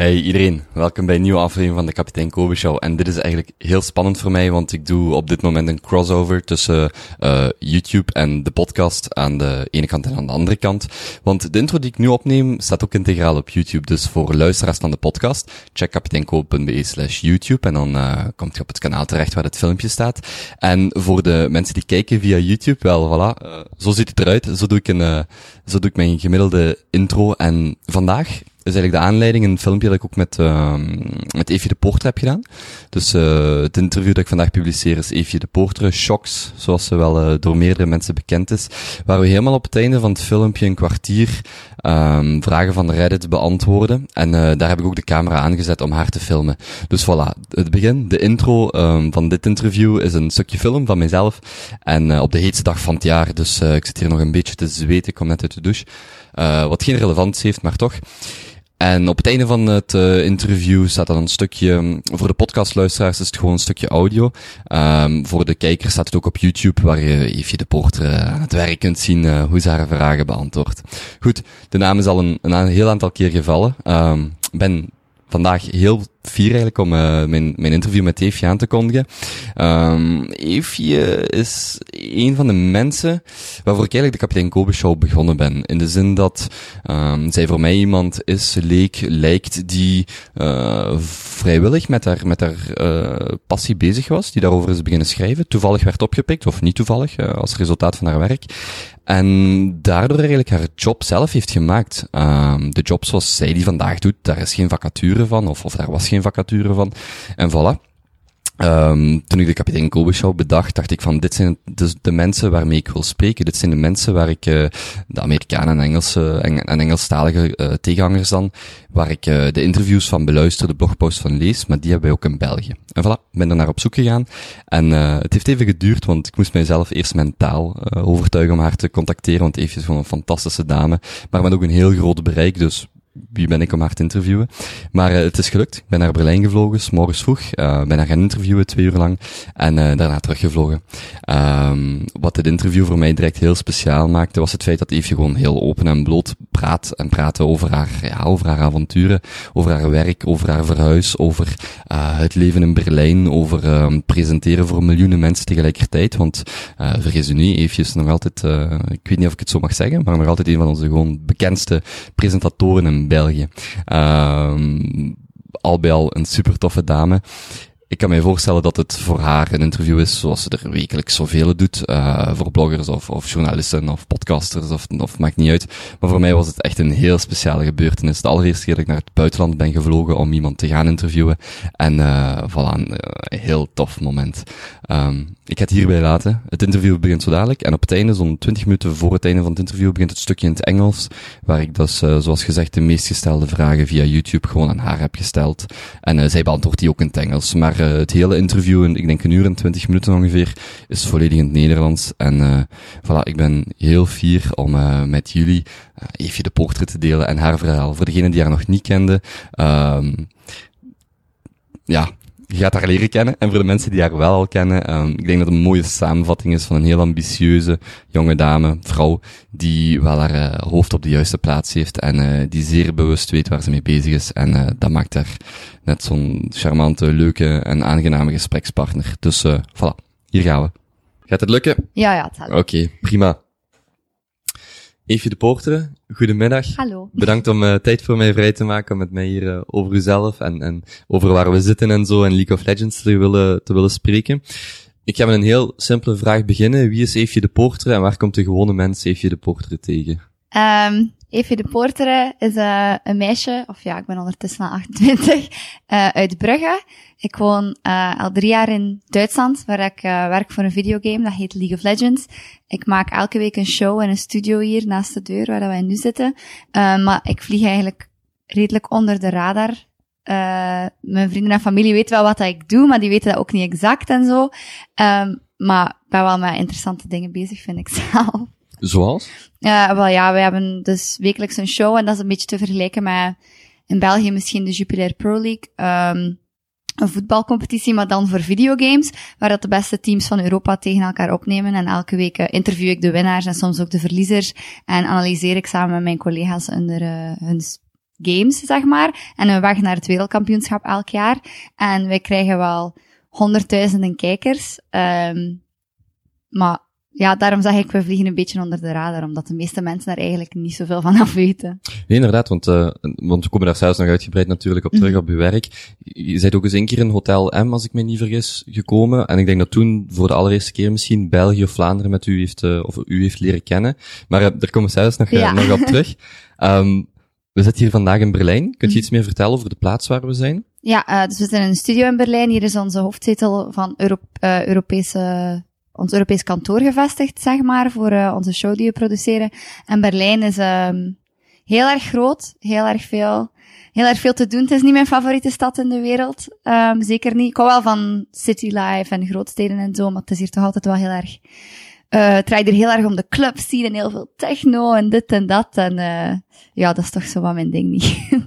Hey iedereen, welkom bij een nieuwe aflevering van de Kapitein Kobe Show. En dit is eigenlijk heel spannend voor mij, want ik doe op dit moment een crossover tussen uh, YouTube en de podcast aan de ene kant en aan de andere kant. Want de intro die ik nu opneem staat ook integraal op YouTube. Dus voor luisteraars van de podcast, check kapiteinkobe.be slash YouTube en dan uh, komt je op het kanaal terecht waar het filmpje staat. En voor de mensen die kijken via YouTube, wel voilà, uh, zo ziet het eruit. Zo doe ik een, zo doe ik mijn gemiddelde intro. En vandaag is eigenlijk de aanleiding, een filmpje dat ik ook met, uh, met Evie de Poorter heb gedaan. Dus uh, het interview dat ik vandaag publiceer is Evie de Poorter, Shocks, zoals ze wel uh, door meerdere mensen bekend is. Waar we helemaal op het einde van het filmpje een kwartier um, vragen van Reddit beantwoorden. En uh, daar heb ik ook de camera aangezet om haar te filmen. Dus voilà, het begin, de intro um, van dit interview is een stukje film van mezelf. En op de heetste dag van het jaar, dus ik zit hier nog een beetje te zweten, ik kom net uit de douche. Wat geen relevantie heeft, maar toch. En op het einde van het uh, interview staat dan een stukje, voor de podcastluisteraars is het gewoon een stukje audio. Um, voor de kijkers staat het ook op YouTube, waar je Eefje de Poorter uh, aan het werk kunt zien uh, hoe ze haar vragen beantwoordt. Goed, de naam is al een, een heel aantal keer gevallen. Um, ben vandaag heel fier eigenlijk om uh, mijn, mijn interview met Eefje aan te kondigen. Um, Eefje is een van de mensen waarvoor ik eigenlijk de Kapitein Kobe Show begonnen ben. In de zin dat um, zij voor mij iemand is, leek, lijkt, die uh, vrijwillig met haar, met haar uh, passie bezig was, die daarover is beginnen schrijven, toevallig werd opgepikt, of niet toevallig, als resultaat van haar werk. En daardoor eigenlijk haar job zelf heeft gemaakt. Um, de job zoals zij die vandaag doet, daar is geen vacature van, of, of daar was geen vacature van. En voilà. Um, toen ik de Kapitein Kobe Show bedacht, dacht ik van, dit zijn dus de mensen waarmee ik wil spreken. Dit zijn de mensen waar ik uh, de Amerikanen en Engelse en, en Engelstalige uh, tegenhangers dan, waar ik uh, de interviews van beluister, de blogposts van lees, maar die hebben wij ook in België. En voilà, ben er naar op zoek gegaan. En het heeft even geduurd, want ik moest mijzelf eerst mentaal overtuigen om haar te contacteren, want Evie is gewoon een fantastische dame, maar met ook een heel groot bereik, dus wie ben ik om haar te interviewen. Maar uh, het is gelukt. Ik ben naar Berlijn gevlogen, s morgens vroeg. Uh, ben haar gaan interviewen, twee uur lang. En uh, daarna teruggevlogen. Um, wat dit interview voor mij direct heel speciaal maakte, was het feit dat Eefje gewoon heel open en bloot praat. En praatte over haar, ja, over haar avonturen, over haar werk, over haar verhuis, over het leven in Berlijn, over um, presenteren voor miljoenen mensen tegelijkertijd. Want vergis u niet, Eefje is nog altijd, ik weet niet of ik het zo mag zeggen, maar nog altijd een van onze gewoon bekendste presentatoren België. Um, al bij al een super toffe dame. Ik kan me voorstellen dat het voor haar een interview is zoals ze er wekelijks zoveel doet. Uh, voor bloggers of, of journalisten of podcasters of, of maakt niet uit. Maar voor mij was het echt een heel speciale gebeurtenis. De allereerste keer dat ik naar het buitenland ben gevlogen om iemand te gaan interviewen. En uh, voilà, een uh, heel tof moment. Um, ik ga het hierbij laten. Het interview begint zo dadelijk. En op het einde, zo'n 20 minuten voor het einde van het interview, begint het stukje in het Engels. Waar ik dus, zoals gezegd, de meest gestelde vragen via YouTube gewoon aan haar heb gesteld. En zij beantwoordt die ook in het Engels. Maar uh, het hele interview, in, ik denk een uur en 20 minuten ongeveer, is volledig in het Nederlands. En uh, voilà, ik ben heel fier om uh, met jullie Eefje de Poorter te delen en haar verhaal. Voor degenen die haar nog niet kenden, um, ja, je gaat haar leren kennen. En voor de mensen die haar wel al kennen, um, ik denk dat het een mooie samenvatting is van een heel ambitieuze jonge dame, vrouw, die wel haar uh, hoofd op de juiste plaats heeft en uh, die zeer bewust weet waar ze mee bezig is. En uh, dat maakt haar net zo'n charmante, leuke en aangename gesprekspartner. Dus voilà, hier gaan we. Gaat het lukken? Ja, ja, het gaat Oké, okay, prima. Eefje de Poorteren, goedemiddag. Hallo. Bedankt om uh, tijd voor mij vrij te maken om met mij hier uh, over uzelf en, en over waar we zitten en zo en League of Legends te willen, te willen spreken. Ik ga met een heel simpele vraag beginnen. Wie is Eefje de Poorteren en waar komt de gewone mens Eefje de Poorteren tegen? Um, Eefje de Poorteren is uh, een meisje, of ja, ik ben ondertussen al 28, uh, uit Brugge. Ik woon uh, al drie jaar in Duitsland, waar ik werk voor een videogame, dat heet League of Legends. Ik maak elke week een show in een studio hier naast de deur, waar wij nu zitten. Maar ik vlieg eigenlijk redelijk onder de radar. Mijn vrienden en familie weten wel wat ik doe, maar die weten dat ook niet exact en zo. Um, maar ik ben wel met interessante dingen bezig, vind ik zelf. Zoals? Ja, wel ja, we hebben dus wekelijks een show en dat is een beetje te vergelijken met in België misschien de Jupiler Pro League. Um, een voetbalcompetitie, maar dan voor videogames, waar dat de beste teams van Europa tegen elkaar opnemen. En elke week uh, interview ik de winnaars en soms ook de verliezers. En analyseer ik samen met mijn collega's onder uh, hun games, zeg maar. En een weg naar het wereldkampioenschap elk jaar. En wij krijgen wel honderdduizenden kijkers. Um, maar ja, daarom zeg ik, we vliegen een beetje onder de radar, omdat de meeste mensen daar eigenlijk niet zoveel van af weten. Nee, inderdaad, want, uh, want we komen daar zelfs nog uitgebreid natuurlijk op terug mm op uw werk. Je bent ook eens een keer in Hotel M, als ik me niet vergis, gekomen. En ik denk dat toen voor de allereerste keer misschien België of Vlaanderen met u heeft, uh, of u heeft leren kennen. Maar uh, daar komen we zelfs nog, ja. nog op terug. Um, we zitten hier vandaag in Berlijn. Kunt je mm iets meer vertellen over de plaats waar we zijn? Ja, dus we zijn in een studio in Berlijn. Hier is onze hoofdzetel van Euro Europese ons Europees kantoor gevestigd, zeg maar, voor uh, onze show die we produceren. En Berlijn is um, heel erg groot, heel erg veel, heel erg veel te doen. Het is niet mijn favoriete stad in de wereld, um, zeker niet. Ik hou wel van city life en grootsteden en zo, maar het is hier toch altijd wel heel erg... Uh, het draait er heel erg om de club zien en heel veel techno en dit en dat. En uh, ja, dat is toch zo wat mijn ding niet.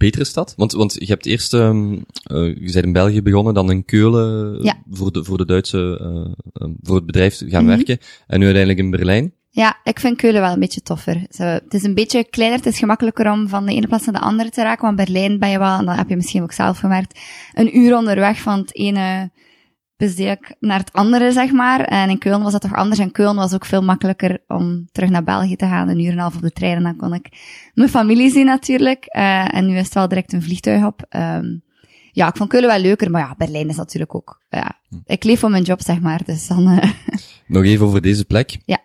betere stad? Want, want je hebt eerst, um, uh, je bent in België begonnen, dan in Keulen ja. voor, de, voor de Duitse, uh, voor het bedrijf gaan mm -hmm. werken. En nu uiteindelijk in Berlijn. Ja, ik vind Keulen wel een beetje toffer. Zo, het is een beetje kleiner, het is gemakkelijker om van de ene plaats naar de andere te raken. Want Berlijn ben je wel, en dat heb je misschien ook zelf gemerkt, een uur onderweg van het ene besdeed ik naar het andere, zeg maar. En in Keulen was dat toch anders. En Keulen was ook veel makkelijker om terug naar België te gaan. Een uur en een half op de trein. En dan kon ik mijn familie zien natuurlijk. Uh, en nu is het wel direct een vliegtuig op. Um, ja, ik vond Keulen wel leuker. Maar ja, Berlijn is natuurlijk ook... Ja, ik leef voor mijn job, zeg maar. Dus dan... Uh... Nog even over deze plek. Ja.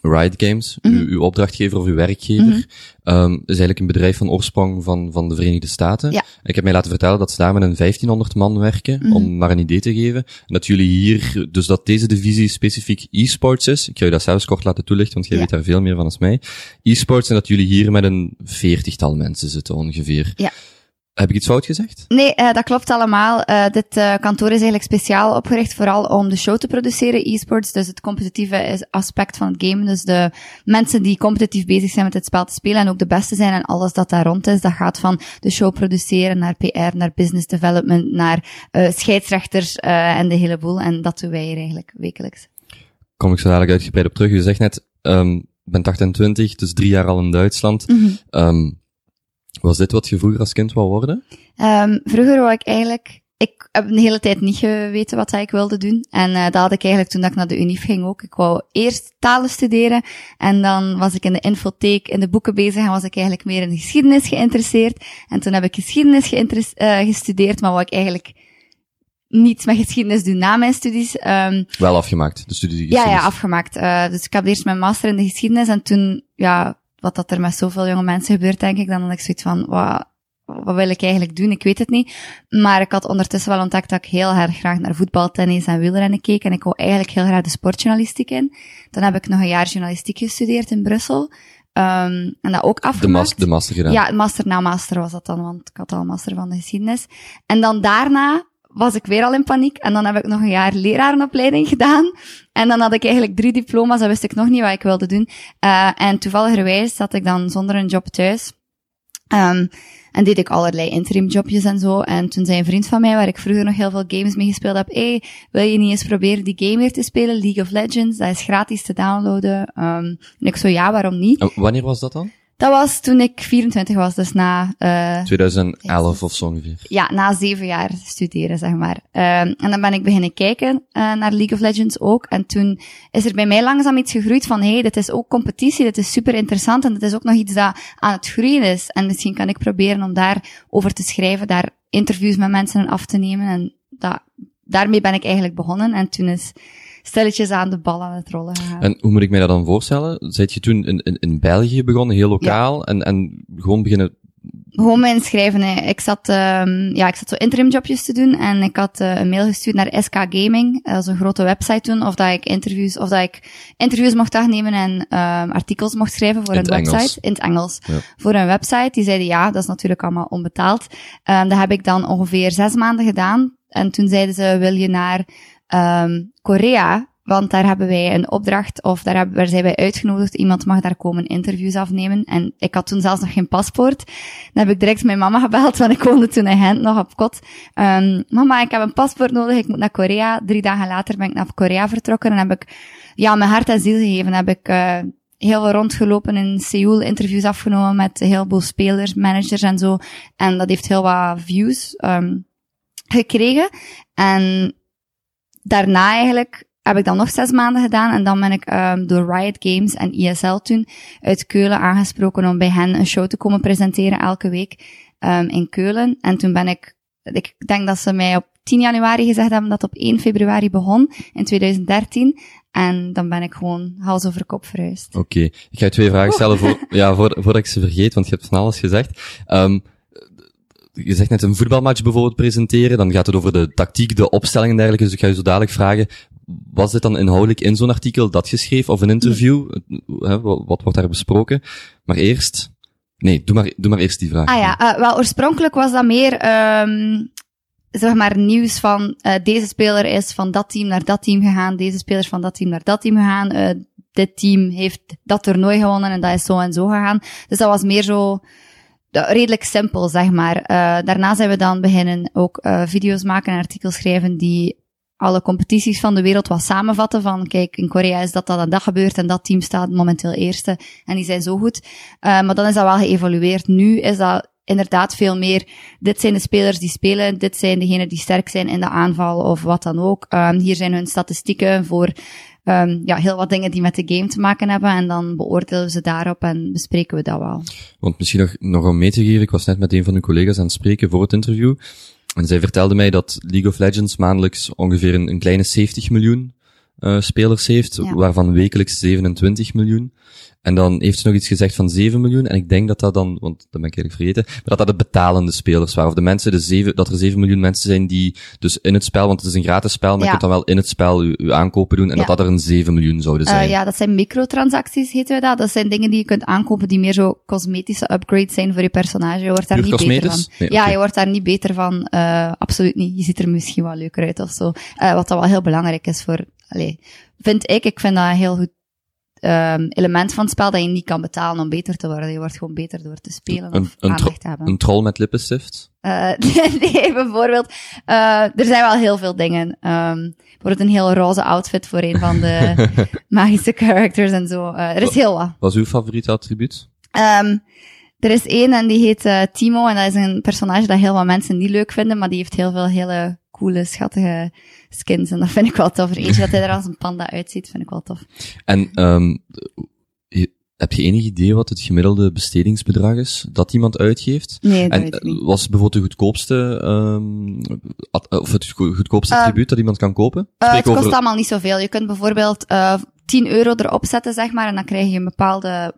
Riot Games, mm uw, uw, opdrachtgever of uw werkgever, mm -hmm. um, is eigenlijk een bedrijf van oorsprong van, van de Verenigde Staten. Ja. Ik heb mij laten vertellen dat ze daar met een 1500 man werken, mm -hmm. om maar een idee te geven. En dat jullie hier, dus dat deze divisie specifiek e-sports is. Ik ga je dat zelfs kort laten toelichten, want jij ja. weet daar veel meer van als mij. E-sports en dat jullie hier met een veertigtal mensen zitten ongeveer. Ja. Heb ik iets fout gezegd? Nee, uh, dat klopt allemaal. Uh, dit uh, kantoor is eigenlijk speciaal opgericht vooral om de show te produceren, e-sports. Dus het competitieve aspect van het game. Dus de mensen die competitief bezig zijn met het spel te spelen en ook de beste zijn en alles dat daar rond is. Dat gaat van de show produceren naar PR, naar business development, naar scheidsrechters en de hele boel. En dat doen wij hier eigenlijk wekelijks. Kom ik zo dadelijk uitgebreid op terug. Je zegt net, um, ik ben 28, dus drie jaar al in Duitsland. Mm -hmm. um, was dit wat je vroeger als kind wou worden? Um, vroeger wou ik eigenlijk... Ik heb een hele tijd niet geweten wat ik wilde doen. En uh, dat had ik eigenlijk toen dat ik naar de UNIF ging ook. Ik wou eerst talen studeren. En dan was ik in de infotheek, in de boeken bezig. En was ik eigenlijk meer in de geschiedenis geïnteresseerd. En toen heb ik geschiedenis uh, gestudeerd. Maar wou ik eigenlijk niets met geschiedenis doen na mijn studies. Um, Wel afgemaakt, de studie geschiedenis? Ja, ja, afgemaakt. Uh, dus ik heb eerst mijn master in de geschiedenis. En toen, ja, wat dat er met zoveel jonge mensen gebeurt, denk ik, dan had ik zoiets van, wat, wat wil ik eigenlijk doen? Ik weet het niet. Maar ik had ondertussen wel ontdekt dat ik heel erg graag naar voetbal, tennis en wielrennen keek. En ik wou eigenlijk heel graag de sportjournalistiek in. Dan heb ik nog een jaar journalistiek gestudeerd in Brussel. Um, en dat ook afgemaakt. De, mas de master gedaan? Ja, master na master was dat dan, want ik had al master van de geschiedenis. En dan daarna was ik weer al in paniek. En dan heb ik nog een jaar lerarenopleiding gedaan. En dan had ik eigenlijk drie diploma's, en wist ik nog niet wat ik wilde doen. Uh, en toevalligerwijs zat ik dan zonder een job thuis. Um, en deed ik allerlei interim jobjes en zo. En toen zei een vriend van mij, waar ik vroeger nog heel veel games mee gespeeld heb, hey, wil je niet eens proberen die game weer te spelen, League of Legends? Dat is gratis te downloaden. Um, en ik zo, ja, waarom niet? wanneer was dat dan? Dat was toen ik 24 was, dus na... Uh, 2011 of zo ongeveer. Ja, na zeven jaar studeren, zeg maar. Um, en dan ben ik beginnen kijken uh, naar League of Legends ook. En toen is er bij mij langzaam iets gegroeid van, hey, dit is ook competitie, dit is super interessant en dit is ook nog iets dat aan het groeien is. En misschien kan ik proberen om daarover te schrijven, daar interviews met mensen af te nemen. En dat, daarmee ben ik eigenlijk begonnen. En toen is stelletjes aan de bal aan het rollen gegaan. En hoe moet ik mij dat dan voorstellen? Zijt je toen in, in, in België begonnen, heel lokaal, ja. en, en gewoon beginnen gewoon me inschrijven. Hè. Ik zat, um, ja, ik zat zo interim jobjes te doen en ik had uh, een mail gestuurd naar SK Gaming, dat is een grote website toen, of dat ik interviews, of dat ik interviews mocht afnemen en um, artikels mocht schrijven voor in een website. Engels. In het Engels. Ja. Voor een website. Die zeiden ja, dat is natuurlijk allemaal onbetaald. Um, dat heb ik dan ongeveer zes maanden gedaan. En toen zeiden ze, wil je naar um, Korea? Want daar hebben wij een opdracht, of daar, hebben, daar zijn wij uitgenodigd. Iemand mag daar komen interviews afnemen. En ik had toen zelfs nog geen paspoort. Dan heb ik direct mijn mama gebeld, want ik woonde toen in Gent nog op kot. Um, mama, ik heb een paspoort nodig, ik moet naar Korea. Drie dagen later ben ik naar Korea vertrokken en heb ik, ja, mijn hart en ziel gegeven. Heb ik uh, heel veel rondgelopen in Seoul, interviews afgenomen met een heleboel spelers, managers en zo. En dat heeft heel wat views um, gekregen. En daarna eigenlijk heb ik dan nog zes maanden gedaan en dan ben ik um, door Riot Games en ESL toen uit Keulen aangesproken om bij hen een show te komen presenteren elke week um, in Keulen. En toen ben ik, ik denk dat ze mij op 10 januari gezegd hebben dat op 1 februari begon in 2013. En dan ben ik gewoon hals over kop verhuisd. Oké, ik ga je twee vragen stellen voor, ja, voor, voordat ik ze vergeet, want je hebt van alles gezegd. Um, je zegt net een voetbalmatch bijvoorbeeld presenteren, dan gaat het over de tactiek, de opstelling en dergelijke. Dus ik ga je zo dadelijk vragen, was dit dan inhoudelijk in zo'n artikel dat geschreven of een interview? Wat, wat wordt daar besproken? Maar eerst, nee, doe maar, doe maar eerst die vraag. Ah ja, uh, wel oorspronkelijk was dat meer, um, zeg maar nieuws van uh, deze speler is van dat team naar dat team gegaan, deze speler is van dat team naar dat team gegaan, uh, dit team heeft dat toernooi gewonnen en dat is zo en zo gegaan. Dus dat was meer zo redelijk simpel, zeg maar. Uh, daarna zijn we dan beginnen ook uh, video's maken en artikels schrijven die alle competities van de wereld wat samenvatten van, kijk, in Korea is dat dat en dat gebeurt en dat team staat momenteel eerste en die zijn zo goed. Uh, maar dan is dat wel geëvolueerd. Nu is dat inderdaad veel meer, dit zijn de spelers die spelen, dit zijn degenen die sterk zijn in de aanval of wat dan ook. Hier zijn hun statistieken voor um, ja, heel wat dingen die met de game te maken hebben. En dan beoordelen we ze daarop en bespreken we dat wel. Want misschien nog, nog om mee te geven, ik was net met een van uw collega's aan het spreken voor het interview. En zij vertelde mij dat League of Legends maandelijks ongeveer een kleine 70 miljoen uh, spelers heeft, ja. waarvan wekelijks 27 miljoen. En dan heeft ze nog iets gezegd van 7 miljoen. En ik denk dat dat dan, want dat ben ik eigenlijk vergeten, maar dat dat de betalende spelers waren. Of de mensen, de 7, dat er 7 miljoen mensen zijn die dus in het spel, want het is een gratis spel, maar ja. je kunt dan wel in het spel uw, uw aankopen doen. En ja. dat dat er een 7 miljoen zouden zijn. Uh, ja, dat zijn microtransacties, heten we dat. Dat zijn dingen die je kunt aankopen die meer zo cosmetische upgrades zijn voor je personage. Je wordt daar niet beter van. Nee, ja, okay. je wordt daar niet beter van. Uh, absoluut niet. Je ziet er misschien wel leuker uit of zo. Uh, wat dat wel heel belangrijk is voor, allee, vind ik, ik vind dat heel goed um, element van het spel dat je niet kan betalen om beter te worden. Je wordt gewoon beter door te spelen een, of een aandacht te hebben. Een troll met lippenstift? Uh, nee, bijvoorbeeld. Uh, er zijn wel heel veel dingen. Um, bijvoorbeeld een heel roze outfit voor een van de magische characters en zo. Uh, er is heel wat. Wat is uw favoriete attribuut? Um, er is één en die heet Timo en dat is een personage dat heel wat mensen niet leuk vinden, maar die heeft heel veel hele coole, schattige skins. En dat vind ik wel tof. Er eentje dat hij er als een panda uitziet, vind ik wel tof. En um, heb je enig idee wat het gemiddelde bestedingsbedrag is dat iemand uitgeeft? Nee, dat en weet ik niet. was bijvoorbeeld de goedkoopste, um, of het goedkoopste Uh, attribuut dat iemand kan kopen? Uh, het kost over- allemaal niet zoveel. Je kunt bijvoorbeeld uh, 10 euro erop zetten, zeg maar, en dan krijg je een bepaalde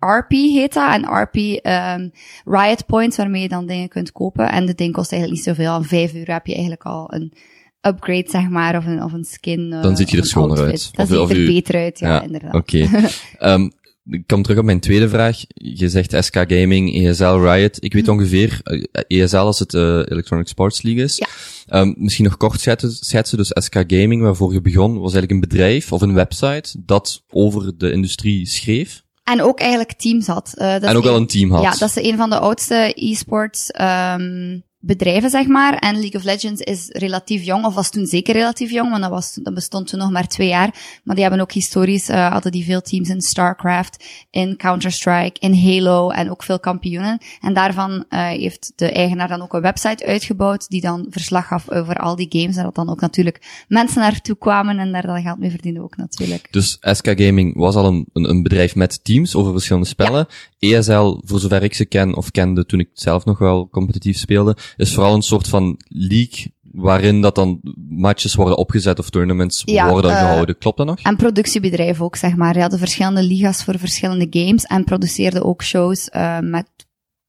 RP heet dat. En RP, um, Riot Points, waarmee je dan dingen kunt kopen. En het ding kost eigenlijk niet zoveel. Aan 5 euro heb je eigenlijk al een upgrade, zeg maar, of een, of een skin. uh, Dan ziet je er schoner uit. Dan ziet je er u- beter uit, ja, Ja, inderdaad. Oké. Ehm, ik kom terug op mijn tweede vraag. Je zegt SK Gaming, ESL, Riot. Ik weet Mhm. ongeveer, eh, ESL als het eh, Electronic Sports League is. Ja. Ehm, misschien nog kort schetsen, schetsen. Dus SK Gaming, waarvoor je begon, was eigenlijk een bedrijf of een website dat over de industrie schreef. En ook eigenlijk teams had. Uh, dat en ook wel een team had. Ja, dat is een van de oudste e-sports um, bedrijven, zeg maar. En League of Legends is relatief jong, of was toen zeker relatief jong, want dat, was, dat bestond toen nog maar twee jaar. Maar die hebben ook historisch, uh, hadden die veel teams in StarCraft, in Counter-Strike, in Halo en ook veel kampioenen. En daarvan uh, heeft de eigenaar dan ook een website uitgebouwd die dan verslag gaf over al die games. En dat dan ook natuurlijk mensen naartoe kwamen en daar dan geld mee verdienden ook natuurlijk. Dus SK Gaming was al een, een bedrijf met teams over verschillende spellen. ESL, voor zover ik ze ken of kende toen ik zelf nog wel competitief speelde, is vooral een soort van league waarin dat dan matches worden opgezet of tournaments Ja, worden eh, gehouden. Klopt dat nog? En productiebedrijf ook, zeg maar. Je hadden verschillende liga's voor verschillende games en produceerde ook shows uh, met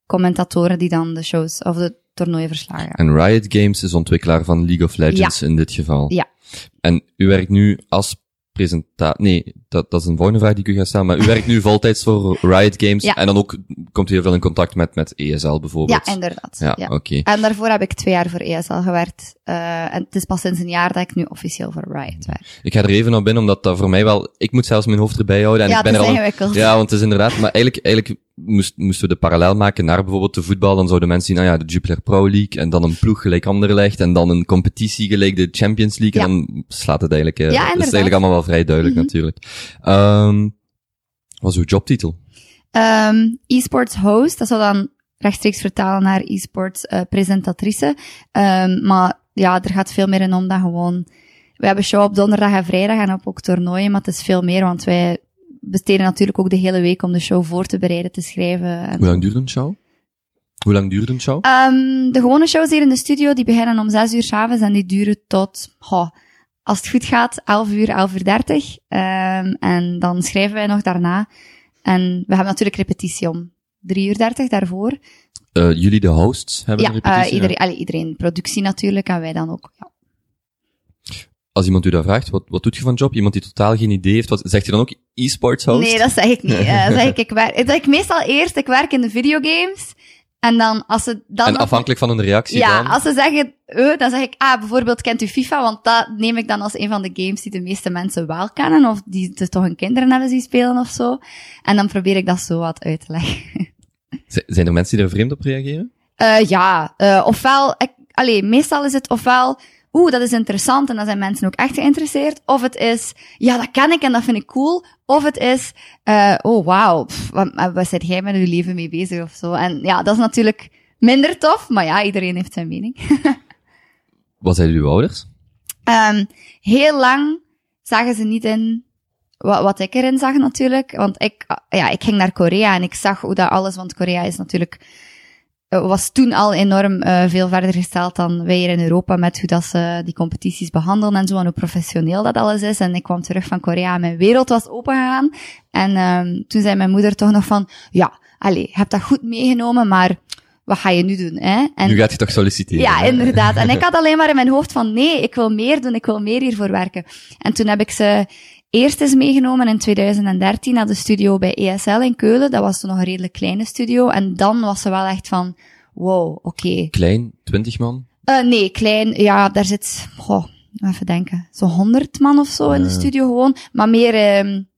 commentatoren die dan de shows of de toernooien verslagen. En Riot Games is ontwikkelaar van League of Legends in dit geval. Ja. En u werkt nu als presentator. Nee, dat, dat is een volgende vraag die ik u ga stellen. Maar u werkt nu voltijds voor Riot Games. Ja. En dan ook komt u heel veel in contact met, met ESL bijvoorbeeld. Ja, inderdaad. Ja, Ja. oké. En daarvoor heb ik twee jaar voor ESL gewerkt. Uh, en het is pas sinds een jaar dat ik nu officieel voor Riot werk. Ik ga er even op in, omdat dat voor mij wel... Ik moet zelfs mijn hoofd erbij houden. En ja, ik ben het er is al een- ingewikkeld. Ja, want het is inderdaad... Maar eigenlijk, eigenlijk moest, moesten we de parallel maken naar bijvoorbeeld de voetbal. Dan zouden mensen zien, ah ja, de Jupiler Pro League. En dan een ploeg gelijk Anderlecht. En dan een competitie gelijk de Champions League. Ja. En dan slaat het eigenlijk... eh, Ja, dat is eigenlijk allemaal wel vrij duidelijk Mhm. natuurlijk. Ehm Wat is uw jobtitel? Ehm e-sports host, dat zou dan rechtstreeks vertalen naar e-sports uh, presentatrice. Um, maar ja, er gaat veel meer in om dan gewoon... We hebben show op donderdag en vrijdag en op ook toernooien, maar het is veel meer, want wij besteden natuurlijk ook de hele week om de show voor te bereiden, te schrijven. En Hoe lang duurt een show? Hoe lang duurt een show? Um, de gewone shows hier in de studio, die beginnen om zes uur s'avonds en die duren tot, als het goed gaat, 11 uur, 11 uur 30. Um, en dan schrijven wij nog daarna. En we hebben natuurlijk repetitie om 3 uur 30 daarvoor. Uh, jullie de hosts hebben ja, repetitie? Uh, iedereen, allee, iedereen, productie natuurlijk, en wij dan ook, ja. Als iemand u dat vraagt, wat, wat doet je van job? Iemand die totaal geen idee heeft, wat, zegt je dan ook e-sports host? Nee, dat zeg ik niet. uh, zeg ik, ik, werk, dat ik meestal eerst, ik werk in de videogames. En dan, als ze dan... En afhankelijk van een reactie ja, dan? als ze zeggen, uh, dan zeg ik, ah, bijvoorbeeld kent u FIFA, want dat neem ik dan als een van de games die de meeste mensen wel kennen, of die dus toch hun kinderen hebben zien spelen of zo. En dan probeer ik dat zo wat uit te leggen. Zijn er mensen die er vreemd op reageren? Uh, ja, uh, ofwel, ik, allee, meestal is het ofwel, oeh, dat is interessant en dan zijn mensen ook echt geïnteresseerd. Of het is, ja, dat ken ik en dat vind ik cool. Of het is, uh, oh wauw, wat, wat zit jij met uw leven mee bezig of zo. En ja, dat is natuurlijk minder tof, maar ja, iedereen heeft zijn mening. wat zeiden uw ouders? Um, heel lang zagen ze niet in wat, wat ik erin zag natuurlijk. Want ik, ja, ik ging naar Korea en ik zag hoe dat alles, want Korea is natuurlijk was toen al enorm uh, veel verder gesteld dan wij hier in Europa met hoe dat ze die competities behandelen en zo en hoe professioneel dat alles is. En ik kwam terug van Korea en mijn wereld was opengegaan. En um, toen zei mijn moeder toch nog van, ja, allee, je hebt dat goed meegenomen, maar wat ga je nu doen? Hè? En, nu gaat je toch solliciteren? Ja, hè? inderdaad. En ik had alleen maar in mijn hoofd van, nee, ik wil meer doen, ik wil meer hiervoor werken. En toen heb ik ze eerst eens meegenomen in 2013 naar de studio bij ESL in Keulen. Dat was toen nog een redelijk kleine studio. En dan was ze wel echt van, wow, oké. Okay. Klein, 20 man? Uh, nee, klein, ja, daar zit, goh, even denken, zo'n 100 man of zo in de studio gewoon. Maar meer, um,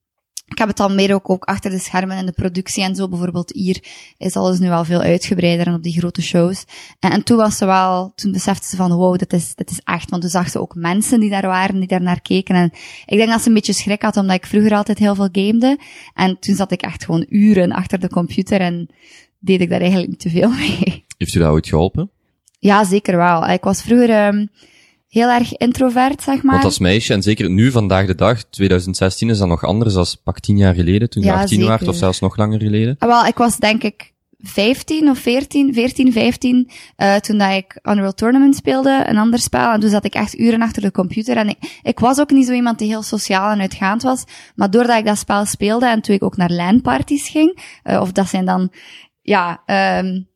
ik heb het dan meer ook, ook achter de schermen en de productie en zo. Bijvoorbeeld hier is alles nu al veel uitgebreider en op die grote shows. En, en toen was ze wel, toen besefte ze van wow, dit is, dit is echt. Want toen zag ze ook mensen die daar waren, die daar naar keken. En ik denk dat ze een beetje schrik had, omdat ik vroeger altijd heel veel gamede. En toen zat ik echt gewoon uren achter de computer en deed ik daar eigenlijk niet te veel mee. Heeft u dat ooit geholpen? Ja, zeker wel. Ik was vroeger... Um, heel erg introvert, zeg maar. Want als meisje, en zeker nu, vandaag de dag, 2016, is dat nog anders dan pak tien jaar geleden, toen je ja, 18 was, of zelfs nog langer geleden? Wel, ik was denk ik 15 of 14, 14, 15, uh, toen dat ik Unreal Tournament speelde, een ander spel, en toen zat ik echt uren achter de computer, en ik, ik was ook niet zo iemand die heel sociaal en uitgaand was, maar doordat ik dat spel speelde, en toen ik ook naar LAN-parties ging, uh, of dat zijn dan, ja, um,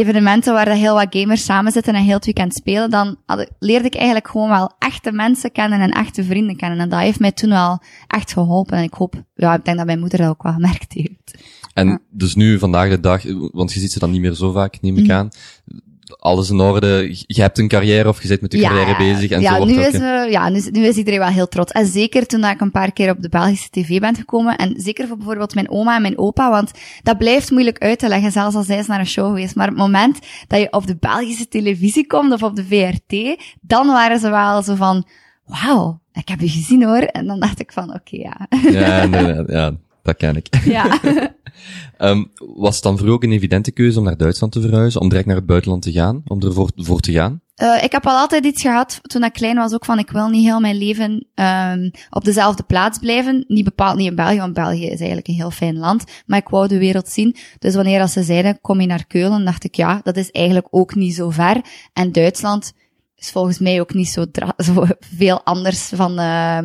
evenementen waar dat heel wat gamers samen zitten en heel het weekend spelen, dan leerde ik eigenlijk gewoon wel echte mensen kennen en echte vrienden kennen. En dat heeft mij toen wel echt geholpen. En ik hoop, ja, ik denk dat mijn moeder dat ook wel gemerkt heeft. En ja. dus nu, vandaag de dag, want je ziet ze dan niet meer zo vaak, neem ik Mhm. aan. Alles in orde, je hebt een carrière of je zit met je carrière bezig en ja, zo wordt nu ook... is, uh, ja, nu, is- nu is iedereen wel heel trots. En zeker toen ik een paar keer op de Belgische tv ben gekomen. En zeker voor bijvoorbeeld mijn oma en mijn opa. Want dat blijft moeilijk uit te leggen, zelfs als zij is naar een show geweest. Maar het moment dat je op de Belgische televisie komt of op de VRT, dan waren ze wel zo van, wauw, ik heb je gezien hoor. En dan dacht ik van, oké, ja. Ja, inderdaad, ja, dat ken ik. ja. Um, was het dan u ook een evidente keuze om naar Duitsland te verhuizen, om direct naar het buitenland te gaan, om ervoor voor te gaan? Uh, ik heb al altijd iets gehad, toen ik klein was, ook van ik wil niet heel mijn leven um, op dezelfde plaats blijven. Niet bepaald niet in België, want België is eigenlijk een heel fijn land. Maar ik wou de wereld zien. Dus wanneer als ze zeiden, kom je naar Keulen, dacht ik, ja, dat is eigenlijk ook niet zo ver. En Duitsland is volgens mij ook niet zo, zo veel anders van... Uh,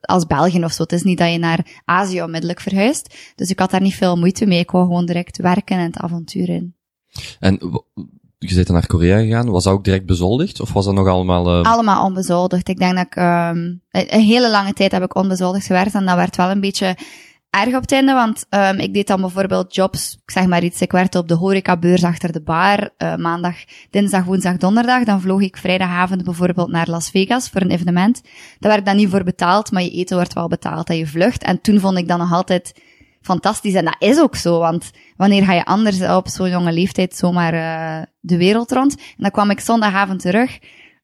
als België of zo. Het is niet dat je naar Azië onmiddellijk verhuist. Dus ik had daar niet veel moeite mee. Ik wou gewoon direct werken en het avontuur in. En je bent dan naar Korea gegaan. Was dat ook direct bezoldigd? Of was dat nog allemaal... Uh... Allemaal onbezoldigd. Ik denk dat ik... Um, een hele lange tijd heb ik onbezoldigd gewerkt. En dat werd wel een beetje erg op het einde, want um, ik deed dan bijvoorbeeld jobs, ik zeg maar iets, ik werkte op de horecabeurs achter de bar, uh, maandag, dinsdag, woensdag, donderdag, dan vloog ik vrijdagavond bijvoorbeeld naar Las Vegas voor een evenement. Daar werd dan niet voor betaald, maar je eten wordt wel betaald en je vlucht. En toen vond ik dan nog altijd fantastisch, en dat is ook zo, want wanneer ga je anders op zo'n jonge leeftijd zomaar uh, de wereld rond? En dan kwam ik zondagavond terug,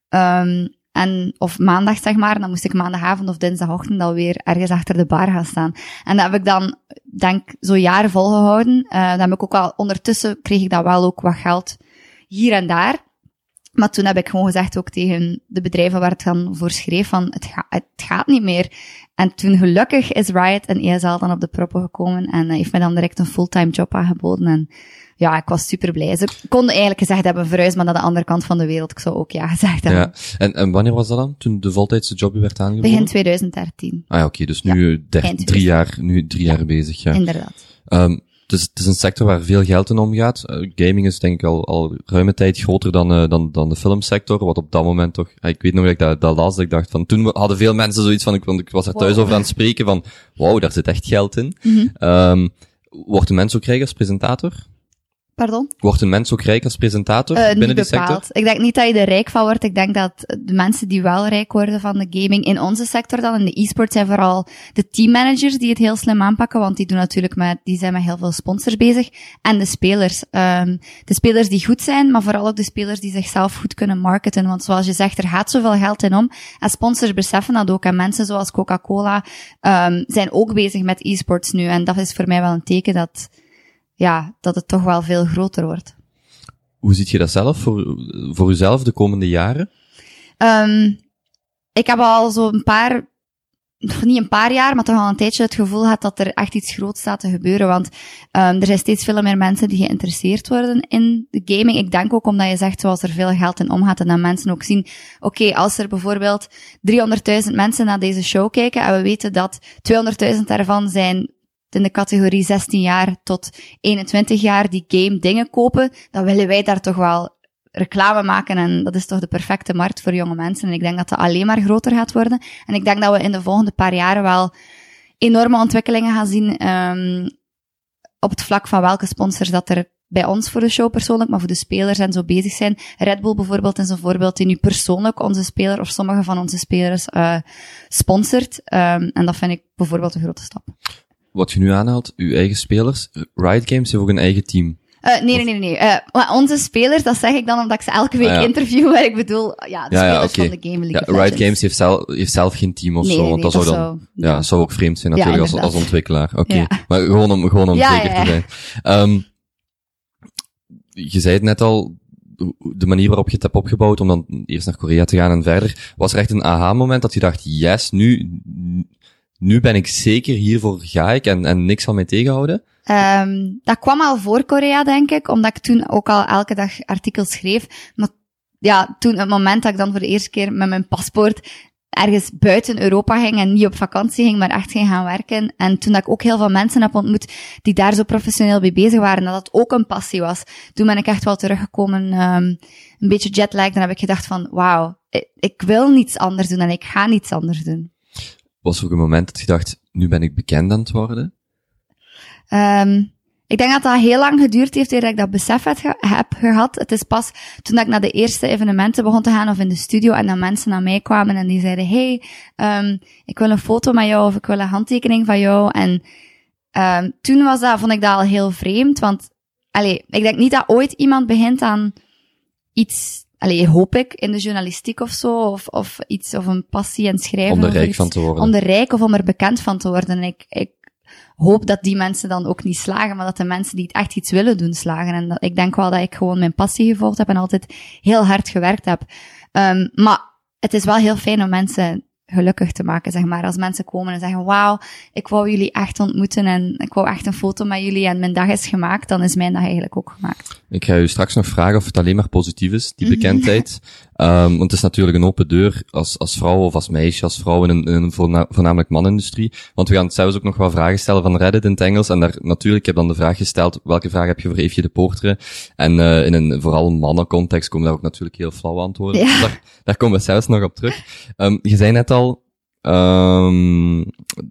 um, En, of maandag, zeg maar. Dan moest ik maandagavond of dinsdagochtend alweer ergens achter de bar gaan staan. En dat heb ik dan, denk zo jaren volgehouden. Uh, dan heb ik ook wel, ondertussen kreeg ik dat wel ook wat geld hier en daar. Maar toen heb ik gewoon gezegd ook tegen de bedrijven waar het dan voor schreef van het, ga, het gaat niet meer. En toen gelukkig is Riot en ESL dan op de proppen gekomen en heeft mij dan direct een fulltime job aangeboden. En ja, ik was super blij. Ze konden eigenlijk gezegd hebben verhuis, maar naar de andere kant van de wereld. Ik zou ook ja gezegd hebben. Ja. En, en wanneer was dat dan? Toen de voltijdse job werd aangeboden? Begin 2013. Ah ja, oké. dus nu ja, drie jaar, nu drie jaar bezig, ja. Inderdaad. Um, het is, het is een sector waar veel geld in omgaat. Uh, gaming is denk ik al, al ruime tijd groter dan, uh, dan, dan de filmsector, wat op dat moment toch, uh, ik weet nog dat ik dat, dat las, dat ik dacht van, toen hadden veel mensen zoiets van, ik, want ik was er thuis over aan het spreken van, wauw, daar zit echt geld in. Mm -hmm. um, wordt de mens ook rijk als presentator? Pardon? Wordt een mens ook rijk als presentator uh, binnen die sector? Ik denk niet dat je er rijk van wordt. Ik denk dat de mensen die wel rijk worden van de gaming in onze sector dan, in de e-sport, zijn vooral de teammanagers die het heel slim aanpakken, want die doen natuurlijk met, die zijn met heel veel sponsors bezig. En de spelers. Um, de spelers die goed zijn, maar vooral ook de spelers die zichzelf goed kunnen marketen. Want zoals je zegt, er gaat zoveel geld in om. En sponsors beseffen dat ook. En mensen zoals Coca-Cola um, zijn ook bezig met e-sports nu. En dat is voor mij wel een teken dat ja, dat het toch wel veel groter wordt. Hoe ziet je dat zelf voor, voor jezelf de komende jaren? Um, ik heb al zo'n paar, niet een paar jaar, maar toch al een tijdje het gevoel gehad dat er echt iets groots staat te gebeuren. Want um, er zijn steeds veel meer mensen die geïnteresseerd worden in de gaming. Ik denk ook omdat je zegt, zoals er veel geld in omgaat en dat mensen ook zien, oké, okay, als er bijvoorbeeld 300.000 mensen naar deze show kijken en we weten dat 200.000 daarvan zijn in de categorie 16 jaar tot 21 jaar die game dingen kopen, dan willen wij daar toch wel reclame maken en dat is toch de perfecte markt voor jonge mensen. En ik denk dat dat alleen maar groter gaat worden. En ik denk dat we in de volgende paar jaren wel enorme ontwikkelingen gaan zien um, op het vlak van welke sponsors dat er bij ons voor de show persoonlijk, maar voor de spelers en zo bezig zijn. Red Bull bijvoorbeeld is een voorbeeld die nu persoonlijk onze speler of sommige van onze spelers uh, sponsort. Um, en dat vind ik bijvoorbeeld een grote stap wat je nu aanhaalt, uw eigen spelers, Riot Games heeft ook een eigen team. Uh, nee, nee, nee, nee. Uh, onze spelers, dat zeg ik dan omdat ik ze elke week ah, ja. interview, maar ik bedoel, ja, de ja, spelers ja, okay. van de Game League. Ja, Riot Games heeft zelf, heeft zelf geen team of nee, zo, nee, want dat, zou dan, ja, zou ook vreemd zijn natuurlijk als, als ontwikkelaar. Oké, okay. maar gewoon om, gewoon om zeker te zijn. Um, je zei het net al, de manier waarop je het hebt opgebouwd om dan eerst naar Korea te gaan en verder, was er echt een aha-moment dat je dacht, yes, nu, nu ben ik zeker, hiervoor ga ik en, en niks zal mij tegenhouden? Um, dat kwam al voor Korea, denk ik, omdat ik toen ook al elke dag artikels schreef. Maar ja, toen het moment dat ik dan voor de eerste keer met mijn paspoort ergens buiten Europa ging en niet op vakantie ging, maar echt ging gaan werken. En toen dat ik ook heel veel mensen heb ontmoet die daar zo professioneel mee bezig waren, dat dat ook een passie was. Toen ben ik echt wel teruggekomen, um, een beetje jetlag. Dan heb ik gedacht van, wauw, ik, ik wil niets anders doen en ik ga niets anders doen was er ook een moment dat je dacht, nu ben ik bekend aan het worden? Um, ik denk dat dat heel lang geduurd heeft eer ik dat besef heb gehad. Het is pas toen ik naar de eerste evenementen begon te gaan of in de studio en dan mensen naar mij kwamen en die zeiden, hey, um, ik wil een foto met jou of ik wil een handtekening van jou. En um, toen was dat, vond ik dat al heel vreemd, want allee, ik denk niet dat ooit iemand begint aan iets allee, hoop ik, in de journalistiek of zo, of, of iets, of een passie en schrijven. Om er rijk iets, van te worden. Om er rijk of om er bekend van te worden. En ik, ik hoop dat die mensen dan ook niet slagen, maar dat de mensen die het echt iets willen doen slagen. En dat, ik denk wel dat ik gewoon mijn passie gevolgd heb en altijd heel hard gewerkt heb. Um, maar het is wel heel fijn om mensen gelukkig te maken, zeg maar. Als mensen komen en zeggen, wauw, ik wou jullie echt ontmoeten en ik wou echt een foto met jullie en mijn dag is gemaakt, dan is mijn dag eigenlijk ook gemaakt. Ik ga u straks nog vragen of het alleen maar positief is, die bekendheid. Um, want het is natuurlijk een open deur als, als vrouw of als meisje, als vrouw in een, in een voorna voornamelijk manindustrie. Want we gaan zelfs ook nog wel vragen stellen van Reddit in het Engels. En daar natuurlijk, ik heb dan de vraag gesteld, welke vraag heb je voor Eefje de Poortere? En uh, in een vooral mannencontext komen daar ook natuurlijk heel flauwe antwoorden. Ja. Daar, daar komen we zelfs nog op terug. Um, je zei net al, um,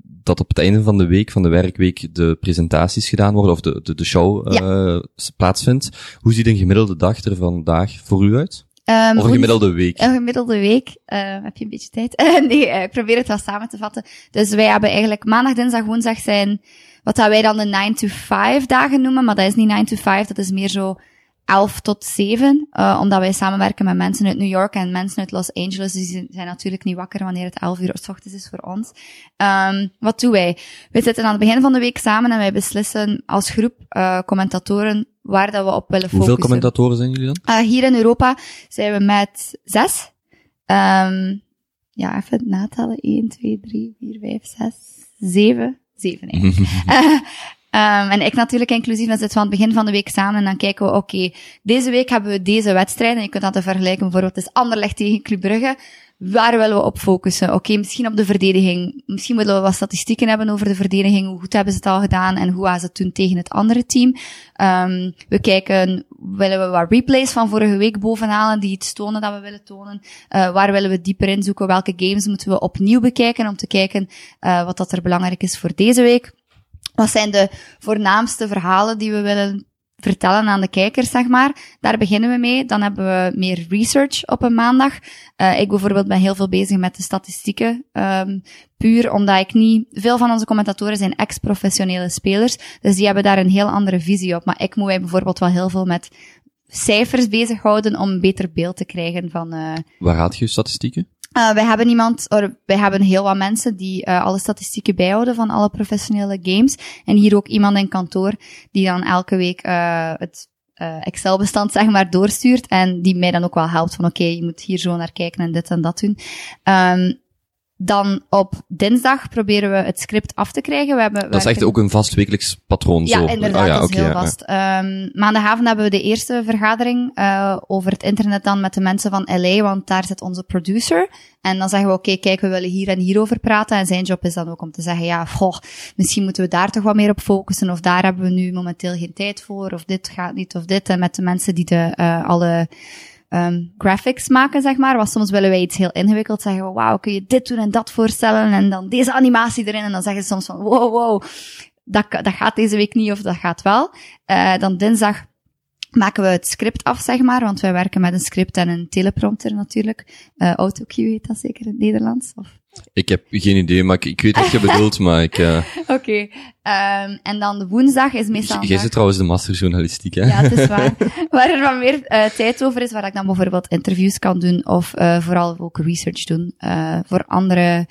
dat op het einde van de week, van de werkweek, de presentaties gedaan worden, of de, de, de show ja. uh, plaatsvindt. Hoe ziet een gemiddelde dag er vandaag voor u uit? Um, of een gemiddelde week? Een gemiddelde week. Uh, heb je een beetje tijd? nee, uh, ik probeer het wel samen te vatten. Dus wij hebben eigenlijk maandag, dinsdag, woensdag zijn wat dat wij dan de 9 to 5 dagen noemen, maar dat is niet 9 to 5, dat is meer zo 11 tot 7, uh, omdat wij samenwerken met mensen uit New York en mensen uit Los Angeles. Dus die zijn natuurlijk niet wakker wanneer het 11 uur s ochtends is voor ons. Um, wat doen wij? We zitten aan het begin van de week samen en wij beslissen als groep commentatoren waar dat we op willen focussen. Hoeveel commentatoren zijn jullie dan? Uh, hier in Europa zijn we met zes. Um, ja, even natellen. 1, 2, 3, 4, 5, 6, 7. 7 eigenlijk. Um, en ik natuurlijk inclusief, dan zitten we aan het begin van de week samen en dan kijken we, oké, okay, deze week hebben we deze wedstrijd en je kunt dat te vergelijken, bijvoorbeeld is Anderlecht tegen Club Brugge. Waar willen we op focussen? Oké, misschien op de verdediging. Misschien willen we wat statistieken hebben over de verdediging. Hoe goed hebben ze het al gedaan en hoe gaan ze het doen tegen het andere team? Um, we kijken, willen we wat replays van vorige week bovenhalen die iets tonen dat we willen tonen? Uh, waar willen we dieper inzoeken? Welke games moeten we opnieuw bekijken om te kijken uh, wat dat er belangrijk is voor deze week? Wat zijn de voornaamste verhalen die we willen vertellen aan de kijkers, zeg maar. Daar beginnen we mee. Dan hebben we meer research op een maandag. Uh, ik bijvoorbeeld ben heel veel bezig met de statistieken. Um, puur omdat ik niet... Veel van onze commentatoren zijn ex-professionele spelers. Dus die hebben daar een heel andere visie op. Maar ik moet mij bijvoorbeeld wel heel veel met cijfers bezighouden om een beter beeld te krijgen van... Uh, Waar haal je statistieken? Uh, wij hebben iemand, or, wij hebben heel wat mensen die uh, alle statistieken bijhouden van alle professionele games. En hier ook iemand in kantoor die dan elke week uh, het Excel-bestand zeg maar doorstuurt en die mij dan ook wel helpt van oké, je moet hier zo naar kijken en dit en dat doen. Um, dan op dinsdag proberen we het script af te krijgen. We hebben, dat is echt ook een vast wekelijks patroon. Ja, zo. inderdaad, oh, ja, dat is okay, heel ja, vast. Ja. Um, maandagavond hebben we de eerste vergadering uh, over het internet dan met de mensen van LA, want daar zit onze producer. En dan zeggen we, oké, okay, kijk, we willen hier en hier over praten. En zijn job is dan ook om te zeggen, ja, goh, misschien moeten we daar toch wat meer op focussen. Of daar hebben we nu momenteel geen tijd voor. Of dit gaat niet, of dit. En met de mensen die de, uh, alle um, graphics maken, zeg maar. Want soms willen wij iets heel ingewikkeld zeggen. Wauw, kun je dit doen en dat voorstellen? En dan deze animatie erin. En dan zeggen ze soms van, wow, wow, dat, dat gaat deze week niet of dat gaat wel. Uh, dan dinsdag maken we het script af, zeg maar, want wij werken met een script en een teleprompter natuurlijk. Uh, AutoCue heet dat zeker in het Nederlands? Of? Ik heb geen idee, maar ik, ik weet wat je bedoelt, maar ik... Uh... Oké. Okay. Um, en dan de woensdag is meestal... Jij zit trouwens de masterjournalistiek, hè? Ja, het is waar. waar er wat meer uh, tijd over is, waar ik dan bijvoorbeeld interviews kan doen, of uh, vooral ook research doen, voor andere...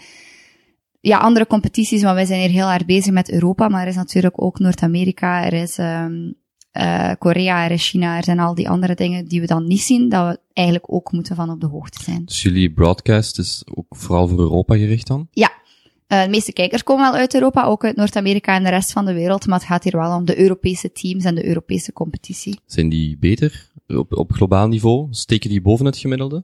Ja, andere competities, want wij zijn hier heel erg bezig met Europa, maar er is natuurlijk ook Noord-Amerika, er is um, uh, Korea, er is China, er zijn al die andere dingen die we dan niet zien, dat we eigenlijk ook moeten van op de hoogte zijn. Dus jullie broadcast is ook vooral voor Europa gericht dan? Ja. Uh, de meeste kijkers komen wel uit Europa, ook uit Noord-Amerika en de rest van de wereld, maar het gaat hier wel om de Europese teams en de Europese competitie. Zijn die beter op, op globaal niveau? Steken die boven het gemiddelde?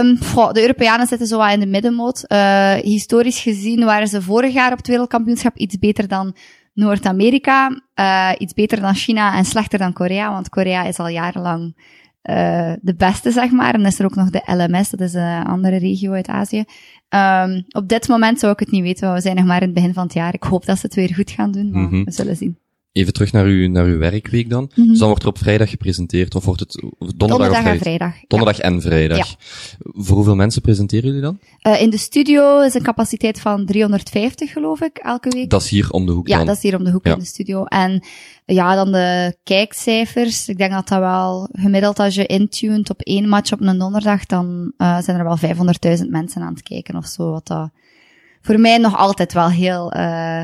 Um, goh, de Europeanen zitten zo wat in de middenmoot. Uh, historisch gezien waren ze vorig jaar op het wereldkampioenschap iets beter dan Noord-Amerika, uh, iets beter dan China en slechter dan Korea, want Korea is al jarenlang uh, de beste, zeg maar. En dan is er ook nog de LMS, dat is een andere regio uit Azië. Um, op dit moment zou ik het niet weten, we zijn nog maar in het begin van het jaar. Ik hoop dat ze het weer goed gaan doen, maar mm -hmm. we zullen zien. Even terug naar uw, naar uw werkweek dan. Mm -hmm. Dus dan wordt er op vrijdag gepresenteerd, of wordt het donderdag, donderdag of en vrijdag? Donderdag ja. en vrijdag. Ja. Voor hoeveel mensen presenteren jullie dan? Uh, in de studio is een capaciteit van 350, geloof ik, elke week. Dat is hier om de hoek Ja, dan. dat is hier om de hoek Ja. in de studio. En ja, dan de kijkcijfers. Ik denk dat dat wel gemiddeld als je intuned op één match op een donderdag, dan uh, zijn er wel 500.000 mensen aan het kijken of zo. Wat dat voor mij nog altijd wel heel... Uh,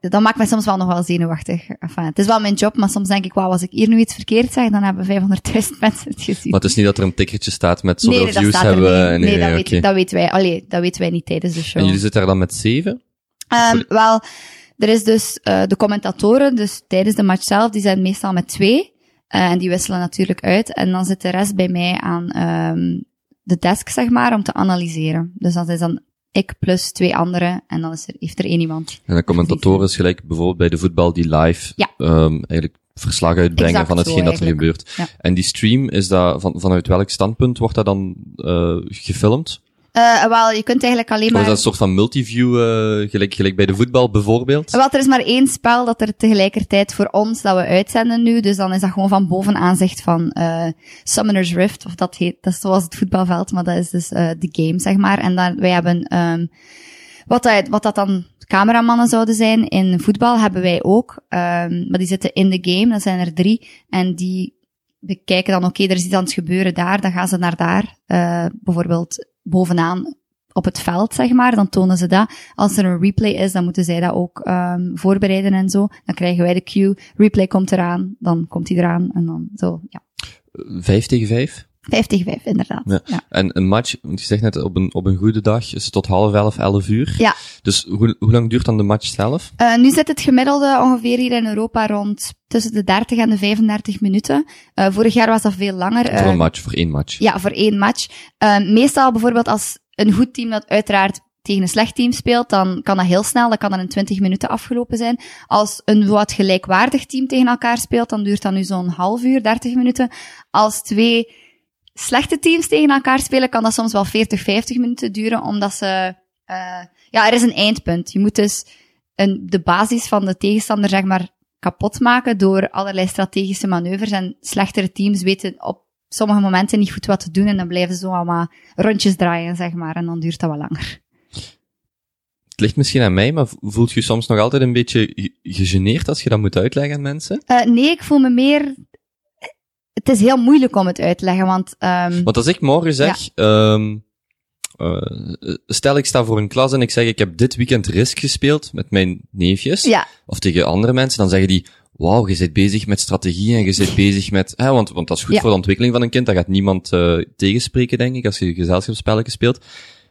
dat maakt mij soms wel nog wel zenuwachtig. Enfin, het is wel mijn job, maar soms denk ik, wauw, als ik hier nu iets verkeerd zeg, dan hebben 500.000 mensen het gezien. Maar het is niet dat er een tikkertje staat met zoveel nee, dat views staat er hebben. niet. we- Nee, dat, oké. weet, dat weten wij. Allee, dat weten wij niet tijdens de show. En jullie zitten daar dan met zeven? Um, wel, er is dus uh, de commentatoren, dus tijdens de match zelf, die zijn meestal met twee. Uh, en die wisselen natuurlijk uit. En dan zit de rest bij mij aan um, de desk, zeg maar, om te analyseren. Dus dat is dan ik plus twee anderen. En dan is er, heeft er één iemand. En de commentatoren is gelijk bijvoorbeeld bij de voetbal die live Ja. ehm, eigenlijk verslag uitbrengen Exact van hetgeen dat er gebeurt. Ja. En die stream, is dat van, vanuit welk standpunt wordt dat dan uh, gefilmd? Uh, wel, je kunt eigenlijk alleen Of maar... is dat een soort van multiview, uh, gelijk, gelijk bij de voetbal bijvoorbeeld? Wel, er is maar één spel dat er tegelijkertijd voor ons, dat we uitzenden nu. Dus dan is dat gewoon van boven aanzicht van uh, Summoner's Rift. Of dat heet, dat is zoals het voetbalveld, maar dat is dus de game, zeg maar. En dan, wij hebben, um, wat, dat, wat dat dan cameramannen zouden zijn in voetbal, hebben wij ook. Um, maar die zitten in de game, dat zijn er drie. En die bekijken dan, oké, er is iets aan het gebeuren daar, dan gaan ze naar daar. Uh, bijvoorbeeld bovenaan op het veld, zeg maar, dan tonen ze dat. Als er een replay is, dan moeten zij dat ook um, voorbereiden en zo. Dan krijgen wij de cue, replay komt eraan, dan komt hij eraan en dan zo, ja. Vijf tegen vijf? Vijf tegen vijf, inderdaad. Ja. ja. En een match, want je zegt net, op een, op een goede dag is het tot half elf, elf uur. Ja. Dus hoe, hoe lang duurt dan de match zelf? Uh, nu zit het gemiddelde ongeveer hier in Europa rond tussen de 30 en de 35 minuten. Uh, vorig jaar was dat veel langer. Voor een uh, match, voor één match. Ja, voor één match. meestal bijvoorbeeld als een goed team dat uiteraard tegen een slecht team speelt, dan kan dat heel snel, dan kan dat in 20 minuten afgelopen zijn. Als een wat gelijkwaardig team tegen elkaar speelt, dan duurt dat nu zo'n half uur, 30 minuten. Als twee slechte teams tegen elkaar spelen, kan dat soms wel 40, 50 minuten duren, omdat ze, uh, ja, er is een eindpunt. Je moet dus een, de basis van de tegenstander, zeg maar, kapot maken door allerlei strategische manoeuvres en slechtere teams weten op sommige momenten niet goed wat te doen en dan blijven ze zo allemaal rondjes draaien, zeg maar, en dan duurt dat wat langer. Het ligt misschien aan mij, maar voelt je soms nog altijd een beetje gegeneerd als je dat moet uitleggen aan mensen? Uh, nee, ik voel me meer het is heel moeilijk om het uit te leggen, want... Um, want als ik morgen zeg, ja. um, uh, stel ik sta voor een klas en ik zeg ik heb dit weekend Risk gespeeld met mijn neefjes, ja. of tegen andere mensen, dan zeggen die, wauw, je bent bezig met strategie en je bent bezig met, hè, want, want dat is goed ja. voor de ontwikkeling van een kind, dat gaat niemand uh, tegenspreken, denk ik, als je gezelschapsspellen speelt.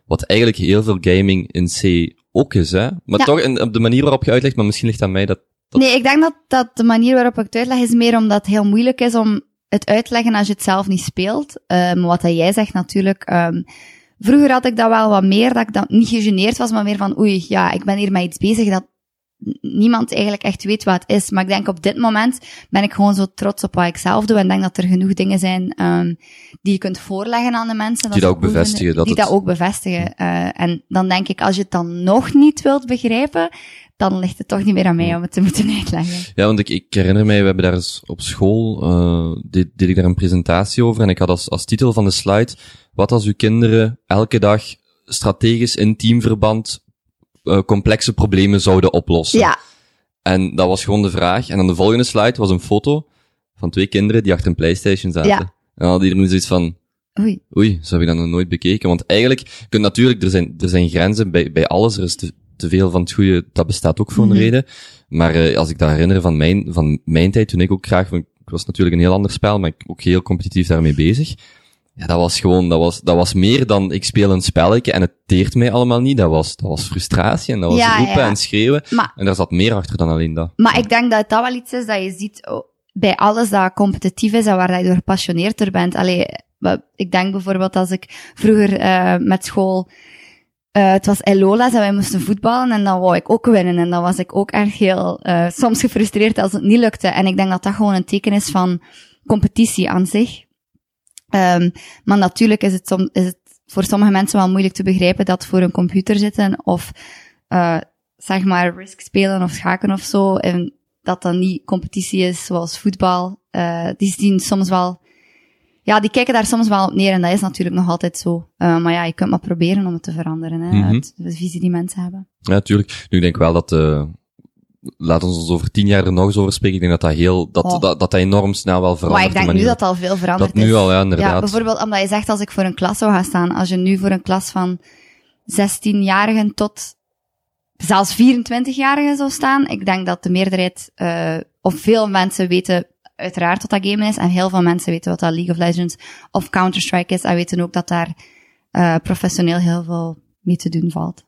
Wat eigenlijk heel veel gaming in C ook is, hè. Maar toch, in, op de manier waarop je uitlegt, maar misschien ligt aan mij dat, dat... Nee, ik denk dat, dat de manier waarop ik het uitleg is meer omdat het heel moeilijk is om het uitleggen als je het zelf niet speelt. Um, wat dat jij zegt natuurlijk. Um, vroeger had ik dat wel wat meer, dat ik dan niet gegeneerd was, maar meer van oei, ja, ik ben hier met iets bezig dat niemand eigenlijk echt weet wat het is. Maar ik denk op dit moment ben ik gewoon zo trots op wat ik zelf doe en denk dat er genoeg dingen zijn um, die je kunt voorleggen aan de mensen. Die dat, ook bevestigen. Dat die het... dat ook bevestigen. Uh, en dan denk ik, als je het dan nog niet wilt begrijpen, dan ligt het toch niet meer aan mij om het te moeten uitleggen. Ja, want ik, ik herinner mij, we hebben daar eens op school, uh, deed, deed ik daar een presentatie over en ik had als, als titel van de slide, wat als uw kinderen elke dag strategisch in teamverband uh, complexe problemen zouden oplossen? Ja. En dat was gewoon de vraag. En dan de volgende slide was een foto van twee kinderen die achter een Playstation zaten. Ja. En dan hadden iedereen zoiets van, Oei. Oei, zo heb ik dat nog nooit bekeken. Want eigenlijk, kun natuurlijk, er zijn, er zijn grenzen bij, bij alles. Er is te, te veel van het goede, dat bestaat ook voor een mm -hmm. reden. Maar uh, als ik dat herinner van mijn, van mijn tijd, toen ik ook graag, ik was natuurlijk een heel ander spel, maar ik ook heel competitief daarmee bezig. Ja, dat was gewoon, dat was, dat was meer dan ik speel een spelletje en het teert mij allemaal niet. Dat was, dat was frustratie en dat was ja, roepen ja. en schreeuwen. Maar, en daar zat meer achter dan alleen dat. Maar ik denk dat dat wel iets is dat je ziet oh, bij alles dat competitief is en waar je door gepassioneerder bent. Allee, ik denk bijvoorbeeld als ik vroeger uh, met school uh, het was Elola's en wij moesten voetballen en dan wou ik ook winnen. En dan was ik ook erg heel, uh, soms gefrustreerd als het niet lukte. En ik denk dat dat gewoon een teken is van competitie aan zich. Um, maar natuurlijk is het, is het voor sommige mensen wel moeilijk te begrijpen dat voor een computer zitten of, uh, zeg maar, risk spelen of schaken of zo, en dat dat niet competitie is zoals voetbal. Die zien soms wel ja, die kijken daar soms wel op neer en dat is natuurlijk nog altijd zo. Uh, maar ja, je kunt maar proberen om het te veranderen, hè, mm -hmm. uit de visie die mensen hebben. Ja, natuurlijk. Nu, ik denk wel dat, uh, laat ons ons over tien jaar er nog eens over spreken. Ik denk dat dat heel, dat, oh. dat, dat, dat enorm snel wel verandert. Maar ik denk nu dat al veel veranderd dat is. nu al, ja, inderdaad. Ja, bijvoorbeeld omdat je zegt als ik voor een klas zou gaan staan, als je nu voor een klas van 16-jarigen tot zelfs 24-jarigen zou staan, ik denk dat de meerderheid, uh, of veel mensen weten uiteraard wat dat game is. En heel veel mensen weten wat dat League of Legends of Counter-Strike is. En weten ook dat daar uh, professioneel heel veel mee te doen valt.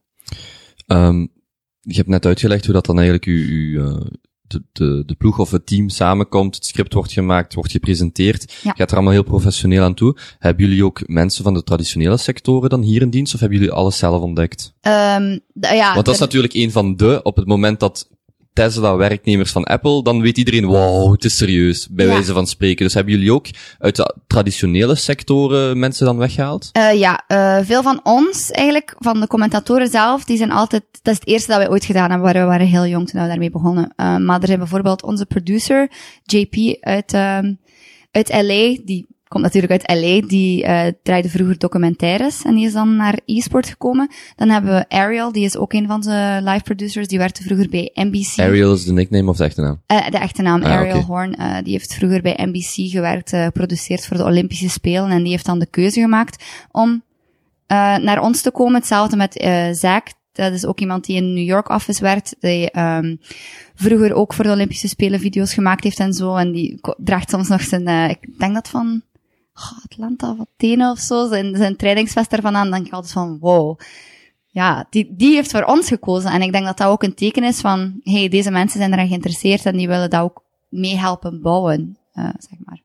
Um, je hebt net uitgelegd hoe dat dan eigenlijk u, u uh, de, de, de ploeg of het team samenkomt, het script wordt gemaakt, wordt gepresenteerd. Ja. Gaat er allemaal heel professioneel aan toe. Hebben jullie ook mensen van de traditionele sectoren dan hier in dienst, of hebben jullie alles zelf ontdekt? Um, ja, Want dat is natuurlijk een van de, op het moment dat Tesla werknemers van Apple, dan weet iedereen, wow, het is serieus, bij ja. wijze van spreken. Dus hebben jullie ook uit de traditionele sectoren mensen dan weggehaald? Uh, ja, uh, veel van ons eigenlijk, van de commentatoren zelf, die zijn altijd, dat is het eerste dat wij ooit gedaan hebben, waar we waren heel jong toen we daarmee begonnen. Uh, maar er zijn bijvoorbeeld onze producer, JP uit, uit LA, die komt natuurlijk uit LA, die uh, draaide vroeger documentaires en die is dan naar e-sport gekomen. Dan hebben we Ariel, die is ook een van de live producers, die werkte vroeger bij NBC. Ariel is de nickname of de echte naam? Uh, de echte naam, ah, Ariel Horn. Uh, die heeft vroeger bij NBC gewerkt, geproduceerd voor de Olympische Spelen en die heeft dan de keuze gemaakt om naar ons te komen. Hetzelfde met Zack, dat is ook iemand die in New York office werkt, die um, vroeger ook voor de Olympische Spelen video's gemaakt heeft en zo. En die draagt soms nog zijn, uh, ik denk dat van oh, Atlanta of Athene of zo, zijn, zijn trainingsvest ervan aan. Dan denk ik altijd van, wow. Ja, die, die heeft voor ons gekozen. En ik denk dat dat ook een teken is van, hey, deze mensen zijn eraan geïnteresseerd en die willen dat ook meehelpen bouwen, uh, zeg maar.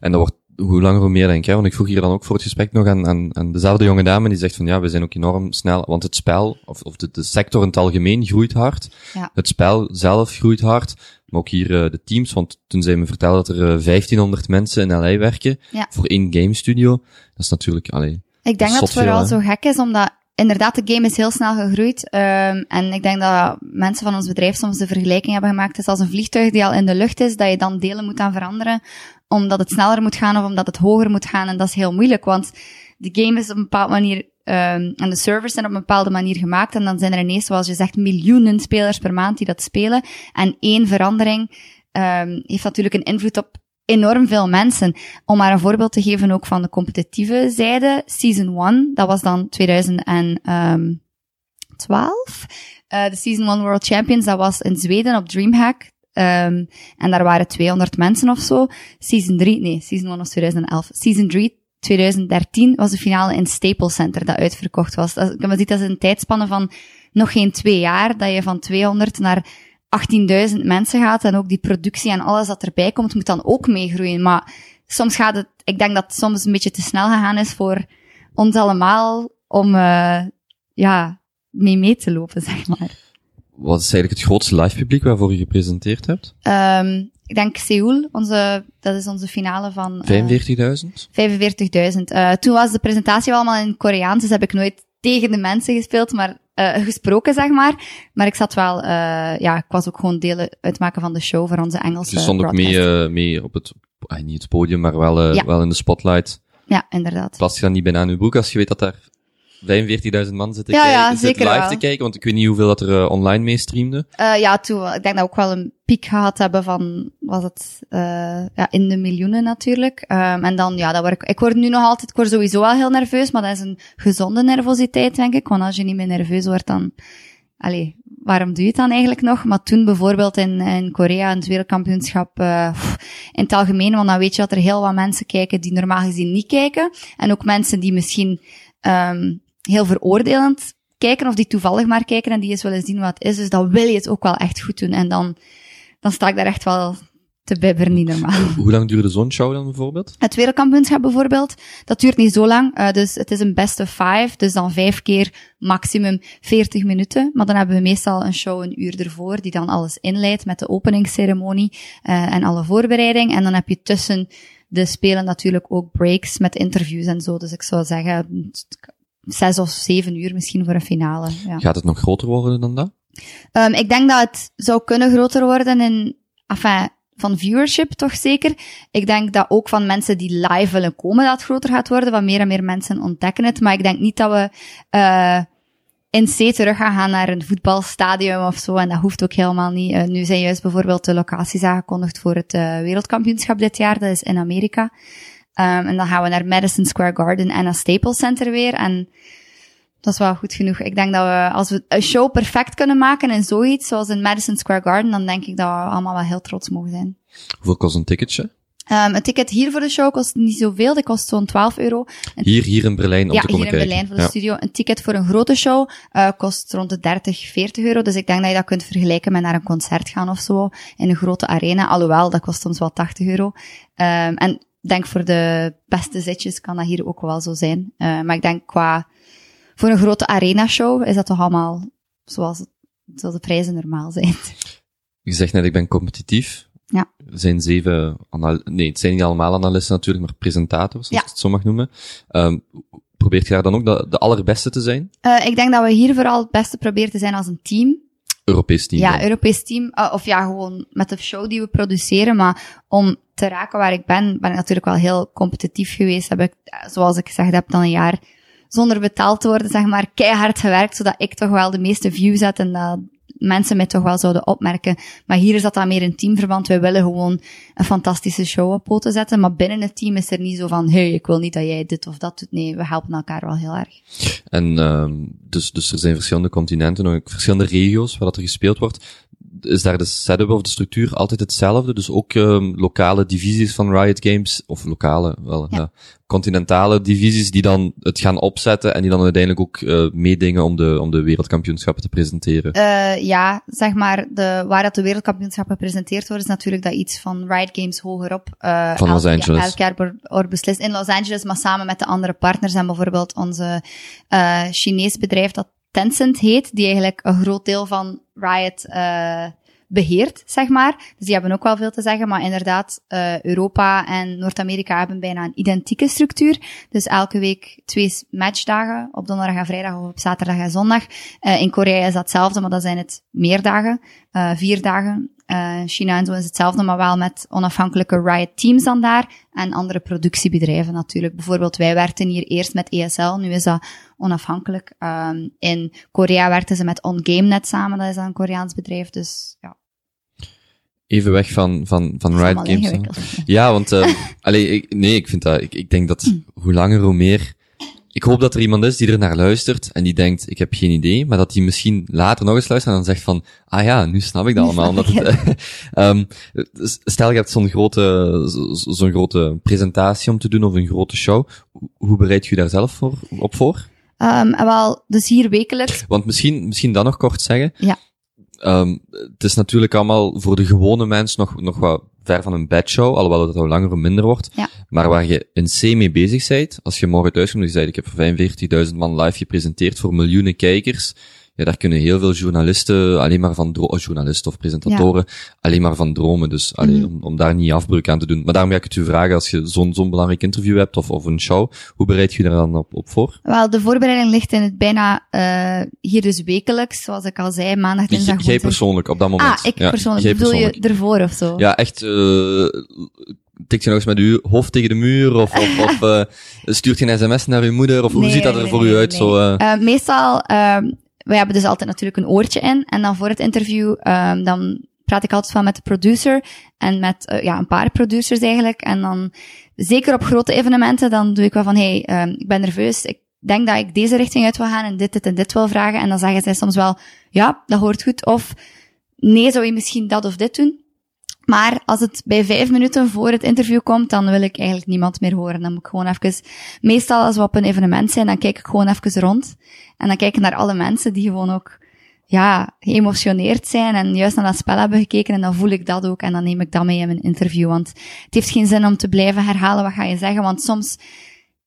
En dat wordt hoe langer hoe meer denk ik. Want ik vroeg hier dan ook voor het gesprek nog aan, aan, aan dezelfde jonge dame die zegt van ja, we zijn ook enorm snel, want het spel, of, of de, de sector in het algemeen groeit hard. Ja. Het spel zelf groeit hard. Maar ook hier uh, de teams, want toen zij me vertelde dat er uh, eh, 1500 mensen in LA werken ja. voor één game studio. Dat is natuurlijk, allee, Ik denk dat het vooral zo gek is, omdat inderdaad, de game is heel snel gegroeid. Um, en ik denk dat mensen van ons bedrijf soms de vergelijking hebben gemaakt. Het is als een vliegtuig die al in de lucht is, dat je dan delen moet aan veranderen omdat het sneller moet gaan of omdat het hoger moet gaan. En dat is heel moeilijk, want de game is op een bepaalde manier, um, en de servers zijn op een bepaalde manier gemaakt. En dan zijn er ineens, zoals je zegt, miljoenen spelers per maand die dat spelen. En één verandering um, heeft natuurlijk een invloed op enorm veel mensen. Om maar een voorbeeld te geven ook van de competitieve zijde. Season 1, dat was dan 2012. Uh, de Season 1 World Champions, dat was in Zweden op Dreamhack. Um, en daar waren 200 mensen of zo. Season 3, nee, season 1 was 2011. Season 3, 2013 was de finale in Staples Center dat uitverkocht was. Dat, je ziet, dat is een tijdspanne van nog geen twee jaar, dat je van 200 naar 18.000 mensen gaat. En ook die productie en alles dat erbij komt, moet dan ook meegroeien. Maar soms gaat het, ik denk dat het soms een beetje te snel gegaan is voor ons allemaal om, uh, ja, mee mee te lopen, zeg maar. Wat is eigenlijk het grootste live publiek waarvoor je gepresenteerd hebt? Um, ik denk Seoul, onze, dat is onze finale van... 45.000? Uh, 45.000. Uh, toen was de presentatie allemaal in Koreaans, dus heb ik nooit tegen de mensen gespeeld, maar uh, gesproken, zeg maar. Maar ik zat wel, uh, ja, ik was ook gewoon deel uitmaken van de show voor onze Engelse Je stond ook mee, uh, mee op het, niet het podium, maar wel, ja. wel in de spotlight. Ja, inderdaad. Past je dan niet bijna aan uw broek als je weet dat daar 45.000 man zitten ja, kijken, ja, zitten live te kijken, want ik weet niet hoeveel dat er uh, online meestreamde. Uh, ja, toen, ik denk dat we ook wel een piek gehad hebben van, was het, uh, ja, in de miljoenen natuurlijk. Um, en dan, ja, dat word ik, ik word nu nog altijd, ik word sowieso wel heel nerveus, maar dat is een gezonde nervositeit, denk ik. Want als je niet meer nerveus wordt, dan, allee, waarom doe je het dan eigenlijk nog? Maar toen bijvoorbeeld in, in Korea, in het wereldkampioenschap, uh, in het algemeen, want dan weet je dat er heel wat mensen kijken die normaal gezien niet kijken. En ook mensen die misschien, um, heel veroordelend kijken of die toevallig maar kijken en die eens willen zien wat het is. Dus dan wil je het ook wel echt goed doen. En dan, dan sta ik daar echt wel te bibberen, niet normaal. Hoe lang duurde zo'n show dan bijvoorbeeld? Het wereldkampioenschap bijvoorbeeld, dat duurt niet zo lang. Uh, dus het is een best of five, dus dan vijf keer maximum 40 minuten. Maar dan hebben we meestal een show een uur ervoor, die dan alles inleidt met de openingsceremonie uh, en alle voorbereiding. En dan heb je tussen de spelen natuurlijk ook breaks met interviews en zo. Dus ik zou zeggen, zes of zeven uur misschien voor een finale. Ja. Gaat het nog groter worden dan dat? Um, ik denk dat het zou kunnen groter worden in, enfin, van viewership toch zeker. Ik denk dat ook van mensen die live willen komen dat het groter gaat worden, want meer en meer mensen ontdekken het. Maar ik denk niet dat we uh, in C terug gaan gaan naar een voetbalstadion of zo. En dat hoeft ook helemaal niet. Uh, nu zijn juist bijvoorbeeld de locaties aangekondigd voor het uh, wereldkampioenschap dit jaar. Dat is in Amerika. Um, en dan gaan we naar Madison Square Garden en naar Staples Center weer. En dat is wel goed genoeg. Ik denk dat we, als we een show perfect kunnen maken in zoiets, zoals in Madison Square Garden, dan denk ik dat we allemaal wel heel trots mogen zijn. Hoeveel kost een ticketje? Um, een ticket hier voor de show kost niet zoveel, dat kost zo'n 12 euro. Een hier, hier in Berlijn om ja, te komen kijken. Ja, hier in Berlijn voor de ja. studio. Een ticket voor een grote show uh, kost rond de 30, 40 euro. Dus ik denk dat je dat kunt vergelijken met naar een concert gaan of zo, in een grote arena. Alhoewel, dat kost ons wel 80 euro. Um, en denk voor de beste zitjes kan dat hier ook wel zo zijn. Uh, maar ik denk qua, voor een grote arena show is dat toch allemaal zoals, zoals de prijzen normaal zijn. Je zegt net, ik ben competitief. Ja. Er zijn zeven, nee, het zijn niet allemaal analisten natuurlijk, maar presentators, als ja. ik het zo mag noemen. Um, probeert je daar dan ook de, de allerbeste te zijn? Uh, ik denk dat we hier vooral het beste proberen te zijn als een team. Europees team. Ja, dan. Europees team. Uh, of ja, gewoon met de show die we produceren, maar om te raken waar ik ben, ben ik natuurlijk wel heel competitief geweest. Heb ik, zoals ik gezegd heb, dan een jaar zonder betaald te worden, zeg maar, keihard gewerkt, zodat ik toch wel de meeste views had en dat mensen mij toch wel zouden opmerken. Maar hier is dat dan meer een teamverband. Wij willen gewoon een fantastische show op poten zetten. Maar binnen het team is er niet zo van, hey, ik wil niet dat jij dit of dat doet. Nee, we helpen elkaar wel heel erg. En um, dus, dus er zijn verschillende continenten, verschillende regio's waar dat er gespeeld wordt is daar de setup of de structuur altijd hetzelfde? Dus ook um, lokale divisies van Riot Games, of lokale, wel, ja. ja. continentale divisies die dan het gaan opzetten en die dan uiteindelijk ook uh, meedingen om de, om de wereldkampioenschappen te presenteren? Uh, ja, zeg maar, de, waar dat de wereldkampioenschappen gepresenteerd worden, is natuurlijk dat iets van Riot Games hogerop. Uh, van Los Angeles. Ja, elk jaar wordt beslist in Los Angeles, maar samen met de andere partners en bijvoorbeeld onze Chinees bedrijf dat Tencent heet, die eigenlijk een groot deel van Riot uh, beheert, zeg maar. Dus die hebben ook wel veel te zeggen, maar inderdaad, uh, Europa en Noord-Amerika hebben bijna een identieke structuur. Dus elke week twee matchdagen, op donderdag en vrijdag of op zaterdag en zondag. Uh, in Korea is dat hetzelfde, maar dat zijn het meer dagen, vier dagen. Uh, China en zo is hetzelfde, maar wel met onafhankelijke Riot teams dan daar en andere productiebedrijven natuurlijk. Bijvoorbeeld wij werkten hier eerst met ESL, nu is dat onafhankelijk. Um, in Korea werkten ze met OnGameNet samen, dat is dan een Koreaans bedrijf, dus ja. Even weg van, van, van Riot Games. Ja, want, uh, allee, ik, nee, ik vind dat, ik, ik denk dat hoe langer hoe meer ik hoop dat er iemand is die er naar luistert en die denkt, ik heb geen idee, maar dat die misschien later nog eens luistert en dan zegt van, ah ja, nu snap ik dat allemaal. Omdat het, um, stel je hebt zo'n grote, zo'n grote presentatie om te doen of een grote show, hoe bereid je daar zelf voor, op voor? Um, wel, dus hier wekelijks. Want misschien, misschien dan nog kort zeggen. Ja. Um, het is natuurlijk allemaal voor de gewone mens nog, nog wat ver van een bedshow, alhoewel het al langer of minder wordt. Ja. Maar waar je in C mee bezig bent, als je morgen thuis komt en je zegt, ik heb voor 45.000 man live gepresenteerd voor miljoenen kijkers, ja, daar kunnen heel veel journalisten alleen maar van dromen, journalisten of presentatoren, alleen maar van dromen. Dus alleen, mm. om, om daar niet afbreuk aan te doen. Maar daarom ga ik het u vragen, als je zo'n zo'n belangrijk interview hebt of, of een show, hoe bereid je daar dan op, op voor? Wel, de voorbereiding ligt in het bijna, uh, hier dus wekelijks, zoals ik al zei, maandag, dinsdag, Jij persoonlijk, op dat moment. Ah, ik ja, persoonlijk. Bedoel persoonlijk. je ervoor of zo? Ja, echt, uh, tikt je nog eens met uw hoofd tegen de muur? Of, of, of uh, stuurt je een sms naar uw moeder? Of hoe ziet dat er nee, voor u uit? Zo, uh... Uh, meestal, wij hebben dus altijd natuurlijk een oortje in. En dan voor het interview, um, dan praat ik altijd wel met de producer. En met, uh, ja, een paar producers eigenlijk. En dan, zeker op grote evenementen, dan doe ik wel van, hey, um, ik ben nerveus. Ik denk dat ik deze richting uit wil gaan en dit, dit en dit wil vragen. En dan zeggen zij soms wel, ja, dat hoort goed. Of, nee, zou je misschien dat of dit doen? Maar als het bij vijf minuten voor het interview komt, dan wil ik eigenlijk niemand meer horen. Dan moet ik gewoon even, meestal als we op een evenement zijn, dan kijk ik gewoon even rond. En dan kijk ik naar alle mensen die gewoon ook, ja, geëmotioneerd zijn en juist naar dat spel hebben gekeken. En dan voel ik dat ook en dan neem ik dat mee in mijn interview. Want het heeft geen zin om te blijven herhalen wat ga je zeggen, want soms,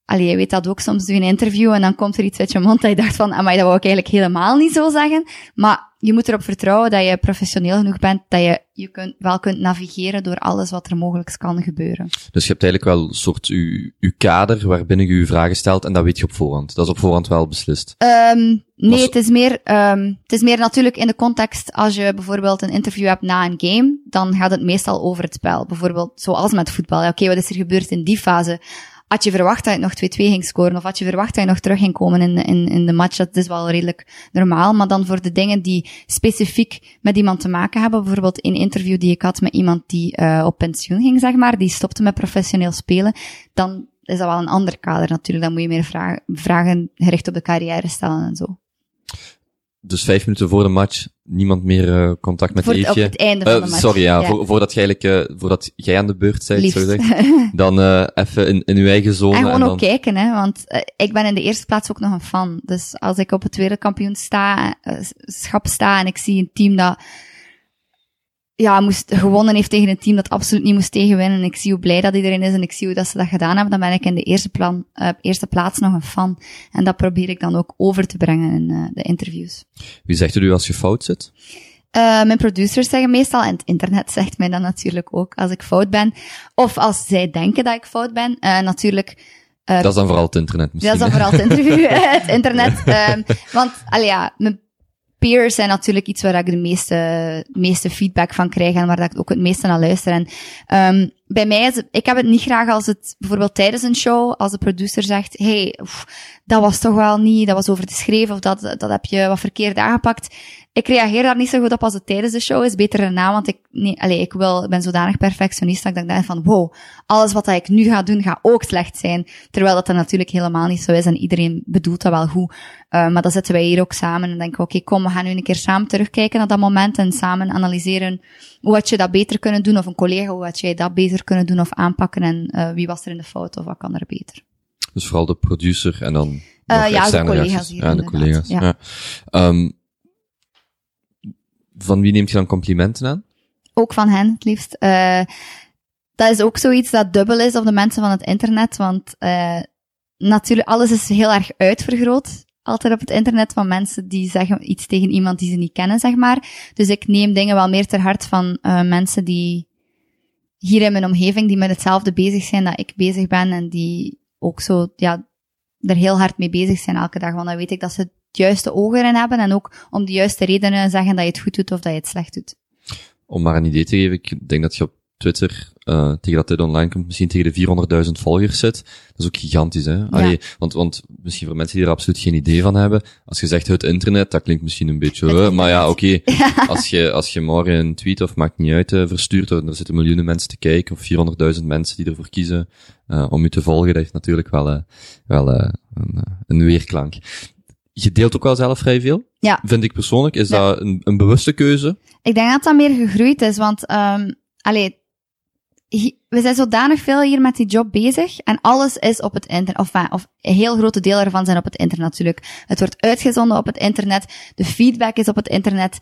Allee, je weet dat ook, soms doe je een interview en dan komt er iets uit je mond dat je dacht van, amai, dat wou ik eigenlijk helemaal niet zo zeggen. Maar je moet erop vertrouwen dat je professioneel genoeg bent, dat je je kunt, wel kunt navigeren door alles wat er mogelijk kan gebeuren. Dus je hebt eigenlijk wel een soort uw, uw kader waarbinnen je je vragen stelt en dat weet je op voorhand. Dat is op voorhand wel beslist. Um, nee, het is meer, um, het is meer natuurlijk in de context als je bijvoorbeeld een interview hebt na een game, dan gaat het meestal over het spel. Bijvoorbeeld zoals met voetbal. Oké, okay, wat is er gebeurd in die fase? Had je verwacht dat je nog 2-2 ging scoren, of had je verwacht dat je nog terug ging komen in, in, in de match, dat is wel redelijk normaal. Maar dan voor de dingen die specifiek met iemand te maken hebben, bijvoorbeeld een interview die ik had met iemand die uh, op pensioen ging, zeg maar, die stopte met professioneel spelen, dan is dat wel een ander kader natuurlijk. Dan moet je meer vragen, vragen gericht op de carrière stellen en zo dus vijf minuten voor de match niemand meer uh, contact met voor Eefje. Op het einde van uh, de match. Sorry, ja, ja. Voor, voordat, jij eigenlijk, uh, voordat jij aan de beurt bent, zou ik dan even in, in uw eigen zone. En gewoon en dan... ook kijken, hè, want ik ben in de eerste plaats ook nog een fan. Dus als ik op het wereldkampioen sta, schap sta en ik zie een team dat ja, moest, gewonnen heeft tegen een team dat absoluut niet moest tegenwinnen. En ik zie hoe blij dat iedereen is en ik zie hoe dat ze dat gedaan hebben. Dan ben ik in de eerste, plan, uh, eerste plaats nog een fan. En dat probeer ik dan ook over te brengen in uh, de interviews. Wie zegt er u als je fout zit? Uh, mijn producers zeggen meestal, en het internet zegt mij dan natuurlijk ook als ik fout ben. Of als zij denken dat ik fout ben. Natuurlijk... Dat is dan vooral het internet misschien. Dat is dan vooral het, interview, het internet. Um, want, allee, ja, mijn peers zijn natuurlijk iets waar ik de meeste, meeste feedback van krijg en waar ik ook het meeste naar luister. En um, bij mij is ik heb het niet graag als het bijvoorbeeld tijdens een show, als de producer zegt, hey, dat was toch wel niet, dat was over te schreven of dat, dat heb je wat verkeerd aangepakt ik reageer daar niet zo goed op als het tijdens de show is. Beter erna, want ik, nee, allez, ik, wil, ben zodanig perfectionist dat ik denk van, wow, alles wat ik nu ga doen, gaat ook slecht zijn. Terwijl dat, dat natuurlijk helemaal niet zo is en iedereen bedoelt dat wel goed. Uh, maar dan zitten wij hier ook samen en denken, oké, okay, kom, we gaan nu een keer samen terugkijken naar dat moment en samen analyseren hoe had je dat beter kunnen doen, of een collega, hoe had jij dat beter kunnen doen of aanpakken en uh, wie was er in de fout of wat kan er beter. Dus vooral de producer en dan uh, ja, de collega's hier, ja, de collega's. Ja. ja. Um, van wie neemt je dan complimenten aan? Ook van hen, het liefst. Uh, dat is ook zoiets dat dubbel is op de mensen van het internet, want uh, natuurlijk, alles is heel erg uitvergroot. Altijd op het internet van mensen die zeggen iets tegen iemand die ze niet kennen, zeg maar. Dus ik neem dingen wel meer ter hart van uh, mensen die hier in mijn omgeving, die met hetzelfde bezig zijn dat ik bezig ben en die ook zo, ja, er heel hard mee bezig zijn elke dag. Want dan weet ik dat ze juiste ogen erin hebben en ook om de juiste redenen zeggen dat je het goed doet of dat je het slecht doet. Om maar een idee te geven, ik denk dat je op Twitter, uh, tegen dat dit online komt, misschien tegen de 400.000 volgers zit. Dat is ook gigantisch, hè? Ja. Allee, want, want misschien voor mensen die er absoluut geen idee van hebben, als je zegt het internet, dat klinkt misschien een beetje, uh, maar ja, oké, okay. als je, als je morgen een tweet of maakt niet uit, uh, verstuurt, er zitten miljoenen mensen te kijken, of 400.000 mensen die ervoor kiezen, uh, om u te volgen, dat is natuurlijk wel, wel een, een weerklank je deelt ook wel zelf vrij veel. Ja. Vind ik persoonlijk. Is dat een, een, bewuste keuze? Ik denk dat dat meer gegroeid is, want, um, allee, we zijn zodanig veel hier met die job bezig en alles is op het internet, of, of een heel grote deel ervan zijn op het internet natuurlijk. Het wordt uitgezonden op het internet, de feedback is op het internet.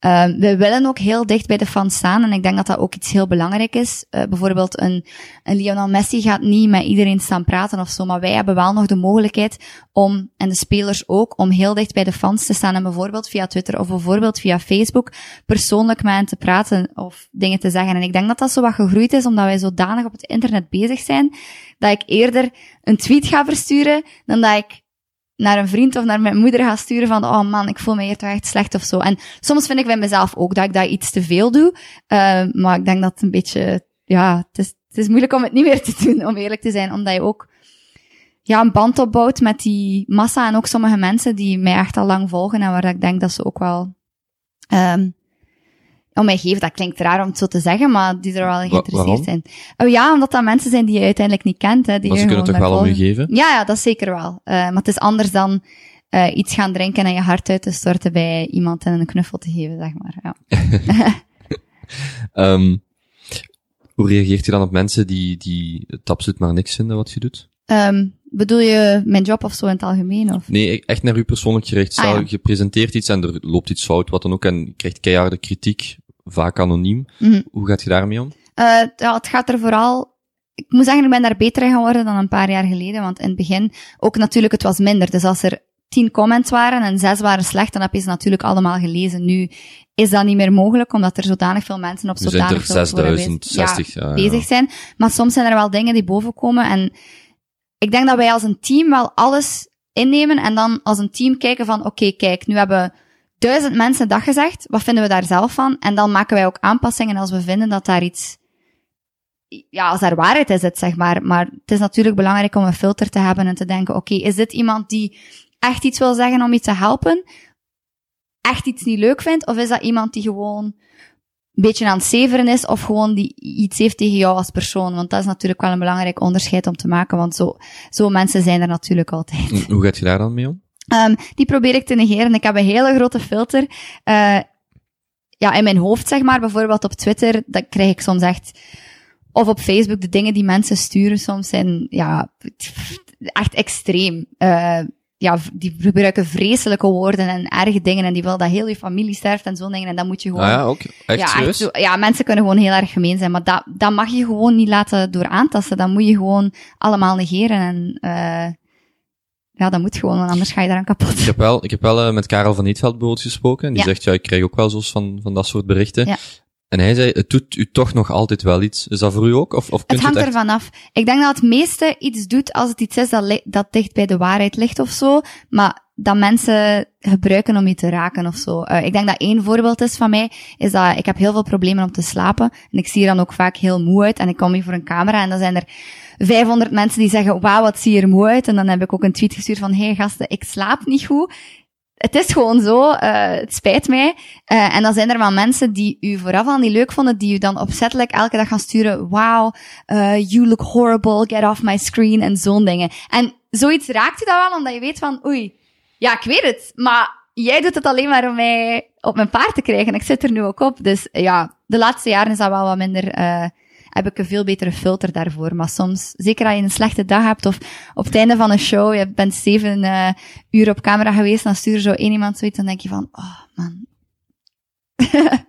Uh, we willen ook heel dicht bij de fans staan en ik denk dat dat ook iets heel belangrijk is. Uh, bijvoorbeeld een, een Lionel Messi gaat niet met iedereen staan praten of zo, maar wij hebben wel nog de mogelijkheid om, en de spelers ook, om heel dicht bij de fans te staan en bijvoorbeeld via Twitter of bijvoorbeeld via Facebook persoonlijk met hen te praten of dingen te zeggen. En ik denk dat dat zo wat gegroeid is omdat wij zodanig op het internet bezig zijn, dat ik eerder een tweet ga versturen dan dat ik naar een vriend of naar mijn moeder ga sturen van, oh man, ik voel me hier toch echt slecht of zo. En soms vind ik bij mezelf ook dat ik dat iets te veel doe. Uh, maar ik denk dat het een beetje, ja, het is, het is moeilijk om het niet meer te doen, om eerlijk te zijn. Omdat je ook, ja, een band opbouwt met die massa en ook sommige mensen die mij echt al lang volgen en waar ik denk dat ze ook wel, um, om mij geven. Dat klinkt raar om het zo te zeggen, maar die er wel geïnteresseerd zijn. Oh ja, omdat dat mensen zijn die je uiteindelijk niet kent. Hè, die maar ze kunnen toch wel om je geven? Ja, ja, dat zeker wel. Uh, maar het is anders dan uh, iets gaan drinken en je hart uit te storten bij iemand en een knuffel te geven, zeg maar. Ja. um, hoe reageert je dan op mensen die, die het absoluut maar niks vinden wat je doet? Um, bedoel je mijn job of zo in het algemeen? Of? Nee, echt naar u persoonlijk gericht. Stel, ah, ja. je presenteert iets en er loopt iets fout, wat dan ook, en je krijgt keiharde kritiek vaak anoniem. Mm Hoe gaat je daarmee om? Uh, ja, het gaat er vooral ik moet zeggen, ik ben daar beter in geworden dan een paar jaar geleden, want in het begin ook natuurlijk, het was minder. Dus als er tien comments waren en zes waren slecht, dan heb je ze natuurlijk allemaal gelezen. Nu is dat niet meer mogelijk, omdat er zodanig veel mensen op zodanig veel 6060, ja, ja, bezig zijn. Maar soms zijn er wel dingen die bovenkomen en ik denk dat wij als een team wel alles innemen en dan als een team kijken van, oké, okay, kijk, nu hebben duizend mensen dat gezegd. Wat vinden we daar zelf van? En dan maken wij ook aanpassingen als we vinden dat daar iets, ja, als daar waarheid is, het zeg maar. Maar het is natuurlijk belangrijk om een filter te hebben en te denken, oké, is dit iemand die echt iets wil zeggen om je te helpen? Echt iets niet leuk vindt? Of is dat iemand die gewoon een beetje aan het zeveren is of gewoon die iets heeft tegen jou als persoon. Want dat is natuurlijk wel een belangrijk onderscheid om te maken, want zo, zo mensen zijn er natuurlijk altijd. Hoe gaat je daar dan mee om? Um, die probeer ik te negeren. Ik heb een hele grote filter. Uh, ja, in mijn hoofd, zeg maar. Bijvoorbeeld op Twitter, dat krijg ik soms echt... Of op Facebook, de dingen die mensen sturen soms zijn, ja, echt extreem. Uh, ja, die gebruiken vreselijke woorden en erge dingen en die willen dat heel je familie sterft en zo'n dingen en dan moet je gewoon... Ah ja, ook. Echt ja, echt ja, mensen kunnen gewoon heel erg gemeen zijn, maar dat, dat mag je gewoon niet laten door aantasten. Dat moet je gewoon allemaal negeren en... Uh, ja, dat moet gewoon, want anders ga je daaraan kapot. Ik heb wel, ik heb wel uh, met Karel van Nietveld bijvoorbeeld gesproken. En die ja. zegt, ja, ik krijg ook wel zo's van, van dat soort berichten. Ja. En hij zei, het doet u toch nog altijd wel iets. Is dat voor u ook? Of, of het hangt het echt... ervan af. Ik denk dat het meeste iets doet als het iets is dat, dat dicht bij de waarheid ligt of zo. Maar dat mensen gebruiken om je te raken of zo. Uh, ik denk dat één voorbeeld is van mij, is dat ik heb heel veel problemen om te slapen. En ik zie er dan ook vaak heel moe uit. En ik kom hier voor een camera en dan zijn er 500 mensen die zeggen, wauw, wat zie je er moe uit. En dan heb ik ook een tweet gestuurd van, hey gasten, ik slaap niet goed. Het is gewoon zo, uh, het spijt mij. Uh, en dan zijn er wel mensen die u vooraf al niet leuk vonden, die u dan opzettelijk elke dag gaan sturen, wow, uh, you look horrible, get off my screen, en zo'n dingen. En zoiets raakt u dan wel, omdat je weet van, oei, ja, ik weet het, maar jij doet het alleen maar om mij op mijn paard te krijgen. Ik zit er nu ook op. Dus ja, de laatste jaren is dat wel wat minder, heb ik een veel betere filter daarvoor. Maar soms, zeker als je een slechte dag hebt of op het einde van een show, je bent zeven uh, uur op camera geweest, dan stuur zo één iemand zoiets, dan denk je van, oh man.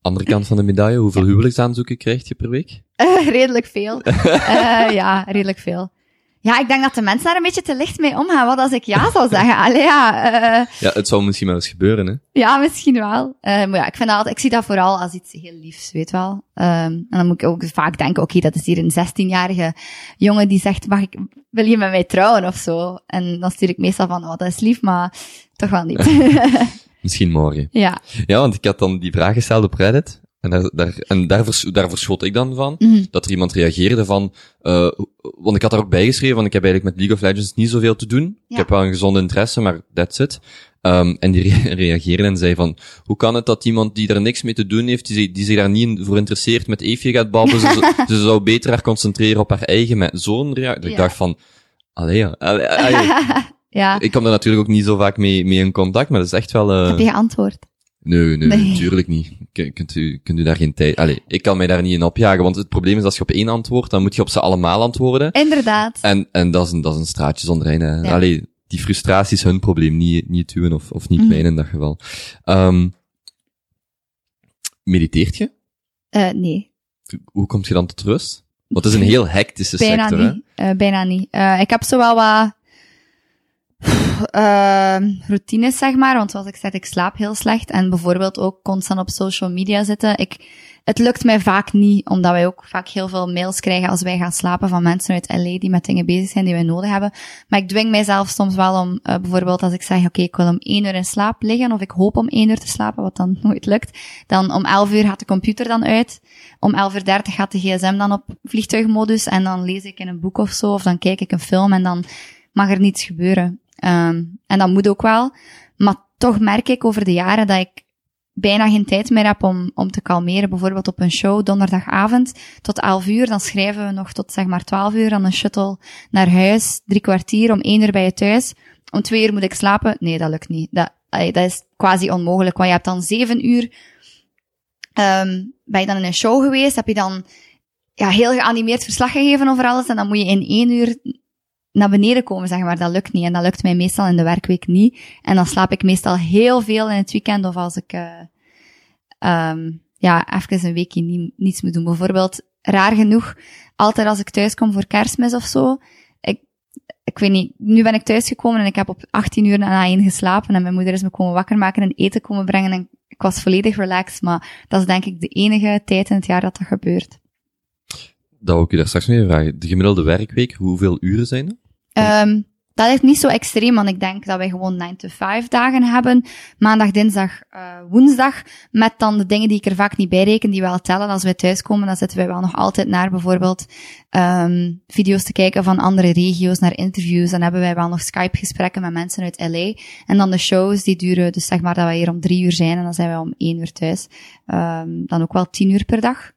Andere kant van de medaille, hoeveel huwelijksaanzoeken krijg je per week? Uh, redelijk veel. uh, ja, redelijk veel. Ja, ik denk dat de mensen daar een beetje te licht mee omgaan. Wat als ik ja zou zeggen? Allee, ja. Uh, ja, het zou misschien wel eens gebeuren, hè? Ja, misschien wel. Uh, maar ja, ik vind dat altijd, ik zie dat vooral als iets heel liefs, weet wel. Um, en dan moet ik ook vaak denken, oké, okay, dat is hier een 16-jarige jongen die zegt, mag ik, wil je met mij trouwen of zo? En dan stuur ik meestal van, oh, dat is lief, maar toch wel niet. misschien morgen. Ja. Ja, want ik had dan die vraag gesteld op Reddit. En daar, daar, en daar, vers, daar verschot ik dan van, mm -hmm. dat er iemand reageerde van, uh, want ik had daar ook bijgeschreven, want ik heb eigenlijk met League of Legends niet zoveel te doen. Ja. Ik heb wel een gezonde interesse, maar that's it. Um, en die re reageerde en zei van, hoe kan het dat iemand die er niks mee te doen heeft, die, die zich daar niet voor interesseert, met Eefje gaat babbelen, ze, ze zou beter haar concentreren op haar eigen, met zo'n reactie. Ja. Ik dacht van, allee ja, allee, allee. ja. Ik kom daar natuurlijk ook niet zo vaak mee, mee in contact, maar dat is echt wel... Uh... Heb je geantwoord? Nee, nee, nee, natuurlijk niet. Kunt u, kunt u daar geen tijd... Allee, ik kan mij daar niet in opjagen, want het probleem is als je op één antwoord, dan moet je op ze allemaal antwoorden. Inderdaad. En, en dat is een, dat is een straatje zonder einde. Ja. Allee, die frustratie is hun probleem, niet, niet uw of, of niet mm. mijn in dat geval. Um, mediteert je? Uh, nee. Hoe kom je dan tot rust? Want het is een heel hectische bijna sector, niet. hè? Uh, bijna niet. Uh, ik heb zo wel wat uh, routines, zeg maar. Want zoals ik zei, ik slaap heel slecht. En bijvoorbeeld ook constant op social media zitten. Ik, het lukt mij vaak niet, omdat wij ook vaak heel veel mails krijgen als wij gaan slapen van mensen uit LA die met dingen bezig zijn die wij nodig hebben. Maar ik dwing mijzelf soms wel om, uh, bijvoorbeeld als ik zeg, oké, ik wil om één uur in slaap liggen, of ik hoop om één uur te slapen, wat dan nooit lukt. Dan om elf uur gaat de computer dan uit. Om elf uur dertig gaat de gsm dan op vliegtuigmodus. En dan lees ik in een boek of zo, of dan kijk ik een film en dan mag er niets gebeuren. Um, en dat moet ook wel. Maar toch merk ik over de jaren dat ik bijna geen tijd meer heb om, om te kalmeren. Bijvoorbeeld op een show donderdagavond tot 11 uur. Dan schrijven we nog tot zeg maar 12 uur. Dan een shuttle naar huis. Drie kwartier. Om één uur bij je thuis. Om twee uur moet ik slapen. Nee, dat lukt niet. Dat, dat is quasi onmogelijk. Want je hebt dan zeven uur. Um, ben je dan in een show geweest? Heb je dan ja, heel geanimeerd verslag gegeven over alles. En dan moet je in één uur naar beneden komen, zeg maar. Dat lukt niet. En dat lukt mij meestal in de werkweek niet. En dan slaap ik meestal heel veel in het weekend of als ik, uh, um, ja, even een weekje niet, niets moet doen. Bijvoorbeeld, raar genoeg, altijd als ik thuis kom voor kerstmis of zo, ik, ik weet niet, nu ben ik thuisgekomen en ik heb op 18 uur na één geslapen en mijn moeder is me komen wakker maken en eten komen brengen en ik was volledig relaxed, maar dat is denk ik de enige tijd in het jaar dat dat gebeurt. Dat wil ik u daar straks mee vragen. De gemiddelde werkweek, hoeveel uren zijn er? Um, dat is niet zo extreem, want ik denk dat wij gewoon 9 to 5 dagen hebben. Maandag, dinsdag, uh, woensdag. Met dan de dingen die ik er vaak niet bij reken, die wel tellen. Als wij thuiskomen, dan zitten wij wel nog altijd naar bijvoorbeeld um, video's te kijken van andere regio's, naar interviews. Dan hebben wij wel nog Skype-gesprekken met mensen uit LA. En dan de shows, die duren, dus zeg maar dat wij hier om drie uur zijn en dan zijn wij om één uur thuis. Um, dan ook wel tien uur per dag.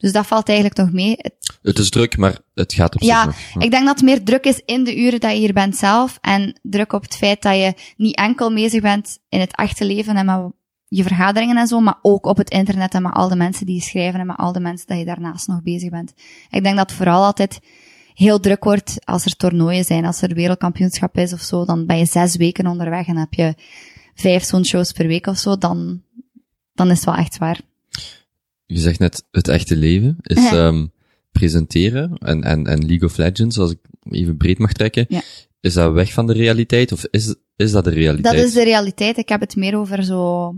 Dus dat valt eigenlijk nog mee. Het is druk, maar het gaat op zich Ja, ik denk dat het meer druk is in de uren dat je hier bent zelf. En druk op het feit dat je niet enkel bezig bent in het echte leven en met je vergaderingen en zo, maar ook op het internet en met al de mensen die je schrijven en met al de mensen dat je daarnaast nog bezig bent. Ik denk dat het vooral altijd heel druk wordt als er toernooien zijn. Als er wereldkampioenschap is of zo, dan ben je zes weken onderweg en heb je vijf zo'n shows per week of zo, dan, dan is het wel echt zwaar je zegt net het echte leven, is um, presenteren en, en, en League of Legends, als ik even breed mag trekken. Ja. Is dat weg van de realiteit of is, is dat de realiteit? Dat is de realiteit. Ik heb het meer over zo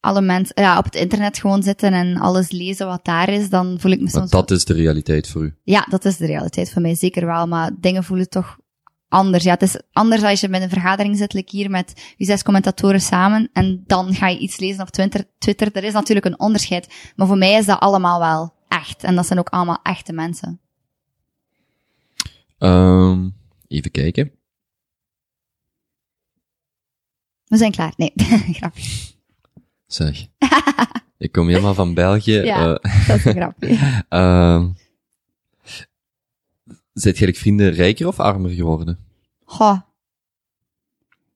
alle mensen, ja, op het internet gewoon zitten en alles lezen wat daar is, dan voel ik me soms... dat is de realiteit voor u? Ja, dat is de realiteit voor mij, zeker wel. Maar dingen voelen toch anders. Ja, het is anders als je met een vergadering zit, like hier met je zes commentatoren samen, en dan ga je iets lezen op Twitter. Twitter. Er is natuurlijk een onderscheid, maar voor mij is dat allemaal wel echt. En dat zijn ook allemaal echte mensen. Ehm even kijken. We zijn klaar. Nee, grapje. Zeg. ik kom helemaal van België. Ja. eh, Dat is een grapje. ehm vrienden rijker of armer geworden? Goh.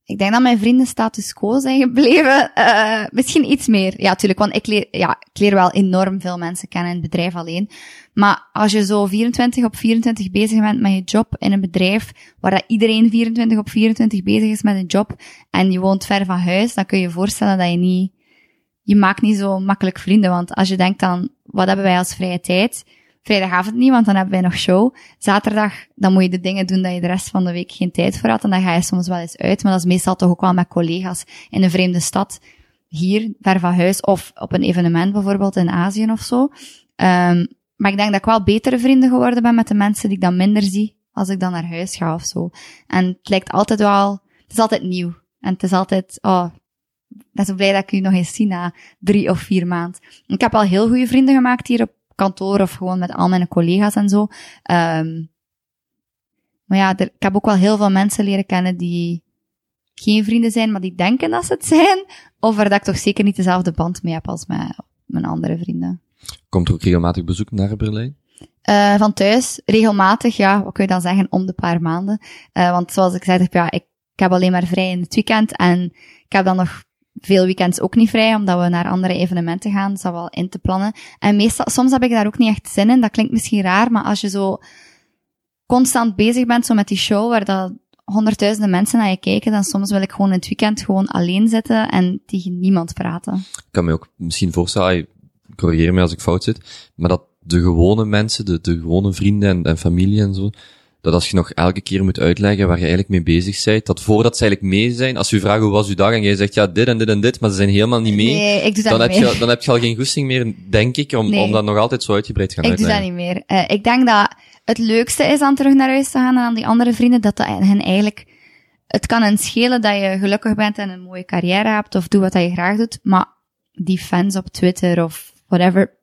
Ik denk dat mijn vrienden status quo zijn gebleven. Eh, misschien iets meer. Ja, tuurlijk, want ik leer, ja, ik leer wel enorm veel mensen kennen in het bedrijf alleen. Maar als je zo 24 op 24 bezig bent met je job in een bedrijf, waar dat iedereen 24 op 24 bezig is met een job, en je woont ver van huis, dan kun je je voorstellen dat je niet, je maakt niet zo makkelijk vrienden. Want als je denkt dan, wat hebben wij als vrije tijd? Vrijdagavond niet, want dan hebben wij nog show. Zaterdag, dan moet je de dingen doen dat je de rest van de week geen tijd voor had. En dan ga je soms wel eens uit. Maar dat is meestal toch ook wel met collega's in een vreemde stad. Hier, ver van huis. Of op een evenement bijvoorbeeld in Azië of zo. Um, maar ik denk dat ik wel betere vrienden geworden ben met de mensen die ik dan minder zie als ik dan naar huis ga of zo. En het lijkt altijd wel, het is altijd nieuw. En het is altijd, oh, ik zo blij dat ik u nog eens zie na drie of vier maanden. Ik heb al heel goede vrienden gemaakt hier op kantoor of gewoon met al mijn collega's en zo. Um, maar ja, er, ik heb ook wel heel veel mensen leren kennen die geen vrienden zijn, maar die denken dat ze het zijn. Of waar dat ik toch zeker niet dezelfde band mee heb als met mijn andere vrienden. Komt er ook regelmatig bezoek naar Berlijn? Uh, van thuis, regelmatig, ja, wat kun je dan zeggen, om de paar maanden. Uh, want zoals ik zei, ja, ik, ik heb alleen maar vrij in het weekend en ik heb dan nog veel weekends ook niet vrij, omdat we naar andere evenementen gaan, dat is wel in te plannen. En meestal, soms heb ik daar ook niet echt zin in, dat klinkt misschien raar, maar als je zo constant bezig bent, zo met die show, waar dat honderdduizenden mensen naar je kijken, dan soms wil ik gewoon in het weekend gewoon alleen zitten en tegen niemand praten. Ik kan me ook misschien voorstellen, corrigeer me als ik fout zit, maar dat de gewone mensen, de, de gewone vrienden en, en familie en zo, dat als je nog elke keer moet uitleggen waar je eigenlijk mee bezig bent, dat voordat ze eigenlijk mee zijn, als je vraagt hoe was uw dag en jij zegt ja dit en dit en dit, maar ze zijn helemaal niet mee, nee, ik doe dat dan, niet heb meer. je, dan heb je al geen goesting meer, denk ik, om, Nee. om dat nog altijd zo uitgebreid te gaan Ik doe uitleggen. dat niet meer. Uh, ik denk dat het leukste is aan terug naar huis te gaan en aan die andere vrienden, dat dat hen eigenlijk, het kan hen schelen dat je gelukkig bent en een mooie carrière hebt of doe wat je graag doet, maar die fans op Twitter of whatever,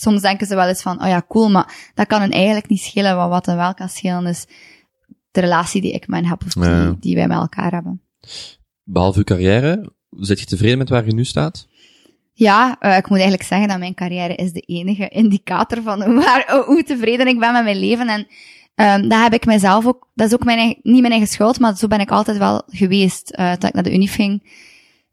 soms denken ze wel eens van, oh ja, cool, maar dat kan hen eigenlijk niet schelen, wat wat hen wel kan schelen is de relatie die ik met hen heb of die, Ja. die wij met elkaar hebben. Behalve uw carrière, zit je tevreden met waar je nu staat? Ja, uh, ik moet eigenlijk zeggen dat mijn carrière is de enige indicator van hoe, waar, hoe tevreden ik ben met mijn leven. En um, dat heb ik mezelf ook, dat is ook mijn eigen, niet mijn eigen schuld, maar zo ben ik altijd wel geweest. Uh, toen ik naar de Unie ging,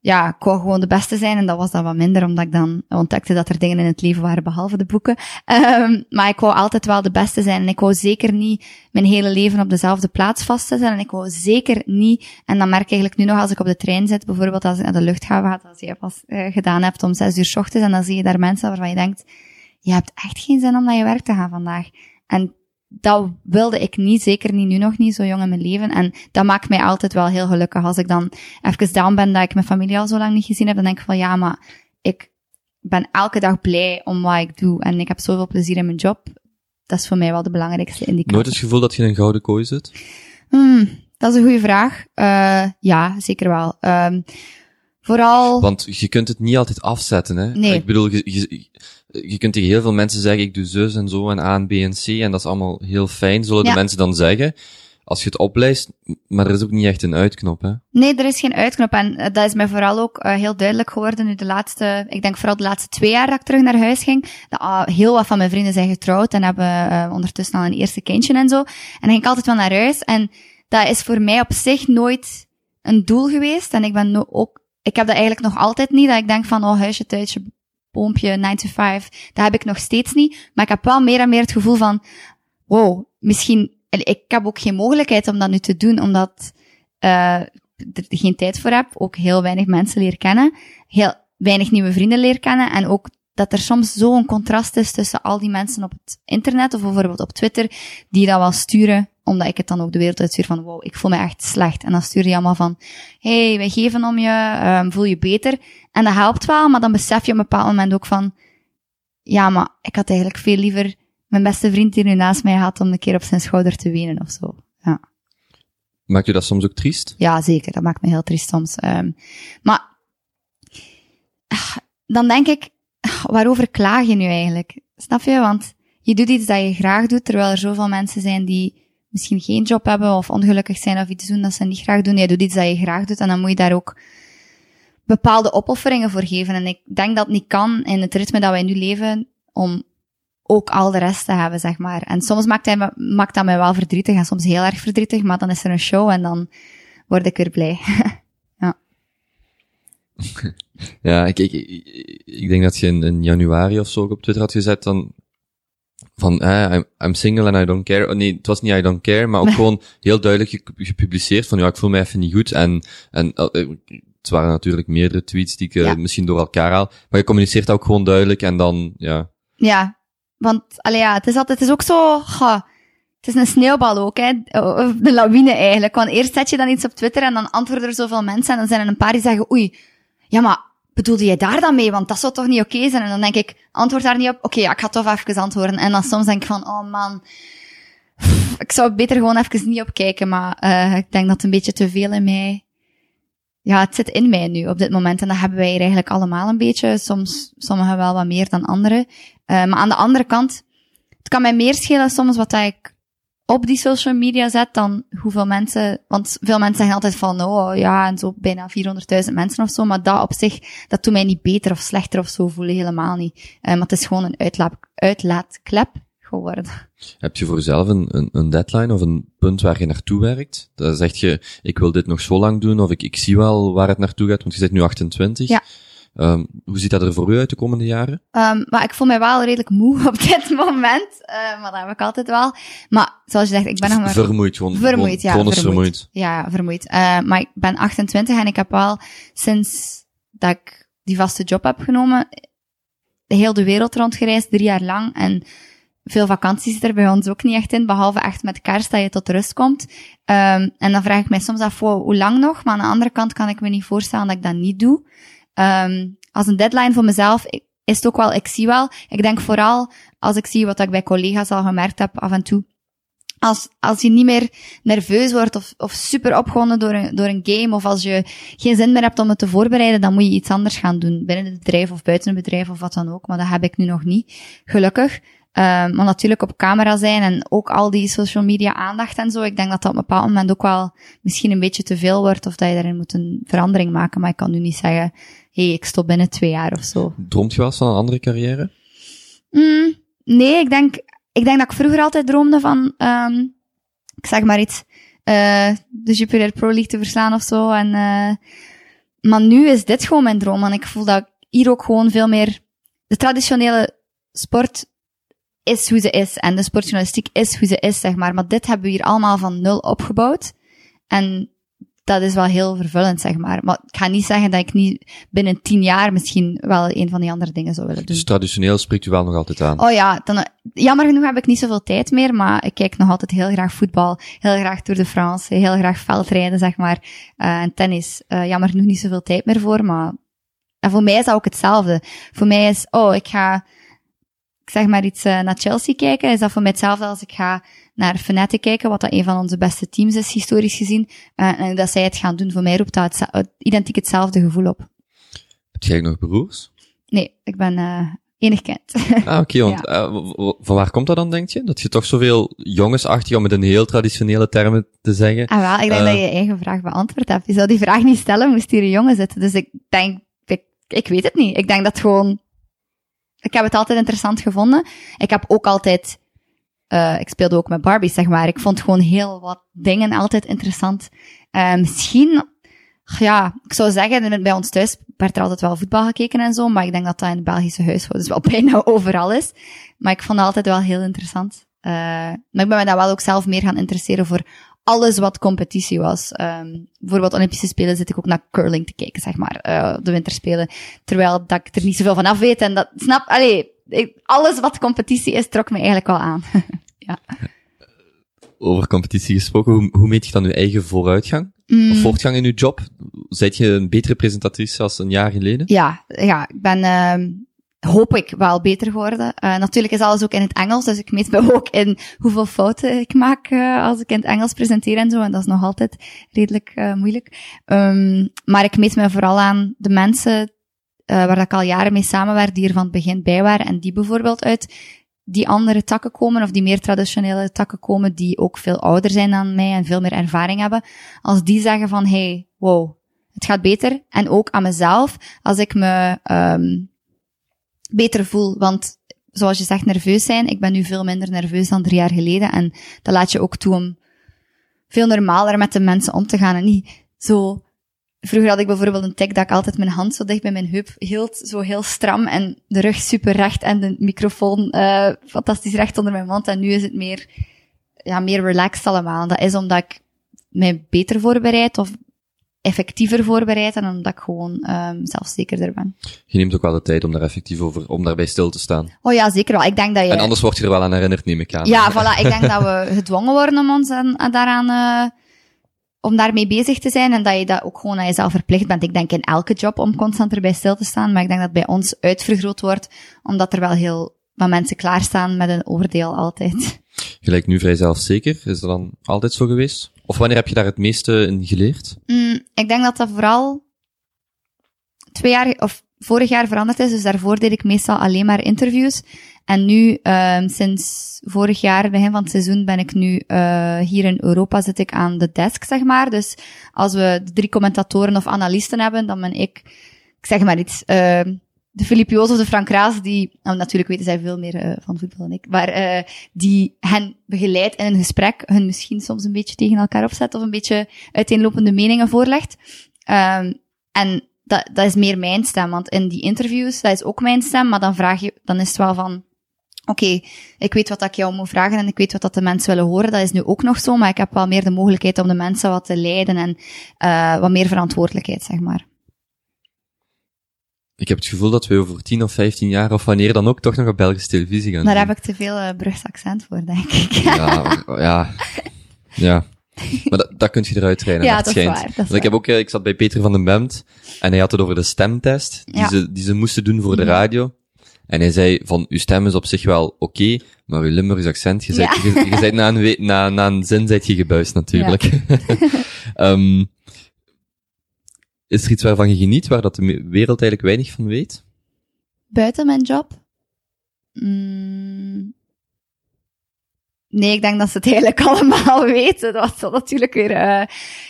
ja, ik wou gewoon de beste zijn en dat was dan wat minder, omdat ik dan ontdekte dat er dingen in het leven waren behalve de boeken. Um, maar ik wou altijd wel de beste zijn en ik wou zeker niet mijn hele leven op dezelfde plaats vastzitten en ik wou zeker niet, en dan merk ik eigenlijk nu nog als ik op de trein zit, bijvoorbeeld als ik naar de luchthaven ga, als je pas uh, gedaan hebt om zes uur s ochtends en dan zie je daar mensen waarvan je denkt, je hebt echt geen zin om naar je werk te gaan vandaag. En dat wilde ik niet, zeker niet nu nog niet, zo jong in mijn leven. En dat maakt mij altijd wel heel gelukkig. Als ik dan even down ben dat ik mijn familie al zo lang niet gezien heb, dan denk ik van ja, maar ik ben elke dag blij om wat ik doe. En ik heb zoveel plezier in mijn job. Dat is voor mij wel de belangrijkste indicator. Nooit het gevoel dat je in een gouden kooi zit? Hmm, dat is een goede vraag. Uh, ja, zeker wel. Um, vooral... Want je kunt het niet altijd afzetten, hè? Nee. Ik bedoel, je, je, je kunt tegen heel veel mensen zeggen, ik doe zus en zo en A en B en C, en dat is allemaal heel fijn, zullen Ja. de mensen dan zeggen. Als je het oplijst, maar er is ook niet echt een uitknop, hè? Nee, er is geen uitknop. En uh, dat is mij vooral ook uh, heel duidelijk geworden nu de laatste, ik denk vooral de laatste twee jaar dat ik terug naar huis ging. Dat uh, heel wat van mijn vrienden zijn getrouwd en hebben uh, ondertussen al een eerste kindje en zo. En dan ging ik altijd wel naar huis. En dat is voor mij op zich nooit een doel geweest. En ik ben no ook, ik heb dat eigenlijk nog altijd niet. Dat ik denk van, oh, huisje, thuisje, boompje, 9 to 5. Dat heb ik nog steeds niet. Maar ik heb wel meer en meer het gevoel van, wow, misschien, ik heb ook geen mogelijkheid om dat nu te doen, omdat uh, er geen tijd voor heb. Ook heel weinig mensen leer kennen. Heel weinig nieuwe vrienden leer kennen. En ook dat er soms zo'n contrast is tussen al die mensen op het internet, of bijvoorbeeld op Twitter, die dat wel sturen, omdat ik het dan ook de wereld uitstuur van, wow, ik voel me echt slecht. En dan stuur je allemaal van, hey, wij geven om je, um, voel je beter. En dat helpt wel, maar dan besef je op een bepaald moment ook van, ja, maar ik had eigenlijk veel liever mijn beste vriend die nu naast mij had om een keer op zijn schouder te wenen of zo. Ja. Maakt u dat soms ook triest? Ja, zeker. Dat maakt me heel triest soms. Ehm, maar ah, dan denk ik, ah, waarover klaag je nu eigenlijk? Snap je? Want je doet iets dat je graag doet, terwijl er zoveel mensen zijn die misschien geen job hebben of ongelukkig zijn of iets doen dat ze niet graag doen. Jij doet iets dat je graag doet en dan moet je daar ook bepaalde opofferingen voor geven. En ik denk dat het niet kan in het ritme dat wij nu leven om ook al de rest te hebben, zeg maar. En soms maakt, hij, me- maakt dat mij wel verdrietig en soms heel erg verdrietig, maar dan is er een show en dan word ik weer blij. Ja, ik, ik, ik, ik denk dat je in, in januari of zo ook op Twitter had gezet dan van, eh, I'm, I'm single and I don't care. Oh, nee, het was niet I don't care, maar ook gewoon heel duidelijk ge- gepubliceerd van, ja, ik voel me even niet goed. En, en eh, het waren natuurlijk meerdere tweets die ik eh, Ja. misschien door elkaar haal. Maar je communiceert ook gewoon duidelijk en dan, ja. Ja, want allee, ja, het is altijd, het is ook zo, ga, het is een sneeuwbal ook, hè, of de lawine eigenlijk. Want eerst zet je dan iets op Twitter en dan antwoorden er zoveel mensen en dan zijn er een paar die zeggen, oei, ja, maar bedoelde jij daar dan mee? Want dat zou toch niet oké zijn? En dan denk ik, antwoord daar niet op. Oké, ja, ik ga toch even antwoorden. En dan soms denk ik van, oh man, ik zou beter gewoon even niet op kijken, maar eh, ik denk dat het een beetje te veel in mij ja, het zit in mij nu op dit moment. En dat hebben wij hier eigenlijk allemaal een beetje. Soms, sommigen wel wat meer dan anderen. Eh, maar aan de andere kant, het kan mij meer schelen soms wat ik op die social media zet dan hoeveel mensen, want veel mensen zeggen altijd van, oh ja, en zo bijna 400.000 mensen of zo, maar dat op zich, dat doet mij niet beter of slechter of zo voelen, helemaal niet. Eh, maar het is gewoon een uitlaat, uitlaatklep geworden. Heb je voor jezelf een, een, een deadline of een punt waar je naartoe werkt? Dan zeg je, ik wil dit nog zo lang doen, of ik, ik zie wel waar het naartoe gaat, want je zit nu 28. Ja. Ehm, hoe ziet dat er voor u uit de komende jaren? Um, maar ik voel mij wel redelijk moe op dit moment, uh, maar dat heb ik altijd wel. Maar zoals je zegt, ik ben nog maar... Vermoeid, gewoon. Vermoeid, ja. Vermoeid. vermoeid. Ja, vermoeid. Uh, maar ik ben 28 en ik heb wel sinds dat ik die vaste job heb genomen, heel de wereld rondgereisd, drie jaar lang. En veel vakanties zit er bij ons ook niet echt in, behalve echt met kerst dat je tot rust komt. Um, en dan vraag ik mij soms af, hoe lang nog? Maar aan de andere kant kan ik me niet voorstellen dat ik dat niet doe. Um, als een deadline voor mezelf is het ook wel, ik zie wel. Ik denk vooral als ik zie wat ik bij collega's al gemerkt heb af en toe. Als, als je niet meer nerveus wordt of, of super opgewonden door een, door een game, of als je geen zin meer hebt om het te voorbereiden, dan moet je iets anders gaan doen. Binnen het bedrijf of buiten het bedrijf of wat dan ook. Maar dat heb ik nu nog niet, gelukkig. Um, maar natuurlijk op camera zijn en ook al die social media aandacht en zo. Ik denk dat dat op een bepaald moment ook wel misschien een beetje te veel wordt of dat je daarin moet een verandering maken. Maar ik kan nu niet zeggen, hé, hey, ik stop binnen twee jaar of zo. Droomt je wel eens van een andere carrière? Mm, nee, ik denk, ik denk dat ik vroeger altijd droomde van, um, ik zeg maar iets, uh, de Jupiler Pro League te verslaan of zo. En, uh, maar nu is dit gewoon mijn droom. En ik voel dat ik hier ook gewoon veel meer, de traditionele sport is hoe ze is. En de sportjournalistiek is hoe ze is, zeg maar. Maar dit hebben we hier allemaal van nul opgebouwd. En dat is wel heel vervullend, zeg maar. Maar ik ga niet zeggen dat ik niet binnen tien jaar misschien wel een van die andere dingen zou willen doen. Dus traditioneel spreekt u wel nog altijd aan? Oh ja, dan, jammer genoeg heb ik niet zoveel tijd meer, maar ik kijk nog altijd heel graag voetbal, heel graag Tour de France, heel graag veldrijden, zeg maar, uh, en tennis. Uh, jammer genoeg niet zoveel tijd meer voor, maar en voor mij is dat ook hetzelfde. Voor mij is, oh, ik ga ik zeg maar iets uh, naar Chelsea kijken, is dat voor mij hetzelfde als ik ga naar Fnatic kijken, wat dat een van onze beste teams is, historisch gezien. Uh, en dat zij het gaan doen, voor mij roept dat het, het, identiek hetzelfde gevoel op. Heb jij nog broers? Nee, ik ben uh, enig kind. ah, oké, okay, van waar komt dat dan, denk je? Dat je toch zoveel jongens achter je, om met een heel traditionele termen te zeggen. Ah, wel, ik denk dat je je eigen vraag beantwoord hebt. Je zou die vraag niet stellen, moest hier een jongen zitten. Dus ik denk, ik, ik weet het niet. Ik denk dat gewoon ik heb het altijd interessant gevonden. Ik heb ook altijd, uh, ik speelde ook met Barbie, zeg maar. Ik vond gewoon heel wat dingen altijd interessant. Uh, misschien, ja, ik zou zeggen, bij ons thuis werd er altijd wel voetbal gekeken en zo, maar ik denk dat dat in de Belgische huishoudens wel bijna overal is. Maar ik vond het altijd wel heel interessant. Uh, maar ik ben me daar wel ook zelf meer gaan interesseren voor alles wat competitie was. Um, bijvoorbeeld Olympische Spelen zit ik ook naar curling te kijken, zeg maar, uh, de winterspelen. Terwijl dat ik er niet zoveel van af weet en dat, snap, allee, ik, alles wat competitie is, trok me eigenlijk wel aan. ja. Over competitie gesproken, hoe, hoe meet je dan je eigen vooruitgang? Mm. Of voortgang in je job? Zijt je een betere presentatrice als een jaar geleden? Ja, ja, ik ben, uh, hoop ik wel beter geworden. Uh, natuurlijk is alles ook in het Engels, dus ik meet me ook in hoeveel fouten ik maak uh, als ik in het Engels presenteer en zo. En dat is nog altijd redelijk uh, moeilijk. Um, maar ik meet me vooral aan de mensen waar ik al jaren mee samenwerk, die er van het begin bij waren en die bijvoorbeeld uit die andere takken komen, of die meer traditionele takken komen, die ook veel ouder zijn dan mij en veel meer ervaring hebben. Als die zeggen van, hey, wow, het gaat beter. En ook aan mezelf, als ik me um, beter voel. Want zoals je zegt, nerveus zijn. Ik ben nu veel minder nerveus dan drie jaar geleden. En dat laat je ook toe om veel normaler met de mensen om te gaan. En niet zo... Vroeger had ik bijvoorbeeld een tik dat ik altijd mijn hand zo dicht bij mijn heup hield, zo heel stram en de rug super recht en de microfoon uh, fantastisch recht onder mijn mond. En nu is het meer, ja, meer relaxed allemaal. En dat is omdat ik mij beter voorbereid of effectiever voorbereid en omdat ik gewoon um, zelfzekerder ben. Je neemt ook wel de tijd om daar effectief over, om daarbij stil te staan. Oh ja, zeker wel. Ik denk dat je... En anders word je er wel aan herinnerd, neem ik aan. Ja, voilà. Ik denk dat we gedwongen worden om ons aan, daaraan, uh, om daarmee bezig te zijn en dat je dat ook gewoon aan jezelf verplicht bent. Ik denk in elke job om constant erbij stil te staan, maar ik denk dat bij ons uitvergroot wordt, omdat er wel heel wat mensen klaarstaan met een oordeel altijd. Gelijk nu vrij zelfzeker. Is dat dan altijd zo geweest? Of wanneer heb je daar het meeste in geleerd? Mm, ik denk dat dat vooral twee jaar, of vorig jaar veranderd is. Dus daarvoor deed ik meestal alleen maar interviews. En nu, um, sinds vorig jaar, begin van het seizoen, ben ik nu uh, hier in Europa, zit ik aan de desk, zeg maar. Dus als we drie commentatoren of analisten hebben, dan ben ik, ik zeg maar iets, uh, de Filip of de Frank Raas, die, nou, natuurlijk weten zij veel meer uh, van voetbal dan ik, maar uh, die hen begeleidt in een gesprek, hun misschien soms een beetje tegen elkaar opzet of een beetje uiteenlopende meningen voorlegt. Um, en dat, dat is meer mijn stem, want in die interviews, dat is ook mijn stem, maar dan vraag je, dan is het wel van, oké, ik weet wat ik jou moet vragen en ik weet wat dat de mensen willen horen. Dat is nu ook nog zo, maar ik heb wel meer de mogelijkheid om de mensen wat te leiden en uh, wat meer verantwoordelijkheid, zeg maar. Ik heb het gevoel dat we over 10 of 15 jaar, of wanneer dan ook, toch nog op Belgische televisie gaan Daar heb ik te veel uh, accent voor, denk ik. ja, ja, ja. Maar dat, dat kun je eruit trainen, ja, dat. Is waar, dat is ik heb ook, eh, ik zat bij Peter van den Bemt, en hij had het over de stemtest, die, ja. ze, die ze moesten doen voor de mhm. radio. En hij zei van, uw stem is op zich wel oké, okay, maar uw Limburgs accent, je bent, ja. bent na, een, na, na een zin zijt je gebuist natuurlijk. Ja. um, Is er iets waarvan je geniet, waar dat de wereld eigenlijk weinig van weet? Buiten mijn job? Mm. Nee, ik denk dat ze het eigenlijk allemaal weten. Dat is natuurlijk weer... Uh,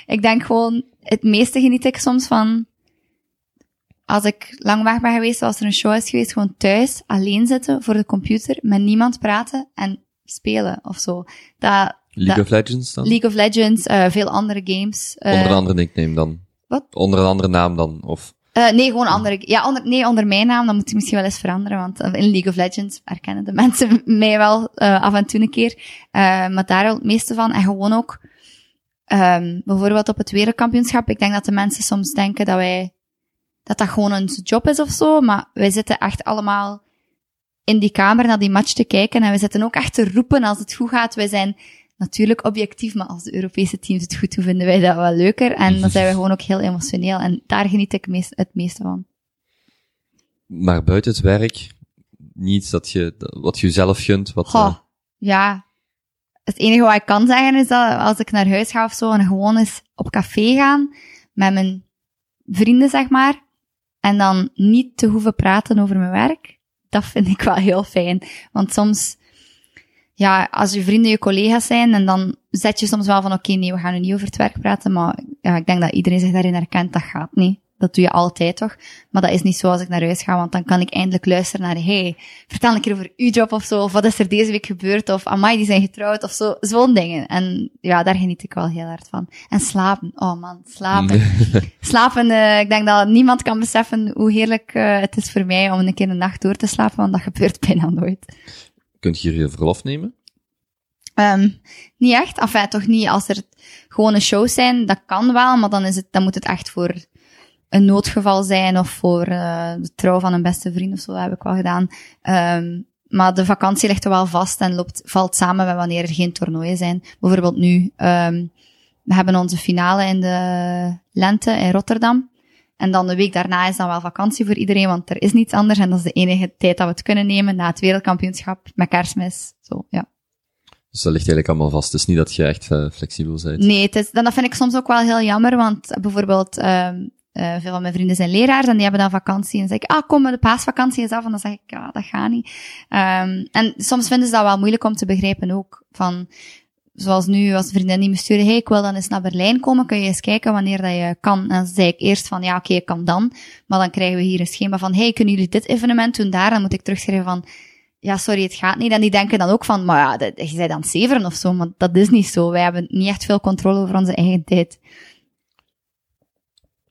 ik denk gewoon, het meeste geniet ik soms van... Als ik lang weg ben geweest, als er een show is geweest, gewoon thuis, alleen zitten, voor de computer, met niemand praten en spelen of zo. Dat, League of Legends dan? League of Legends, uh, veel andere games. Uh, Onder een andere nickname dan? Wat? Onder een andere naam dan, of? Uh, nee, gewoon andere. Ja, onder, nee, onder mijn naam. Dan moet ik misschien wel eens veranderen. Want in League of Legends herkennen de mensen mij wel uh, af en toe een keer. Uh, maar daar het meeste van. En gewoon ook, um, bijvoorbeeld op het wereldkampioenschap. Ik denk dat de mensen soms denken dat wij, dat dat gewoon een job is of zo. Maar wij zitten echt allemaal in die kamer naar die match te kijken. En we zitten ook echt te roepen als het goed gaat. Wij zijn natuurlijk objectief, maar als de Europese teams het goed doen, vinden wij dat wel leuker. En dan zijn we gewoon ook heel emotioneel. En daar geniet ik meest, het meeste van. Maar buiten het werk, niets dat je, wat je zelf gunt, wat... Goh, uh... ja. Het enige wat ik kan zeggen is dat als ik naar huis ga of zo en gewoon eens op café gaan met mijn vrienden, zeg maar, en dan niet te hoeven praten over mijn werk, dat vind ik wel heel fijn. Want soms ja, als je vrienden je collega's zijn, en dan zet je soms wel van, oké, okay, nee, we gaan nu niet over het werk praten, maar ja, ik denk dat iedereen zich daarin herkent, dat gaat niet. Dat doe je altijd toch? Maar dat is niet zo als ik naar huis ga, want dan kan ik eindelijk luisteren naar, hey, vertel een keer over uw job of zo, of wat is er deze week gebeurd, of amai, die zijn getrouwd, of zo, zo'n dingen. En ja, daar geniet ik wel heel hard van. En slapen, oh man, slapen. slapen, uh, ik denk dat niemand kan beseffen hoe heerlijk uh, het is voor mij om een keer een nacht door te slapen, want dat gebeurt bijna nooit. Kunt je hier je verlof nemen? Um, niet echt. Enfin, toch niet als er gewone shows zijn. Dat kan wel, maar dan, is het, dan moet het echt voor een noodgeval zijn of voor uh, de trouw van een beste vriend of zo. Dat heb ik wel gedaan. Um, maar de vakantie ligt er wel vast en loopt, valt samen met wanneer er geen toernooien zijn. Bijvoorbeeld nu. Um, we hebben onze finale in de lente in Rotterdam. En dan de week daarna is dan wel vakantie voor iedereen, want er is niets anders. En dat is de enige tijd dat we het kunnen nemen na het wereldkampioenschap met kerstmis. Zo, ja. Dus dat ligt eigenlijk allemaal vast. Het is niet dat je echt uh, flexibel bent. Nee, het is, dan, dat vind ik soms ook wel heel jammer, want bijvoorbeeld, um, uh, veel van mijn vrienden zijn leraars en die hebben dan vakantie. En dan zeg ik, ah, kom, de paasvakantie is af. En dan zeg ik, ja, dat gaat niet. Um, en soms vinden ze dat wel moeilijk om te begrijpen ook. Van, zoals nu, als de vriendin die me stuurde, hey, ik wil dan eens naar Berlijn komen, kun je eens kijken wanneer dat je kan. En dan zei ik eerst van, ja, oké, okay, ik kan dan. Maar dan krijgen we hier een schema van, hey, kunnen jullie dit evenement doen daar? Dan moet ik terugschrijven van, ja, sorry, het gaat niet. En die denken dan ook van, maar ja, dat, je bent aan het zeveren of zo, maar dat is niet zo. Wij hebben niet echt veel controle over onze eigen tijd.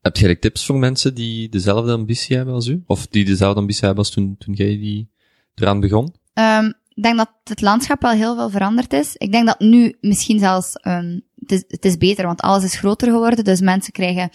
Heb jij tips voor mensen die dezelfde ambitie hebben als u? Of die dezelfde ambitie hebben als toen, toen jij die eraan begon? Um, ik denk dat het landschap wel heel veel veranderd is. Ik denk dat nu misschien zelfs, um, het, is, het is beter, want alles is groter geworden, dus mensen krijgen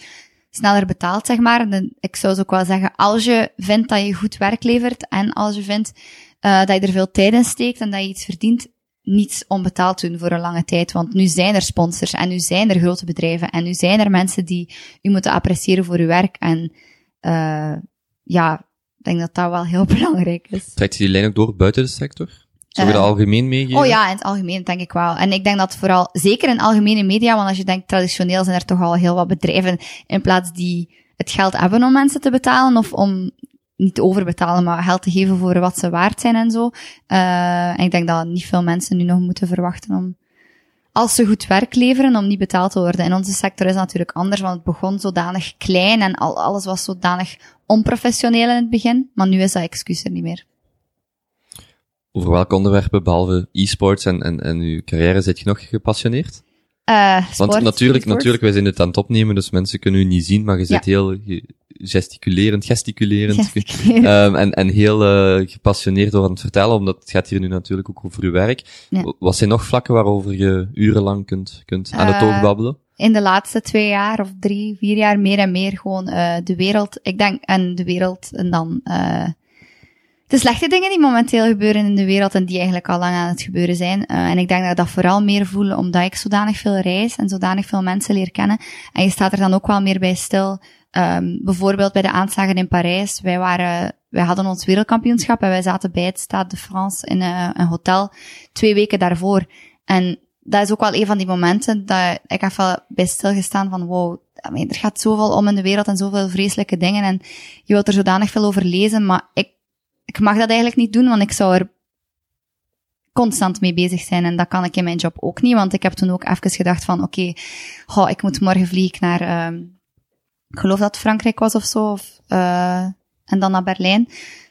sneller betaald, zeg maar. En ik zou zo ook wel zeggen, als je vindt dat je goed werk levert en als je vindt uh, dat je er veel tijd in steekt en dat je iets verdient, niets onbetaald doen voor een lange tijd. Want nu zijn er sponsors en nu zijn er grote bedrijven en nu zijn er mensen die u moeten appreciëren voor uw werk. En uh, ja, ik denk dat dat wel heel belangrijk is. Trekt je die lijn ook door buiten de sector? Zou je dat algemeen meegeven? Oh ja, in het algemeen denk ik wel. En ik denk dat vooral, zeker in algemene media, want als je denkt traditioneel zijn er toch al heel wat bedrijven in plaats die het geld hebben om mensen te betalen of om niet overbetalen, maar geld te geven voor wat ze waard zijn en zo. Uh, en ik denk dat niet veel mensen nu nog moeten verwachten om, als ze goed werk leveren, om niet betaald te worden. In onze sector is dat natuurlijk anders, want het begon zodanig klein en al, alles was zodanig onprofessioneel in het begin. Maar nu is dat excuus er niet meer. Over welke onderwerpen, behalve e-sports en, en, en uw carrière, zit je nog gepassioneerd? Uh, sport, Want natuurlijk, natuurlijk, wij zijn het aan het opnemen, dus mensen kunnen u niet zien, maar je zit ja. heel gesticulerend, gesticulerend. gesticulerend. um, en, en heel uh, gepassioneerd door aan het vertellen, omdat het gaat hier nu natuurlijk ook over uw werk. Ja. Wat zijn nog vlakken waarover je urenlang kunt, kunt aan het Uh, oog babbelen? In de laatste twee jaar of drie, vier jaar meer en meer gewoon de wereld. Ik denk, en de wereld en dan de slechte dingen die momenteel gebeuren in de wereld en die eigenlijk al lang aan het gebeuren zijn. Uh, en ik denk dat ik dat vooral meer voel omdat ik zodanig veel reis en zodanig veel mensen leer kennen. En je staat er dan ook wel meer bij stil. Um, bijvoorbeeld bij de aanslagen in Parijs. Wij waren, wij hadden ons wereldkampioenschap en wij zaten bij het Stade de France in uh, een hotel twee weken daarvoor. En dat is ook wel een van die momenten dat ik even bij stilgestaan van wow, er gaat zoveel om in de wereld en zoveel vreselijke dingen en je wilt er zodanig veel over lezen, maar ik, ik mag dat eigenlijk niet doen, want ik zou er constant mee bezig zijn en dat kan ik in mijn job ook niet, want ik heb toen ook even gedacht van oké, okay, ik moet morgen vliegen naar, um, ik geloof dat het Frankrijk was of zo, of, uh, en dan naar Berlijn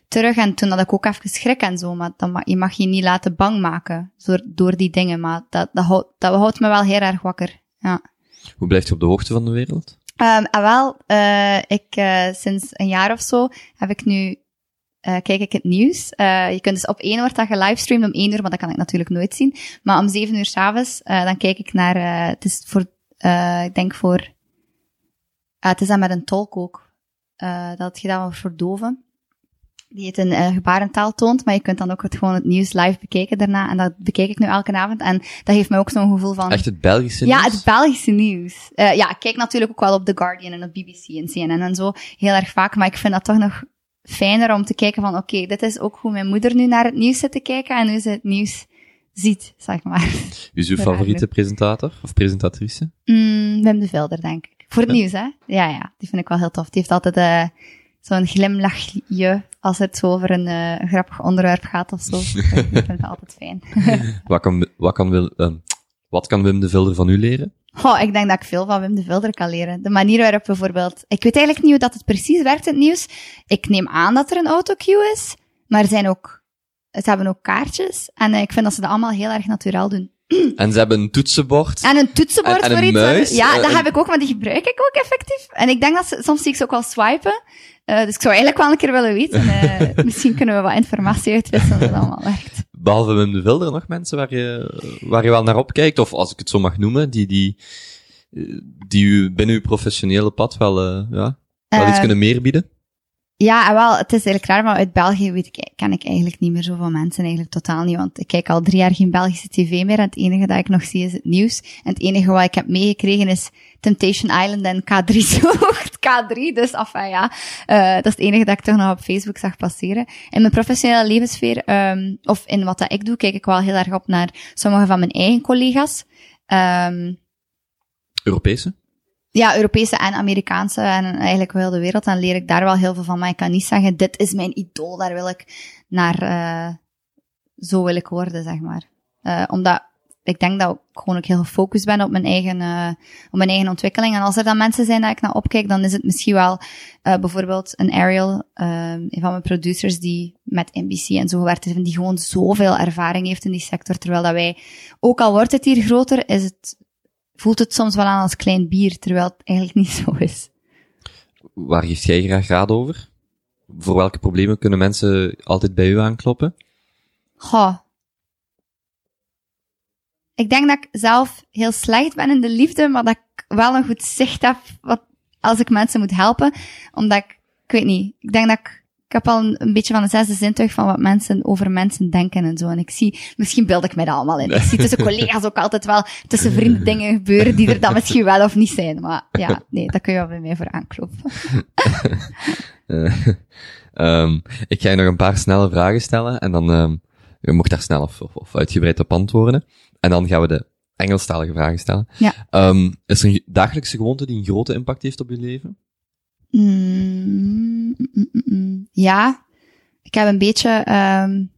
terug. En toen had ik ook even schrik en zo, maar dan, je mag je niet laten bang maken door, door die dingen. Maar dat, dat, houdt, dat houdt me wel heel erg wakker. Ja. Hoe blijft je op de hoogte van de wereld? Um, en wel, uh, ik, uh, sinds een jaar of zo heb ik nu, uh, kijk ik het nieuws. Uh, je kunt dus op één wordt dat gelivestreamd om één uur, maar dat kan ik natuurlijk nooit zien. Maar om zeven uur s'avonds, uh, dan kijk ik naar, het is voor, ik denk voor, het is dan met een tolk ook. Dat het gedaan wordt voor doven die het in gebarentaal toont, maar je kunt dan ook het, gewoon het nieuws live bekijken daarna. En dat bekijk ik nu elke avond. En dat geeft mij ook zo'n gevoel van... Echt het Belgische nieuws? Ja, het Belgische nieuws. Ja, ik kijk natuurlijk ook wel op The Guardian en op BBC en CNN en zo, heel erg vaak. Maar ik vind dat toch nog fijner om te kijken van, oké, okay, dit is ook hoe mijn moeder nu naar het nieuws zit te kijken en hoe ze het nieuws ziet, zeg maar. Wie is uw favoriete presentator of presentatrice? Mm, Wim de Vilder, denk ik. Voor het ja. nieuws, hè? Ja, ja, die vind ik wel heel tof. Die heeft altijd... Uh, zo'n glimlachje als het zo over een, uh, een grappig onderwerp gaat of zo. ik vind het altijd fijn. wat, kan, wat, kan Wil, uh, wat kan Wim de Vilder van u leren? Oh, ik denk dat ik veel van Wim de Vilder kan leren. De manier waarop bijvoorbeeld... Ik weet eigenlijk niet hoe dat het precies werkt in het nieuws. Ik neem aan dat er een autocue is, maar er zijn ook... Ze hebben ook kaartjes en uh, ik vind dat ze dat allemaal heel erg natuurlijk doen. En ze hebben een toetsenbord. En een toetsenbord en, en voor een iets. Muis. Ja, dat uh, heb ik ook, maar die gebruik ik ook effectief. En ik denk dat ze, soms zie ik ze ook wel swipen. Uh, dus ik zou eigenlijk wel een keer willen weten. Uh, misschien kunnen we wat informatie uitwisselen hoe dat allemaal werkt. Behalve Wim de Vilder nog mensen waar je, waar je wel naar opkijkt, of als ik het zo mag noemen, die, die, die u binnen uw professionele pad wel, uh, ja, wel iets kunnen meer bieden? Ja, wel, het is eigenlijk raar, maar uit België weet ik, ken ik eigenlijk niet meer zoveel mensen, eigenlijk totaal niet, want ik kijk al drie jaar geen Belgische tv meer en het enige dat ik nog zie is het nieuws. En het enige wat ik heb meegekregen is Temptation Island en K3 zoekt. K3, dus enfin ja, uh, dat is het enige dat ik toch nog op Facebook zag passeren. In mijn professionele levenssfeer, um, of in wat dat ik doe, kijk ik wel heel erg op naar sommige van mijn eigen collega's. Um, Europese? Ja, Europese en Amerikaanse en eigenlijk wel de wereld. Dan leer ik daar wel heel veel van. Maar ik kan niet zeggen, dit is mijn idool, daar wil ik naar, uh, zo wil ik worden, zeg maar. Uh, omdat ik denk dat ik gewoon ook heel gefocust ben op mijn eigen, uh, op mijn eigen ontwikkeling. En als er dan mensen zijn dat ik naar opkijk, dan is het misschien wel bijvoorbeeld een Ariel, een van mijn producers die met NBC en zo gewerkt heeft, die gewoon zoveel ervaring heeft in die sector. Terwijl dat wij, ook al wordt het hier groter, is het voelt het soms wel aan als klein bier, terwijl het eigenlijk niet zo is. Waar geeft jij graag raad over? Voor welke problemen kunnen mensen altijd bij u aankloppen? Goh. Ik denk dat ik zelf heel slecht ben in de liefde, maar dat ik wel een goed zicht heb wat, als ik mensen moet helpen. Omdat ik, ik weet niet, ik denk dat ik ik heb al een, beetje van een zesde zintuig van wat mensen over mensen denken en zo. En ik zie, misschien beeld ik mij dat allemaal in. Ik zie tussen collega's ook altijd wel, tussen vrienden dingen gebeuren die er dan misschien wel of niet zijn. Maar ja, nee, daar kun je wel bij mij voor aankloppen. uh, um, ik ga je nog een paar snelle vragen stellen en dan, um, je mocht daar snel of, of, of uitgebreid op antwoorden. En dan gaan we de Engelstalige vragen stellen. Ja. Um, is er een dagelijkse gewoonte die een grote impact heeft op je leven? Mm, mm, mm, ja, ik heb een beetje um,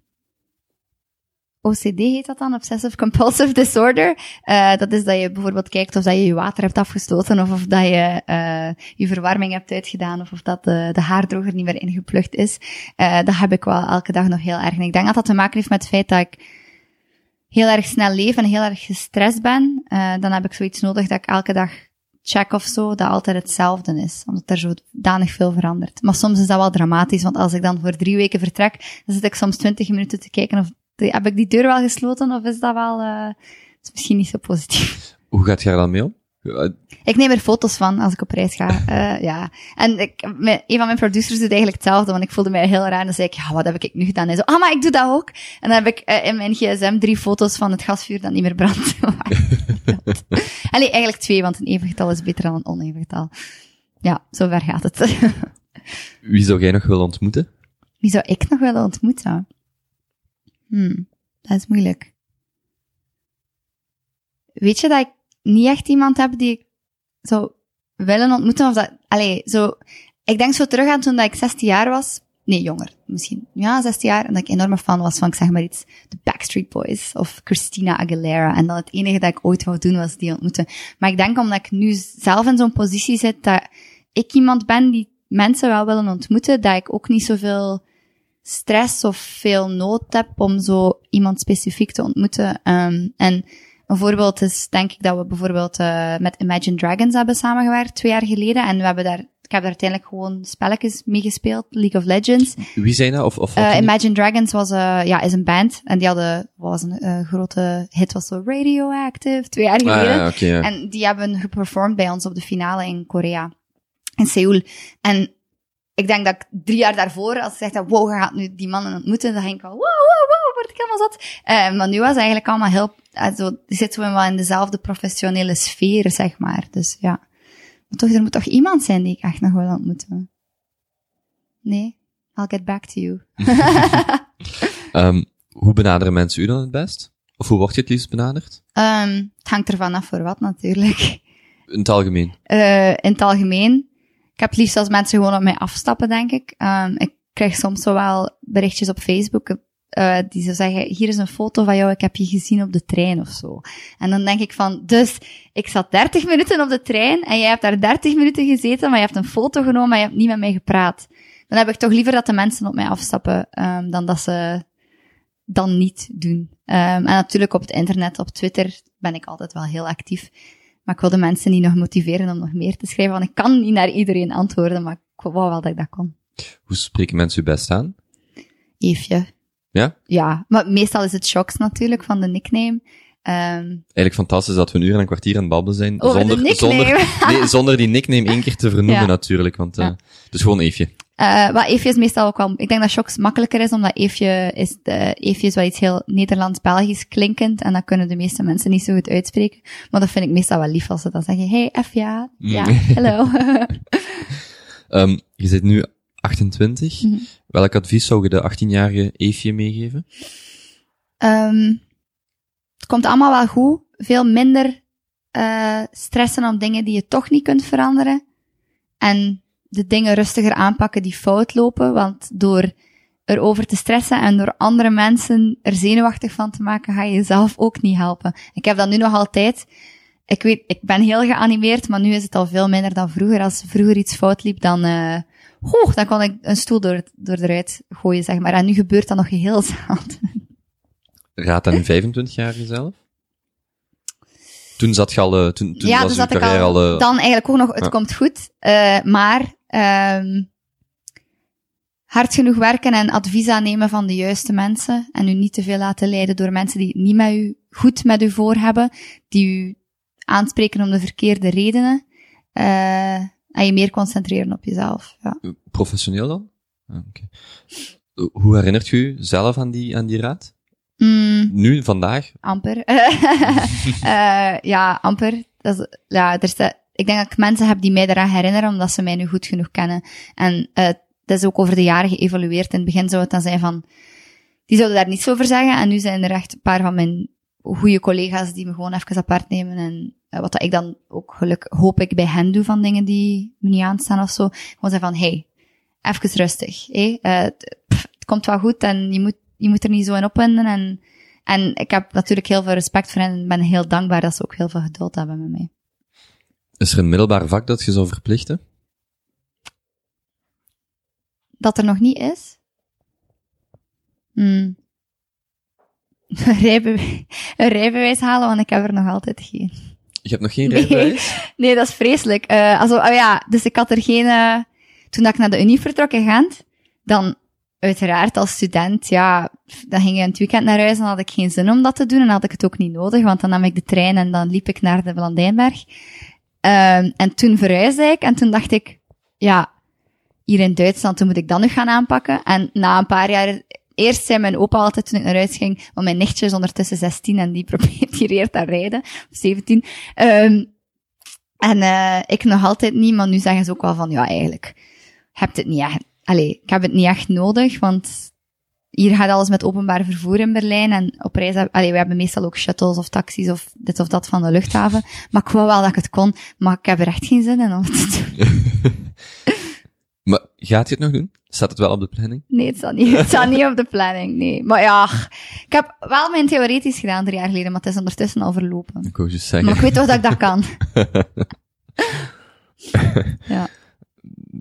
OCD heet dat dan, Obsessive Compulsive Disorder. Uh, dat is dat je bijvoorbeeld kijkt of dat je je water hebt afgestoten of of dat je uh, je verwarming hebt uitgedaan of of dat de, de haardroger niet meer ingeplucht is. Uh, dat heb ik wel elke dag nog heel erg. En ik denk dat dat te maken heeft met het feit dat ik heel erg snel leef en heel erg gestrest ben. dan heb ik zoiets nodig dat ik elke dag check of zo, dat altijd hetzelfde is. Omdat er zo danig veel verandert. Maar soms is dat wel dramatisch, want als ik dan voor drie weken vertrek, dan zit ik soms twintig minuten te kijken of, heb ik die deur wel gesloten of is dat wel, uh, is misschien niet zo positief. Hoe gaat je er dan mee om? Ik neem er foto's van als ik op reis ga. Uh, ja. En ik, een van mijn producers doet eigenlijk hetzelfde, want ik voelde mij heel raar. En dan zei ik, ja, wat heb ik nu gedaan? En zo, ah, maar ik doe dat ook. En dan heb ik uh, in mijn gsm drie foto's van het gasvuur dat niet meer brandt. Allee, eigenlijk twee, want een even getal is beter dan een oneven getal. Ja, zover gaat het. Wie zou jij nog willen ontmoeten? Wie zou ik nog willen ontmoeten? Hmm, dat is moeilijk. Weet je dat ik niet echt iemand heb die ik zou willen ontmoeten. Of dat, allee, zo, ik denk zo terug aan toen dat ik 16 jaar was. Nee, jonger, misschien. Ja, 16 jaar. En dat ik enorme fan was van, ik zeg maar iets, de Backstreet Boys of Christina Aguilera. En dat het enige dat ik ooit wou doen was die ontmoeten. Maar ik denk omdat ik nu zelf in zo'n positie zit dat ik iemand ben die mensen wel willen ontmoeten, dat ik ook niet zoveel stress of veel nood heb om zo iemand specifiek te ontmoeten. Um, en een voorbeeld is, denk ik, dat we bijvoorbeeld uh, met Imagine Dragons hebben samengewerkt twee jaar geleden. En we hebben daar, ik heb daar uiteindelijk gewoon spelletjes mee gespeeld, League of Legends. Wie zijn dat? Of, of uh, Imagine Dragons was, uh, ja, is een band. En die hadden, was een grote hit, was zo Radioactive, twee jaar geleden. Ah, ja, okay, ja. En die hebben geperformed bij ons op de finale in Korea. In Seoul. En ik denk dat ik drie jaar daarvoor, als ik zeg, wow, je gaat nu die mannen ontmoeten, dan denk ik al, wow, wow, wow, word ik helemaal zat. Uh, maar nu was het eigenlijk allemaal heel, also, zitten we wel in dezelfde professionele sfeer, zeg maar. Dus ja. Maar toch, er moet toch iemand zijn die ik echt nog wil ontmoeten. Nee? I'll get back to you. um, hoe benaderen mensen u dan het best? Of hoe word je het liefst benaderd? Um, het hangt ervan af voor wat, natuurlijk. In het algemeen? Uh, in het algemeen ik heb het liefst als mensen gewoon op mij afstappen, denk ik. Um, ik krijg soms zo wel berichtjes op Facebook uh, die zo zeggen, hier is een foto van jou, ik heb je gezien op de trein of zo. En dan denk ik van, dus ik zat 30 minuten op de trein en jij hebt daar 30 minuten gezeten, maar je hebt een foto genomen, maar je hebt niet met mij gepraat. Dan heb ik toch liever dat de mensen op mij afstappen, um, dan dat ze dan niet doen. Um, en natuurlijk op het internet, op Twitter, ben ik altijd wel heel actief. Maar ik wil de mensen niet nog motiveren om nog meer te schrijven, want ik kan niet naar iedereen antwoorden, maar ik wou wel dat ik dat kon. Hoe spreken mensen u best aan? Eefje. Ja? Ja, maar meestal is het shocks natuurlijk van de nickname. Um, Eigenlijk fantastisch dat we nu een kwartier aan het babbelen zijn. Over zonder, de zonder, nee, zonder die nickname één keer te vernoemen Ja. natuurlijk, want uh, Ja. dus gewoon Eefje. Uh, wat Eefje is meestal ook wel, ik denk dat shocks makkelijker is, omdat Eefje is, de, Eefje is wel iets heel Nederlands-Belgisch klinkend, en dat kunnen de meeste mensen niet zo goed uitspreken. Maar dat vind ik meestal wel lief als ze dan zeggen, hey, F ja, ja, Mm. hello. Ehm, je zit nu 28. Mhm. Welk advies zou je de 18-jarige Eefje meegeven? Ehm, het komt allemaal wel goed. Veel minder eh, stressen om dingen die je toch niet kunt veranderen. En de dingen rustiger aanpakken die fout lopen. Want door erover te stressen en door andere mensen er zenuwachtig van te maken, ga je jezelf ook niet helpen. Ik heb dat nu nog altijd. Ik weet, ik ben heel geanimeerd, maar nu is het al veel minder dan vroeger. Als vroeger iets fout liep, dan, eh hoog, dan kon ik een stoel door, door eruit gooien, zeg maar. En nu gebeurt dat nog heel zelden. Raad aan een 25-jarige zelf? Toen zat je al, eh, toen, toen ja, was dus je dat carrière al, al... eh, dan eigenlijk ook nog, het ja. komt goed, eh, maar ehm hard genoeg werken en advies aannemen van de juiste mensen en u niet te veel laten leiden door mensen die het niet met u, goed met u voor hebben, die u aanspreken om de verkeerde redenen, eh, en je meer concentreren op jezelf. Ja. Professioneel dan? Ah, oké. Eh, Hoe herinnert je u zelf aan die, aan die raad? Mm, Nu, vandaag? amper. Eh, ja, amper. Dat is, ja, er is, ik denk dat ik mensen heb die mij eraan herinneren, omdat ze mij nu goed genoeg kennen. En eh dat is ook over de jaren geëvolueerd. In het begin zou het dan zijn van, die zouden daar niets over zeggen. En nu zijn er echt een paar van mijn goede collega's die me gewoon even apart nemen. En wat dat ik dan ook geluk, hoop ik bij hen doe van dingen die me niet aanstaan of zo. Gewoon zeggen van, hey, even rustig. Hey, eh, het, pff, het komt wel goed en je moet, je moet er niet zo in opwinden. En, en ik heb natuurlijk heel veel respect voor hen en ben heel dankbaar dat ze ook heel veel geduld hebben met mij. Is er een middelbaar vak dat je zou verplichten? Dat er nog niet is? Hmm. Een, rijbewijs, een rijbewijs halen, want ik heb er nog altijd geen. Je hebt nog geen rijbewijs? Nee, dat is vreselijk. Eh also, oh ja, dus ik had er geen... eh, toen dat ik naar de Unie vertrok in Gent, dan uiteraard als student, ja, dan ging je in het weekend naar huis en had ik geen zin om dat te doen en had ik het ook niet nodig, want dan nam ik de trein en dan liep ik naar de Blandijnberg. Ehm, en toen verhuisde ik en toen dacht ik, ja, hier in Duitsland, toen moet ik dat nu gaan aanpakken. En na een paar jaar, eerst zei mijn opa altijd toen ik naar huis ging, want mijn nichtje is ondertussen 16 en die probeert hier eerst te rijden, of 17. Ehm, en eh ik nog altijd niet, maar nu zeggen ze ook wel van, ja, eigenlijk, heb het niet echt, allee, ik heb het niet echt nodig, want hier gaat alles met openbaar vervoer in Berlijn en op reis, allee, we hebben meestal ook shuttles of taxis of dit of dat van de luchthaven. Maar ik wou wel dat ik het kon, maar ik heb er echt geen zin in om het te doen. Maar gaat je het nog doen? Staat het wel op de planning? Nee, het staat niet, het staat niet op de planning, nee. Maar ja, ik heb wel mijn theoretisch gedaan drie jaar geleden, maar het is ondertussen al verlopen. Ik wou Maar zeggen. ik weet toch dat ik dat kan. Ja.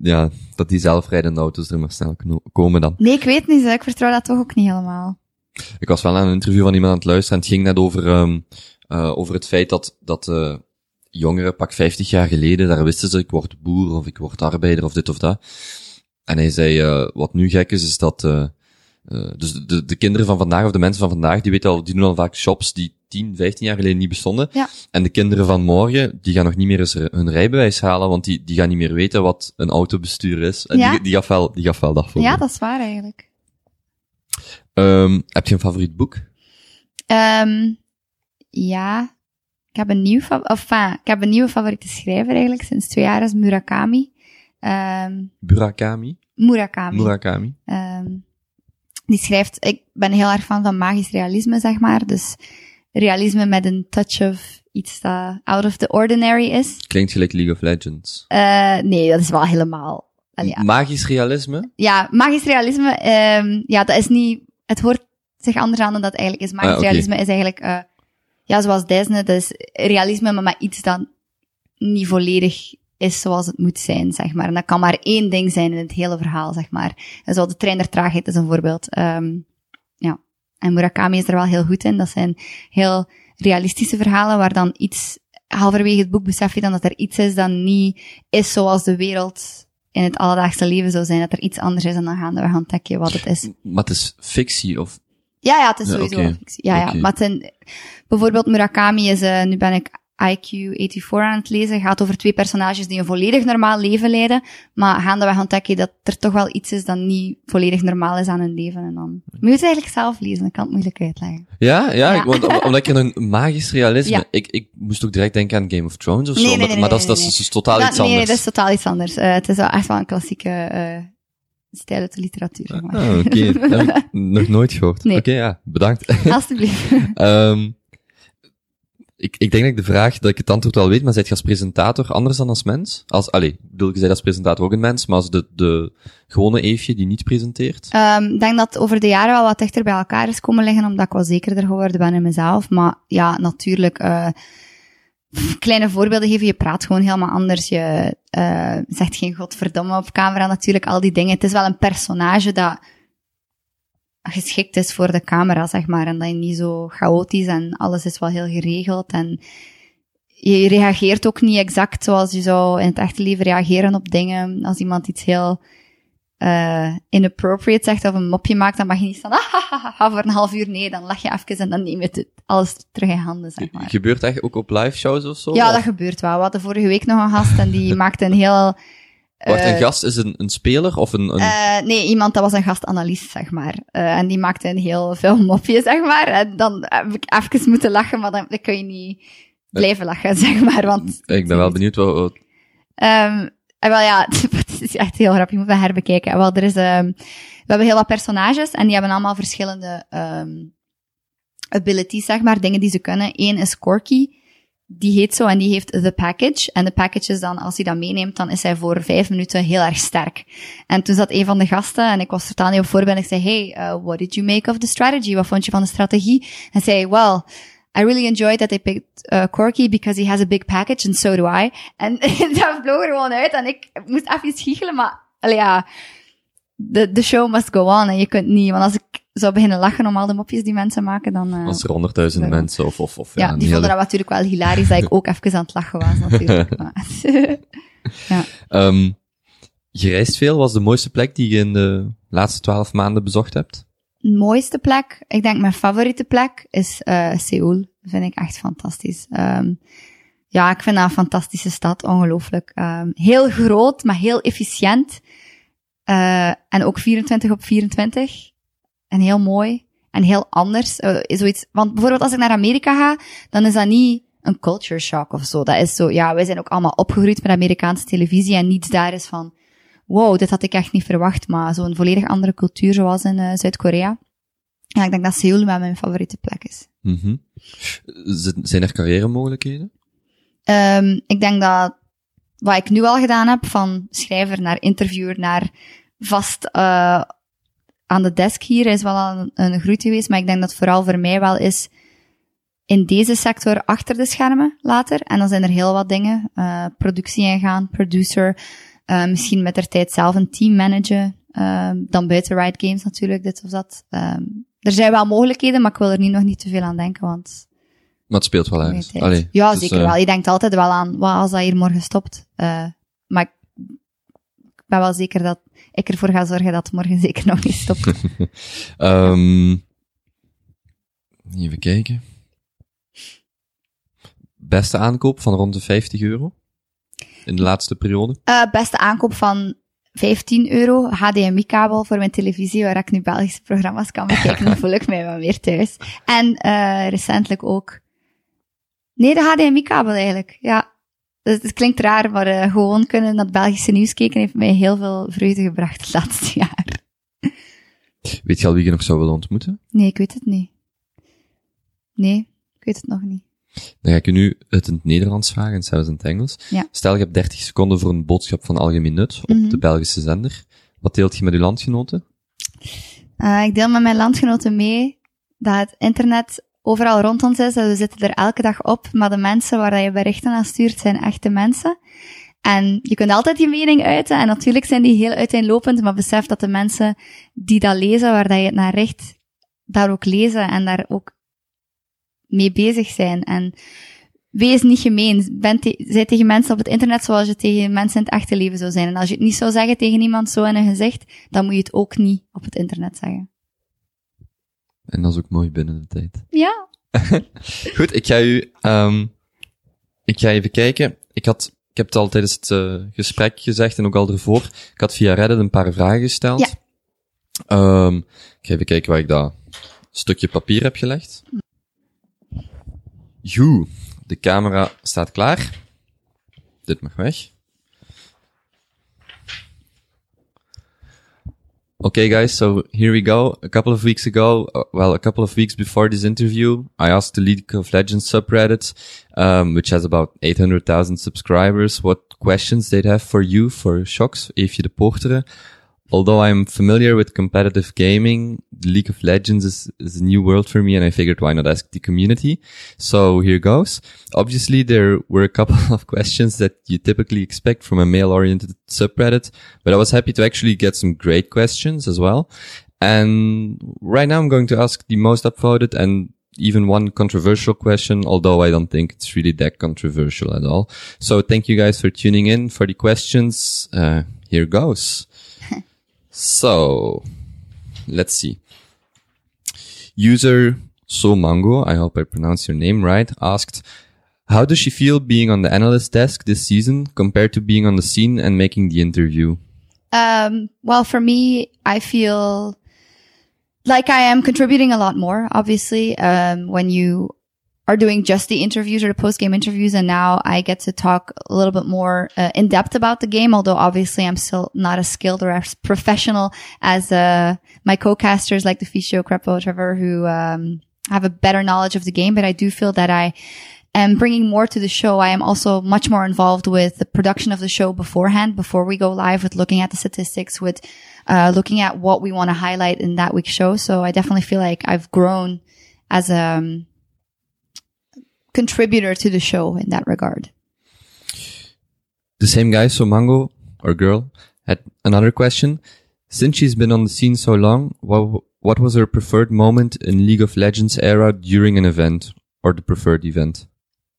Ja, dat die zelfrijdende auto's er maar snel komen dan. Nee, ik weet niet, ik vertrouw dat toch ook niet helemaal. Ik was wel aan een interview van iemand aan het luisteren en het ging net over, ehm, eh, over het feit dat, dat eh, jongeren, pak 50 jaar geleden, daar wisten ze, ik word boer of ik word arbeider of dit of dat. En hij zei, eh, wat nu gek is, is dat, eh, dus de, de kinderen van vandaag of de mensen van vandaag, die weten al, die doen al vaak shops die 10, 15 jaar geleden niet bestonden. Ja. En de kinderen van morgen, die gaan nog niet meer eens hun rijbewijs halen, want die, die gaan niet meer weten wat een autobestuur is. En Ja. die, die gaf wel, die gaf wel dat voor. Ja, dat is waar eigenlijk. Ehm, heb je een favoriet boek? Ehm ja, ik heb een nieuw, of, enfin, ik heb een nieuwe favoriete schrijver eigenlijk sinds twee jaar, is Murakami. Ehm Murakami? Murakami. Murakami? Ehm, die schrijft, ik ben heel erg fan van magisch realisme, zeg maar. Dus realisme met een touch of iets dat out of the ordinary is. Klinkt gelijk League of Legends. Eh, nee, dat is wel helemaal... Ja. Magisch realisme? ja, magisch realisme, ehm, ja, dat is niet... Het hoort zich anders aan dan dat het eigenlijk is. Magisch Ah, oké. realisme is eigenlijk, eh, ja, zoals Disney, dat is realisme, maar met iets dat niet volledig is zoals het moet zijn, zeg maar. En dat kan maar één ding zijn in het hele verhaal, zeg maar. En de trein der traagheid is een voorbeeld. Ehm, ja. En Murakami is er wel heel goed in. Dat zijn heel realistische verhalen waar dan iets, halverwege het boek besef je dan dat er iets is dat niet is zoals de wereld in het alledaagse leven zou zijn. Dat er iets anders is en dan gaan we ontdek je wat het is. Maar het is fictie of... Ja, ja, het is sowieso fictie. Ja, ja. Maar ten, bijvoorbeeld Murakami is, eh, nu ben ik IQ84 aan het lezen. gaat over twee personages die een volledig normaal leven leiden, maar gaandeweg ontdek je dat er toch wel iets is dat niet volledig normaal is aan hun leven. En dan moet je het eigenlijk zelf lezen, ik kan het moeilijk uitleggen. Ja, ja, want, om- omdat ik een magisch realisme... Ja. Ik, ik moest ook direct denken aan Game of Thrones of zo. Nee, nee, maar nee, maar dat, is, nee, dat is nee. dus totaal iets nee, anders. dat is totaal iets anders. Eh, het is wel echt wel een klassieke eh stijl uit de literatuur. Ah, oké. Dat heb ik nog nooit gehoord. Nee. Oké, ja. Bedankt. Alsjeblieft. Ehm ik, ik denk dat ik de vraag, dat ik het antwoord wel weet, maar zijt je als presentator anders dan als mens? Als, allee, ik bedoel, je bent als presentator ook een mens, maar als de, de gewone Eefje die niet presenteert? Ehm, Ik denk dat over de jaren wel wat dichter bij elkaar is komen liggen, omdat ik wel zekerder geworden ben in mezelf. Maar ja, natuurlijk, eh, kleine voorbeelden geven. Je praat gewoon helemaal anders. Je eh, zegt geen godverdomme op camera, natuurlijk, al die dingen. Het is wel een personage dat geschikt is voor de camera, zeg maar. En dat je niet zo chaotisch en alles is wel heel geregeld. En je reageert ook niet exact zoals je zou in het echte leven reageren op dingen. Als iemand iets heel eh inappropriate zegt of een mopje maakt, dan mag je niet staan, ah, voor een half uur. Nee, dan lach je even en dan neem je het alles terug in handen, zeg maar. Gebeurt echt ook op live shows of zo? Ja, Of- dat gebeurt wel. We hadden vorige week nog een gast en die maakte een heel... Wacht, eh, een gast is een, een speler of een... een... eh, nee, iemand dat was een gastanalist, zeg maar. Eh, en die maakte een heel veel mopje, zeg maar. En dan heb ik even moeten lachen, maar dan, dan kun je niet blijven lachen, zeg maar. Want ik ben wel benieuwd wat... wat- Ehm en wel ja, is echt heel grappig. Je moet het herbekijken. En wel, er is, ehm we hebben heel wat personages en die hebben allemaal verschillende ehm abilities, zeg maar, dingen die ze kunnen. Eén is Corky. Die heet zo en die heeft The Package. En de package is dan, als hij dat meeneemt, dan is hij voor vijf minuten heel erg sterk. En toen zat een van de gasten, en ik was totaal niet op voorbeeld, en ik zei, hey, uh, what did you make of the strategy? Wat vond je van de strategie? En zei, well, I really enjoyed that they picked uh, Corky because he has a big package and so do I. En dat vloog er gewoon uit en ik moest even giechelen, maar ja, de, de show must go on en je kunt niet, want als ik zou beginnen lachen om al de mopjes die mensen maken, dan... Uh, Als er honderdduizend ja. mensen of... of, of ja, een die hele- vonden dat natuurlijk wel hilarisch dat ik ook even aan het lachen was, natuurlijk. maar, Ehm, je reist veel. Wat is de mooiste plek die je in de laatste twaalf maanden bezocht hebt? Mooiste plek, ik denk mijn favoriete plek, is uh, Seoul. Vind ik echt fantastisch. Um, ja, ik vind dat een fantastische stad, ongelooflijk. Um, heel groot, maar heel efficiënt. Uh, en ook 24 op 24. En heel mooi. En heel anders. Uh, zoiets, want bijvoorbeeld als ik naar Amerika ga, dan is dat niet een culture shock of zo. Dat is zo, ja, wij zijn ook allemaal opgegroeid met Amerikaanse televisie en niets daar is van, wow, dit had ik echt niet verwacht, maar zo'n volledig andere cultuur zoals in uh, Zuid-Korea. Ja, ik denk dat Seoul wel mijn favoriete plek is. Mm -hmm. Zijn er carrière mogelijkheden? Um, ik denk dat wat ik nu al gedaan heb, van schrijver naar interviewer naar vast uh, aan de desk hier, is wel een, een groei geweest. Maar ik denk dat vooral voor mij wel is in deze sector achter de schermen later. En dan zijn er heel wat dingen. Uh, productie ingaan, producer, uh, misschien met der tijd zelf een team managen. Uh, dan buiten Riot Games natuurlijk, dit of dat. Um, er zijn wel mogelijkheden, maar ik wil er nu nog niet te veel aan denken, want... Maar het speelt wel ergens. Allee, ja, dus, zeker wel. Je denkt altijd wel aan, wat als dat hier morgen stopt? Maar ik ben wel zeker dat ik ervoor ga zorgen dat het morgen zeker nog niet stopt. um, even kijken. Beste aankoop van rond de 50 euro? In de laatste periode? Uh, beste aankoop van 15 euro, HDMI-kabel voor mijn televisie, waar ik nu Belgische programma's kan bekijken, dan voel ik mij wel meer thuis. En uh, recentelijk ook... Nee, de HDMI-kabel eigenlijk, ja. Dus het klinkt raar, maar uh, gewoon kunnen naar het Belgische nieuws kijken heeft mij heel veel vreugde gebracht het laatste jaar. Weet je al wie je nog zou willen ontmoeten? Nee, ik weet het niet. Nee, ik weet het nog niet. Dan ga ik je nu het in het Nederlands vragen en zelfs in het Engels. Ja. Stel, je hebt 30 seconden voor een boodschap van algemeen nut op Mhm. de Belgische zender. Wat deelt je met uw landgenoten? Uh, ik deel met mijn landgenoten mee dat het internet overal rond ons is. We zitten er elke dag op, maar de mensen waar je berichten aan stuurt zijn echte mensen. En je kunt altijd je mening uiten en natuurlijk zijn die heel uiteenlopend, maar besef dat de mensen die dat lezen, waar dat je het naar richt, daar ook lezen en daar ook mee bezig zijn. En wees niet gemeen. Ben te zij tegen mensen op het internet zoals je tegen mensen in het echte leven zou zijn. En als je het niet zou zeggen tegen iemand zo in een gezicht, dan moet je het ook niet op het internet zeggen. En dat is ook mooi binnen de tijd. Ja. Goed, ik ga u um, Ik ga even kijken. Ik had, ik heb het al tijdens het uh, gesprek gezegd en ook al ervoor. Ik had via Reddit een paar vragen gesteld. Ja. Um, ik ga even kijken waar ik dat stukje papier heb gelegd. Joe, de camera staat klaar. Dit mag weg. Okay, guys, so here we go. A couple of weeks ago, uh, well, a couple of weeks before this interview, I asked the League of Legends subreddit, um, which has about 800,000 subscribers, what questions they'd have for you, for Shocks, Eefje de Portere. Although I'm familiar with competitive gaming, League of Legends is, is a new world for me and I figured why not ask the community. So here goes. Obviously there were a couple of questions that you typically expect from a male oriented subreddit, but I was happy to actually get some great questions as well. And right now I'm going to ask the most upvoted and even one controversial question, although I don't think it's really that controversial at all. So thank you guys for tuning in for the questions. Uh, here goes. So let's see. User Somango, I hope I pronounced your name right, asked, how does she feel being on the analyst desk this season compared to being on the scene and making the interview? Um, well, for me, I feel like I am contributing a lot more, obviously. Um, when you are doing just the interviews or the post game interviews. And now I get to talk a little bit more uh, in depth about the game, although obviously I'm still not as skilled or as professional as, uh, my co-casters like the Ficio, Crepo, Trevor, who, um, have a better knowledge of the game. But I do feel that I, am bringing more to the show. I am also much more involved with the production of the show beforehand, before we go live with looking at the statistics, with, uh, looking at what we want to highlight in that week's show. So I definitely feel like I've grown as a, um, contributor to the show in that regard. The same guy, so Mango or girl, had another question. Since she's been on the scene so long, what what was her preferred moment in League of Legends era during an event or the preferred event?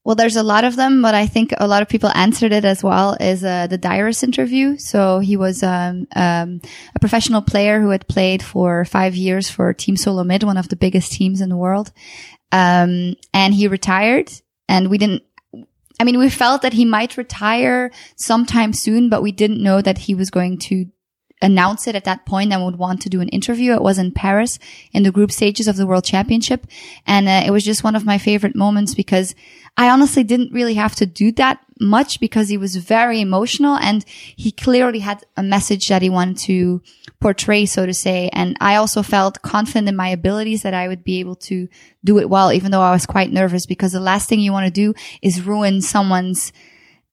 Well, there's a lot of them, but I think a lot of people answered it as well Is uh, the Dyrus interview. So he was um, um, a professional player who had played for five years for Team Solo Mid, one of the biggest teams in the world. Um, and he retired and we didn't, I mean, we felt that he might retire sometime soon, but we didn't know that he was going to announce it at that point and would want to do an interview. It was in Paris in the group stages of the world championship. And uh, it was just one of my favorite moments because I honestly didn't really have to do that much because he was very emotional and he clearly had a message that he wanted to portray, so to say. And I also felt confident in my abilities that I would be able to do it well, even though I was quite nervous because the last thing you want to do is ruin someone's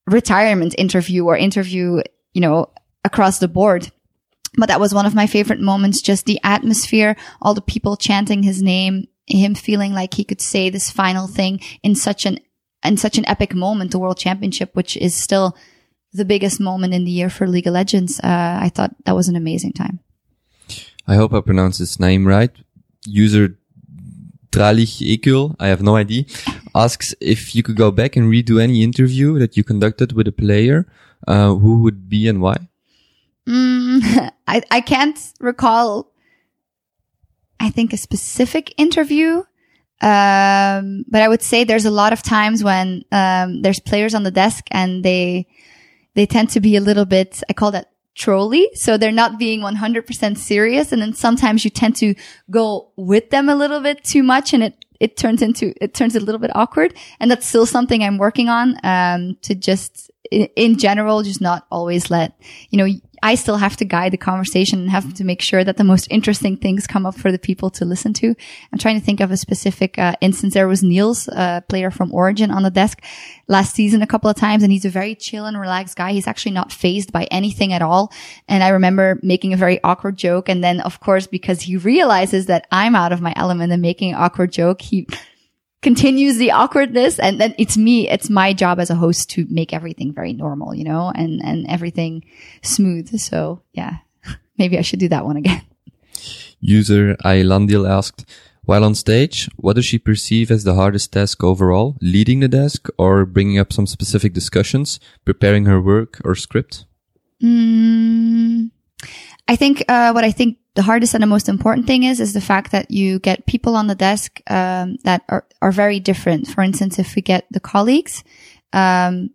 retirement interview or interview, you know, across the board. But that was one of my favorite moments, just the atmosphere, all the people chanting his name, him feeling like he could say this final thing in such an in such an epic moment, the World Championship, which is still the biggest moment in the year for League of Legends. Uh, I thought that was an amazing time. I hope I pronounced his name right. User Tralich Ekul, I have no idea, asks if you could go back and redo any interview that you conducted with a player, uh, who would be and why? Mm, I, I can't recall, I think, a specific interview. Um, but I would say there's a lot of times when, um, there's players on the desk and they, they tend to be a little bit, I call that trolly. So they're not being 100% serious. And then sometimes you tend to go with them a little bit too much and it, it turns into, it turns a little bit awkward. And that's still something I'm working on, um, to just, in, in general, just not always let, you know, I still have to guide the conversation and have to make sure that the most interesting things come up for the people to listen to. I'm trying to think of a specific uh, instance. There was Niels, a player from Origin on the desk last season a couple of times and he's a very chill and relaxed guy. He's actually not phased by anything at all. And I remember making a very awkward joke. And then of course, because he realizes that I'm out of my element and making an awkward joke, he continues the awkwardness and then it's me it's my job as a host to make everything very normal you know and and everything smooth. So yeah maybe i should do that one again. User Ailandil asked while on stage what does she perceive as the hardest task overall? Leading the desk or bringing up some specific discussions preparing her work or script? Mm, i think uh, what i think the hardest and the most important thing is is the fact that you get people on the desk um, that are are very different. For instance, if we get the colleagues, Um,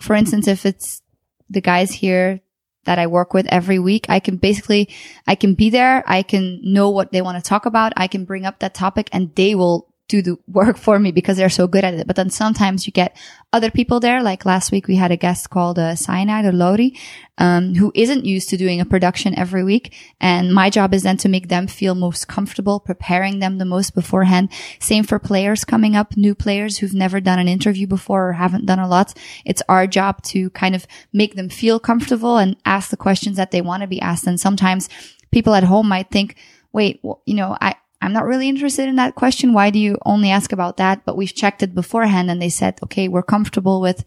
for instance, if it's the guys here that I work with every week, I can basically, I can be there. I can know what they want to talk about. I can bring up that topic and they will do the work for me because they're so good at it. But then sometimes you get other people there. Like last week, we had a guest called uh, Cyanide or Lori, um, who isn't used to doing a production every week. And my job is then to make them feel most comfortable, preparing them the most beforehand. Same for players coming up, new players who've never done an interview before or haven't done a lot. It's our job to kind of make them feel comfortable and ask the questions that they want to be asked. And sometimes people at home might think, wait, well, you know, I, I'm not really interested in that question. Why do you only ask about that? But we've checked it beforehand and they said, okay, we're comfortable with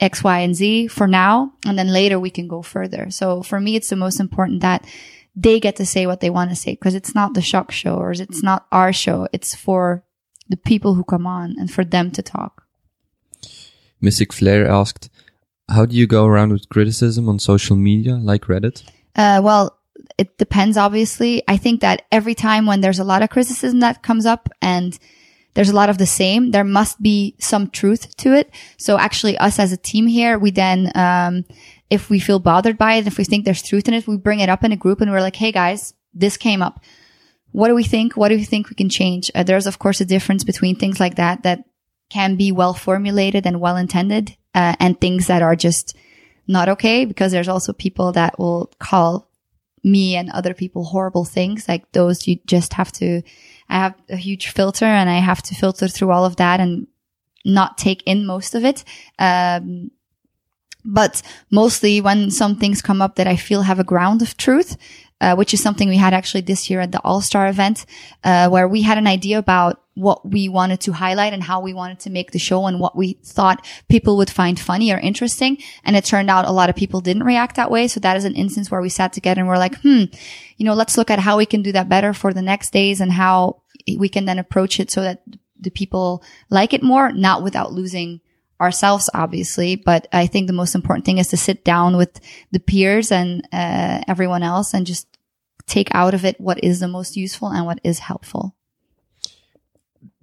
X, Y, and Z for now. And then later we can go further. So for me, it's the most important that they get to say what they want to say because it's not the shock show or it's not our show. It's for the people who come on and for them to talk. Mystic Flair asked, how do you go around with criticism on social media like Reddit? Uh, well, it depends, obviously. I think that every time when there's a lot of criticism that comes up and there's a lot of the same, there must be some truth to it. So actually us as a team here, we then, um, if we feel bothered by it, if we think there's truth in it, we bring it up in a group and we're like, Hey guys, this came up. What do we think? What do we think we can change? Uh, there's of course a difference between things like that that can be well formulated and well intended, uh, and things that are just not okay because there's also people that will call me and other people horrible things like those you just have to i have a huge filter and i have to filter through all of that and not take in most of it. Um, but mostly when some things come up that i feel have a ground of truth uh, which is something we had actually this year at the All Star event, uh, where we had an idea about what we wanted to highlight and how we wanted to make the show and what we thought people would find funny or interesting. And it turned out a lot of people didn't react that way. So that is an instance where we sat together and we're like, hmm, you know, let's look at how we can do that better for the next days and how we can then approach it so that the people like it more, not without losing ourselves, obviously. But I think the most important thing is to sit down with the peers and uh, everyone else and just take out of it what is the most useful and what is helpful.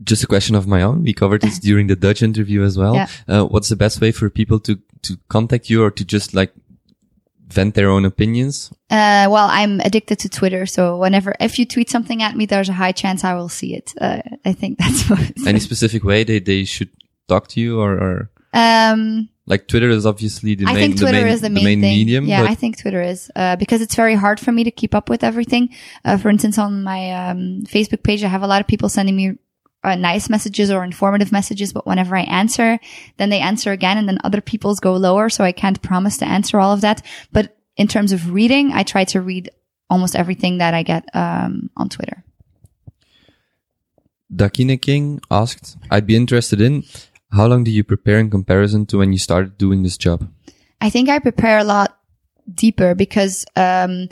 Just a question of my own. We covered this during the Dutch interview as well. Yeah. Uh, what's the best way for people to, to contact you or to just like vent their own opinions? Uh, well, I'm addicted to Twitter, so whenever if you tweet something at me, there's a high chance I will see it. Uh, I think that's what. Any specific way they, they should talk to you or, or um, like Twitter is obviously the I main, think Twitter the main, is the main, thing. medium. Yeah, I think Twitter is uh, because it's very hard for me to keep up with everything. Uh, for instance, on my um, Facebook page, I have a lot of people sending me uh, nice messages or informative messages, but whenever I answer, then they answer again, and then other people's go lower. So I can't promise to answer all of that. But in terms of reading, I try to read almost everything that I get um, on Twitter. Dakine King asked, I'd be interested in how long do you prepare in comparison to when you started doing this job? I think I prepare a lot deeper because um,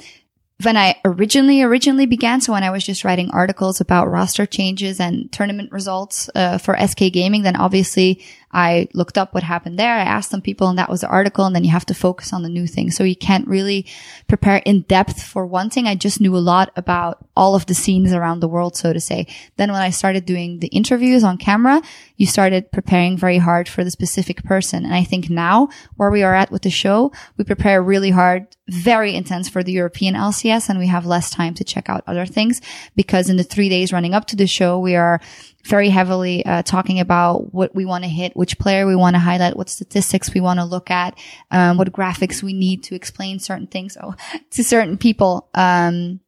when I originally originally began, so when I was just writing articles about roster changes and tournament results uh, for SK Gaming, then obviously I looked up what happened there. I asked some people, and that was the article. And then you have to focus on the new thing, so you can't really prepare in depth for one thing. I just knew a lot about all of the scenes around the world, so to say. Then when I started doing the interviews on camera, you started preparing very hard for the specific person. And I think now where we are at with the show, we prepare really hard, very intense for the European LCS and we have less time to check out other things because in the three days running up to the show, we are very heavily uh, talking about what we want to hit, which player we want to highlight, what statistics we want to look at, um, what graphics we need to explain certain things oh, to certain people. Um,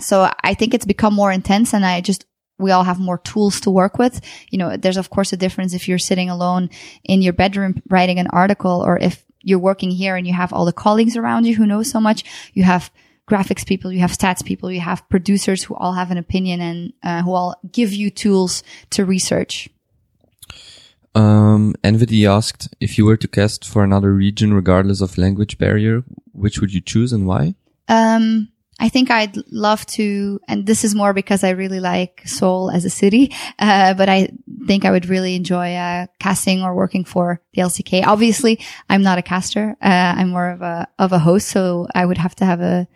so I think it's become more intense and I just we all have more tools to work with. You know, there's of course a difference if you're sitting alone in your bedroom writing an article or if you're working here and you have all the colleagues around you who know so much. You have graphics people, you have stats people, you have producers who all have an opinion and uh, who all give you tools to research. Um, NVIDIA asked if you were to cast for another region, regardless of language barrier, which would you choose and why? Um, I think I'd love to, and this is more because I really like Seoul as a city, uh, but I think I would really enjoy uh, casting or working for the LCK. Obviously, I'm not a caster. Uh, I'm more of a of a host, so I would have to have a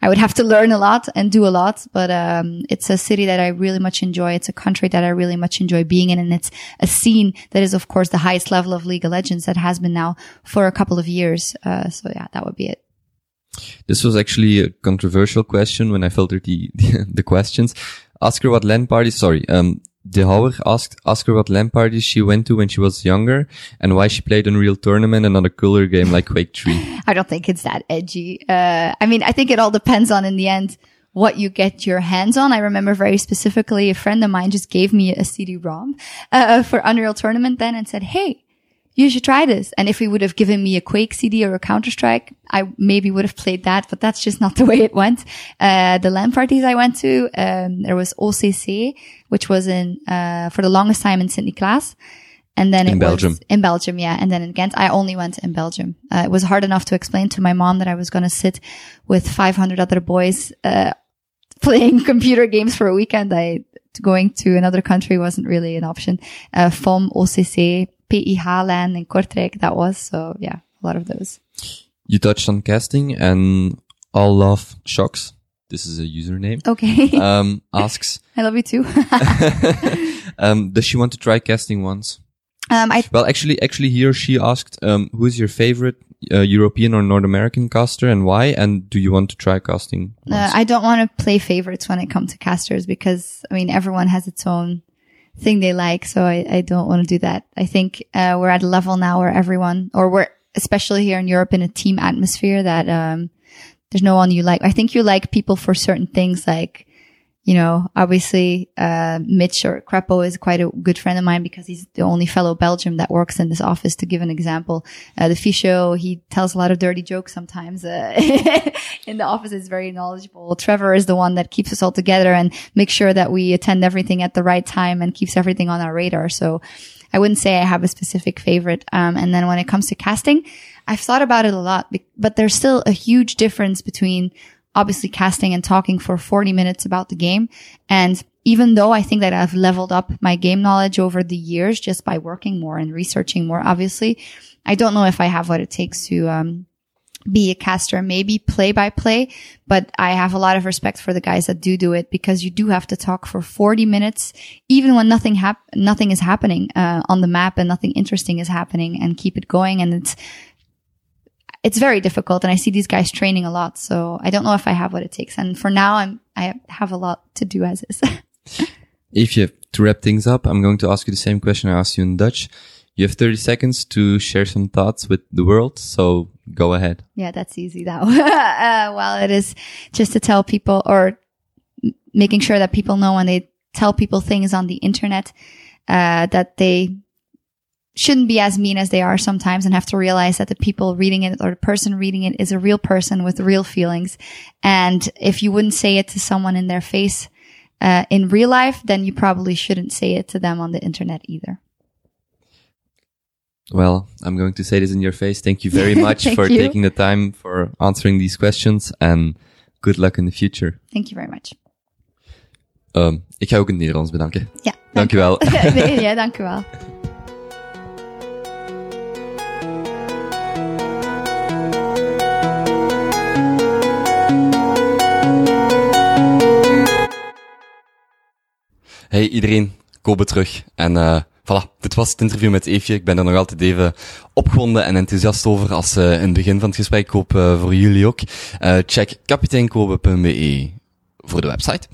I would have to learn a lot and do a lot, but um, it's a city that I really much enjoy. It's a country that I really much enjoy being in, and it's a scene that is, of course, the highest level of League of Legends that has been now for a couple of years. Uh, so yeah, that would be it. This was actually a controversial question when I filtered the, the, the questions. Ask her what LAN parties, sorry, um, De Houwer asked, ask her what LAN parties she went to when she was younger and why she played Unreal Tournament and not a cooler game like Quake 3. I don't think it's that edgy. Uh, I mean, I think it all depends on in the end what you get your hands on. I remember very specifically a friend of mine just gave me a CD-ROM, uh, for Unreal Tournament then and said, Hey, you should try this. And if he would have given me a Quake CD or a Counter Strike, I maybe would have played that, but that's just not the way it went. Uh, the LAN parties I went to, um, there was OCC, which was in, uh, for the longest time in Sint class. And then in it Belgium. was in Belgium, yeah. And then in Ghent, I only went in Belgium. Uh, it was hard enough to explain to my mom that I was going to sit with 500 other boys, uh, playing computer games for a weekend. I, going to another country wasn't really an option. Uh, FOM, OCC, PIH LAN in Kortrijk, that was. So yeah, a lot of those. You touched on casting and all love shocks. This is a username. Okay. Um, asks, I love you too. um, does she want to try casting once? um, I, Well, actually, actually here she asked, um, who is your favorite uh, European or North American caster and why? And do you want to try casting? uh. I don't want to play favorites when it comes to casters because, I mean, everyone has its own thing they like. So I, I don't want to do that. I think, uh, we're at a level now where everyone, or we're, especially here in Europe in a team atmosphere that, um, there's no one you like. I think you like people for certain things like, you know, obviously, uh, Mitch or Crepo is quite a good friend of mine because he's the only fellow Belgium that works in this office. To give an example, uh, the Fisho, he tells a lot of dirty jokes sometimes, uh, in the office is very knowledgeable. Trevor is the one that keeps us all together and makes sure that we attend everything at the right time and keeps everything on our radar. So I wouldn't say I have a specific favorite. Um, and then when it comes to casting, I've thought about it a lot, but there's still a huge difference between obviously casting and talking for 40 minutes about the game. And even though I think that I've leveled up my game knowledge over the years just by working more and researching more, obviously, I don't know if I have what it takes to, um, be a caster, maybe play by play, but I have a lot of respect for the guys that do do it because you do have to talk for 40 minutes, even when nothing hap- nothing is happening, uh, on the map and nothing interesting is happening and keep it going. And it's, it's very difficult. And I see these guys training a lot. So I don't know if I have what it takes. And for now, I'm, I have a lot to do as is. If you have to wrap things up, I'm going to ask you the same question I asked you in Dutch. You have 30 seconds to share some thoughts with the world, so go ahead. Yeah, that's easy though. uh, well, it is just to tell people or making sure that people know when they tell people things on the internet, uh, that they shouldn't be as mean as they are sometimes and have to realize that the people reading it or the person reading it is a real person with real feelings. And if you wouldn't say it to someone in their face, uh, in real life, then you probably shouldn't say it to them on the internet either. Well, I'm going to say this in your face. Thank you very much for you. taking the time for answering these questions and good luck in the future. Thank you very much. Um, ik ga ook in het Nederlands bedanken. Ja. Dankjewel. nee, ja, dank u wel. Hey iedereen, Kobe terug. En eh voilà, dit was het interview met Eefje. Ik ben er nog altijd even opgewonden en enthousiast over als eh, in het begin van het gesprek. Ik hoop eh, voor jullie ook. Check kapiteinkobe.be voor de website.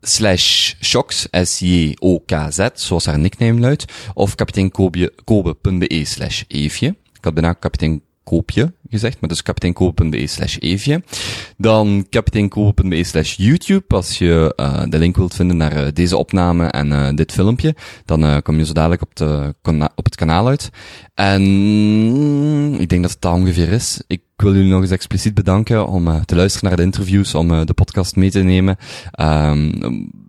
Slash shocks, S-J-O-K-Z, zoals haar nickname luidt. Of kapiteinkobe.be slash Eefje. Ik had bijna kapitein Koopje gezegd, maar dus kapiteinkobe.be slash Eefje. Dan kapiteinkobe.be slash YouTube. Als je uh, de link wilt vinden naar uh, deze opname en uh, dit filmpje, dan kom je zo dadelijk op, de, op het kanaal uit. En ik denk dat het daar ongeveer is. Ik wil jullie nog eens expliciet bedanken om te luisteren naar de interviews, om de podcast mee te nemen. Um,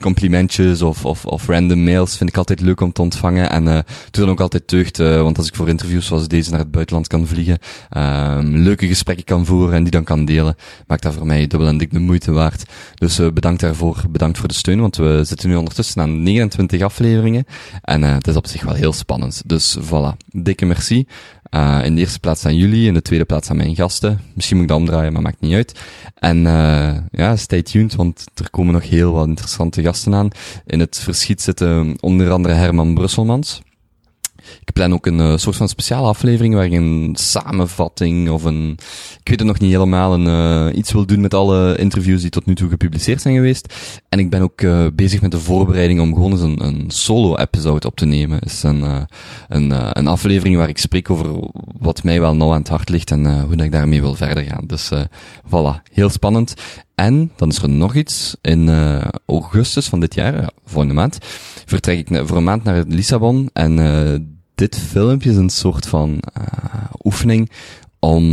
complimentjes of, of, of random mails vind ik altijd leuk om te ontvangen. En uh, doe dan ook altijd deugd, uh, want als ik voor interviews zoals deze naar het buitenland kan vliegen, um, leuke gesprekken kan voeren en die dan kan delen, maakt dat voor mij dubbel en dik de moeite waard. Dus uh, bedankt daarvoor, bedankt voor de steun, want we zitten nu ondertussen aan 29 afleveringen en het is op zich wel heel spannend. Dus voilà, dikke merci. Uh, in de eerste plaats aan jullie, in de tweede plaats aan mijn gasten. Misschien moet ik dat omdraaien, maar maakt niet uit. En uh, ja, stay tuned, want er komen nog heel wat interessante gasten aan. In het verschiet zitten onder andere Herman Brusselmans. Ik plan ook een uh, soort van speciale aflevering waar ik een samenvatting of een, ik weet het nog niet helemaal, een, uh, iets wil doen met alle interviews die tot nu toe gepubliceerd zijn geweest. En ik ben ook uh, bezig met de voorbereiding om gewoon eens een, solo-episode op te nemen. Is een, een, een aflevering waar ik spreek over wat mij wel nauw aan het hart ligt en hoe dat ik daarmee wil verder gaan. Dus voilà, heel spannend. En dan is er nog iets. In augustus van dit jaar, ja, volgende maand, vertrek ik voor een maand naar Lissabon. En dit filmpje is een soort van uh, oefening om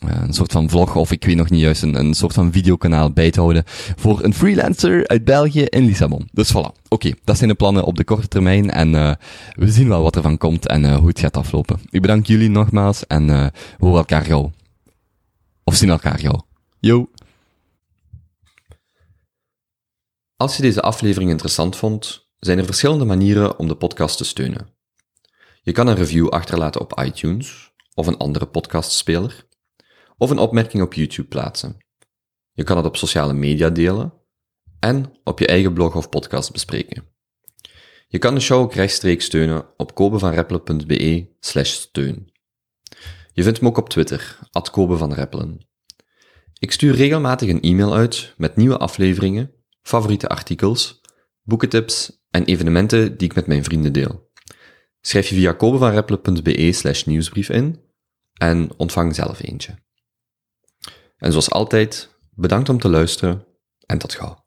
een soort van vlog, of ik weet nog niet juist, een, een soort van videokanaal bij te houden voor een freelancer uit België in Lissabon. Dus voilà. Oké, dat zijn de plannen op de korte termijn en uh, we zien wel wat er van komt en hoe het gaat aflopen. Ik bedank jullie nogmaals en uh, we elkaar gauw. Of zien elkaar gauw. Yo! Als je deze aflevering interessant vond, zijn er verschillende manieren om de podcast te steunen. Je kan een review achterlaten op iTunes of een andere podcastspeler, of een opmerking op YouTube plaatsen. Je kan het op sociale media delen en op je eigen blog of podcast bespreken. Je kan de show ook rechtstreeks steunen op kobevanreppelen.be slash steun. Je vindt me ook op Twitter, at. Ik stuur regelmatig een e-mail uit met nieuwe afleveringen favoriete artikels, boekentips en evenementen die ik met mijn vrienden deel. Schrijf je via kobevanreppelen.be slash nieuwsbrief in en ontvang zelf eentje. En zoals altijd, bedankt om te luisteren en tot gauw.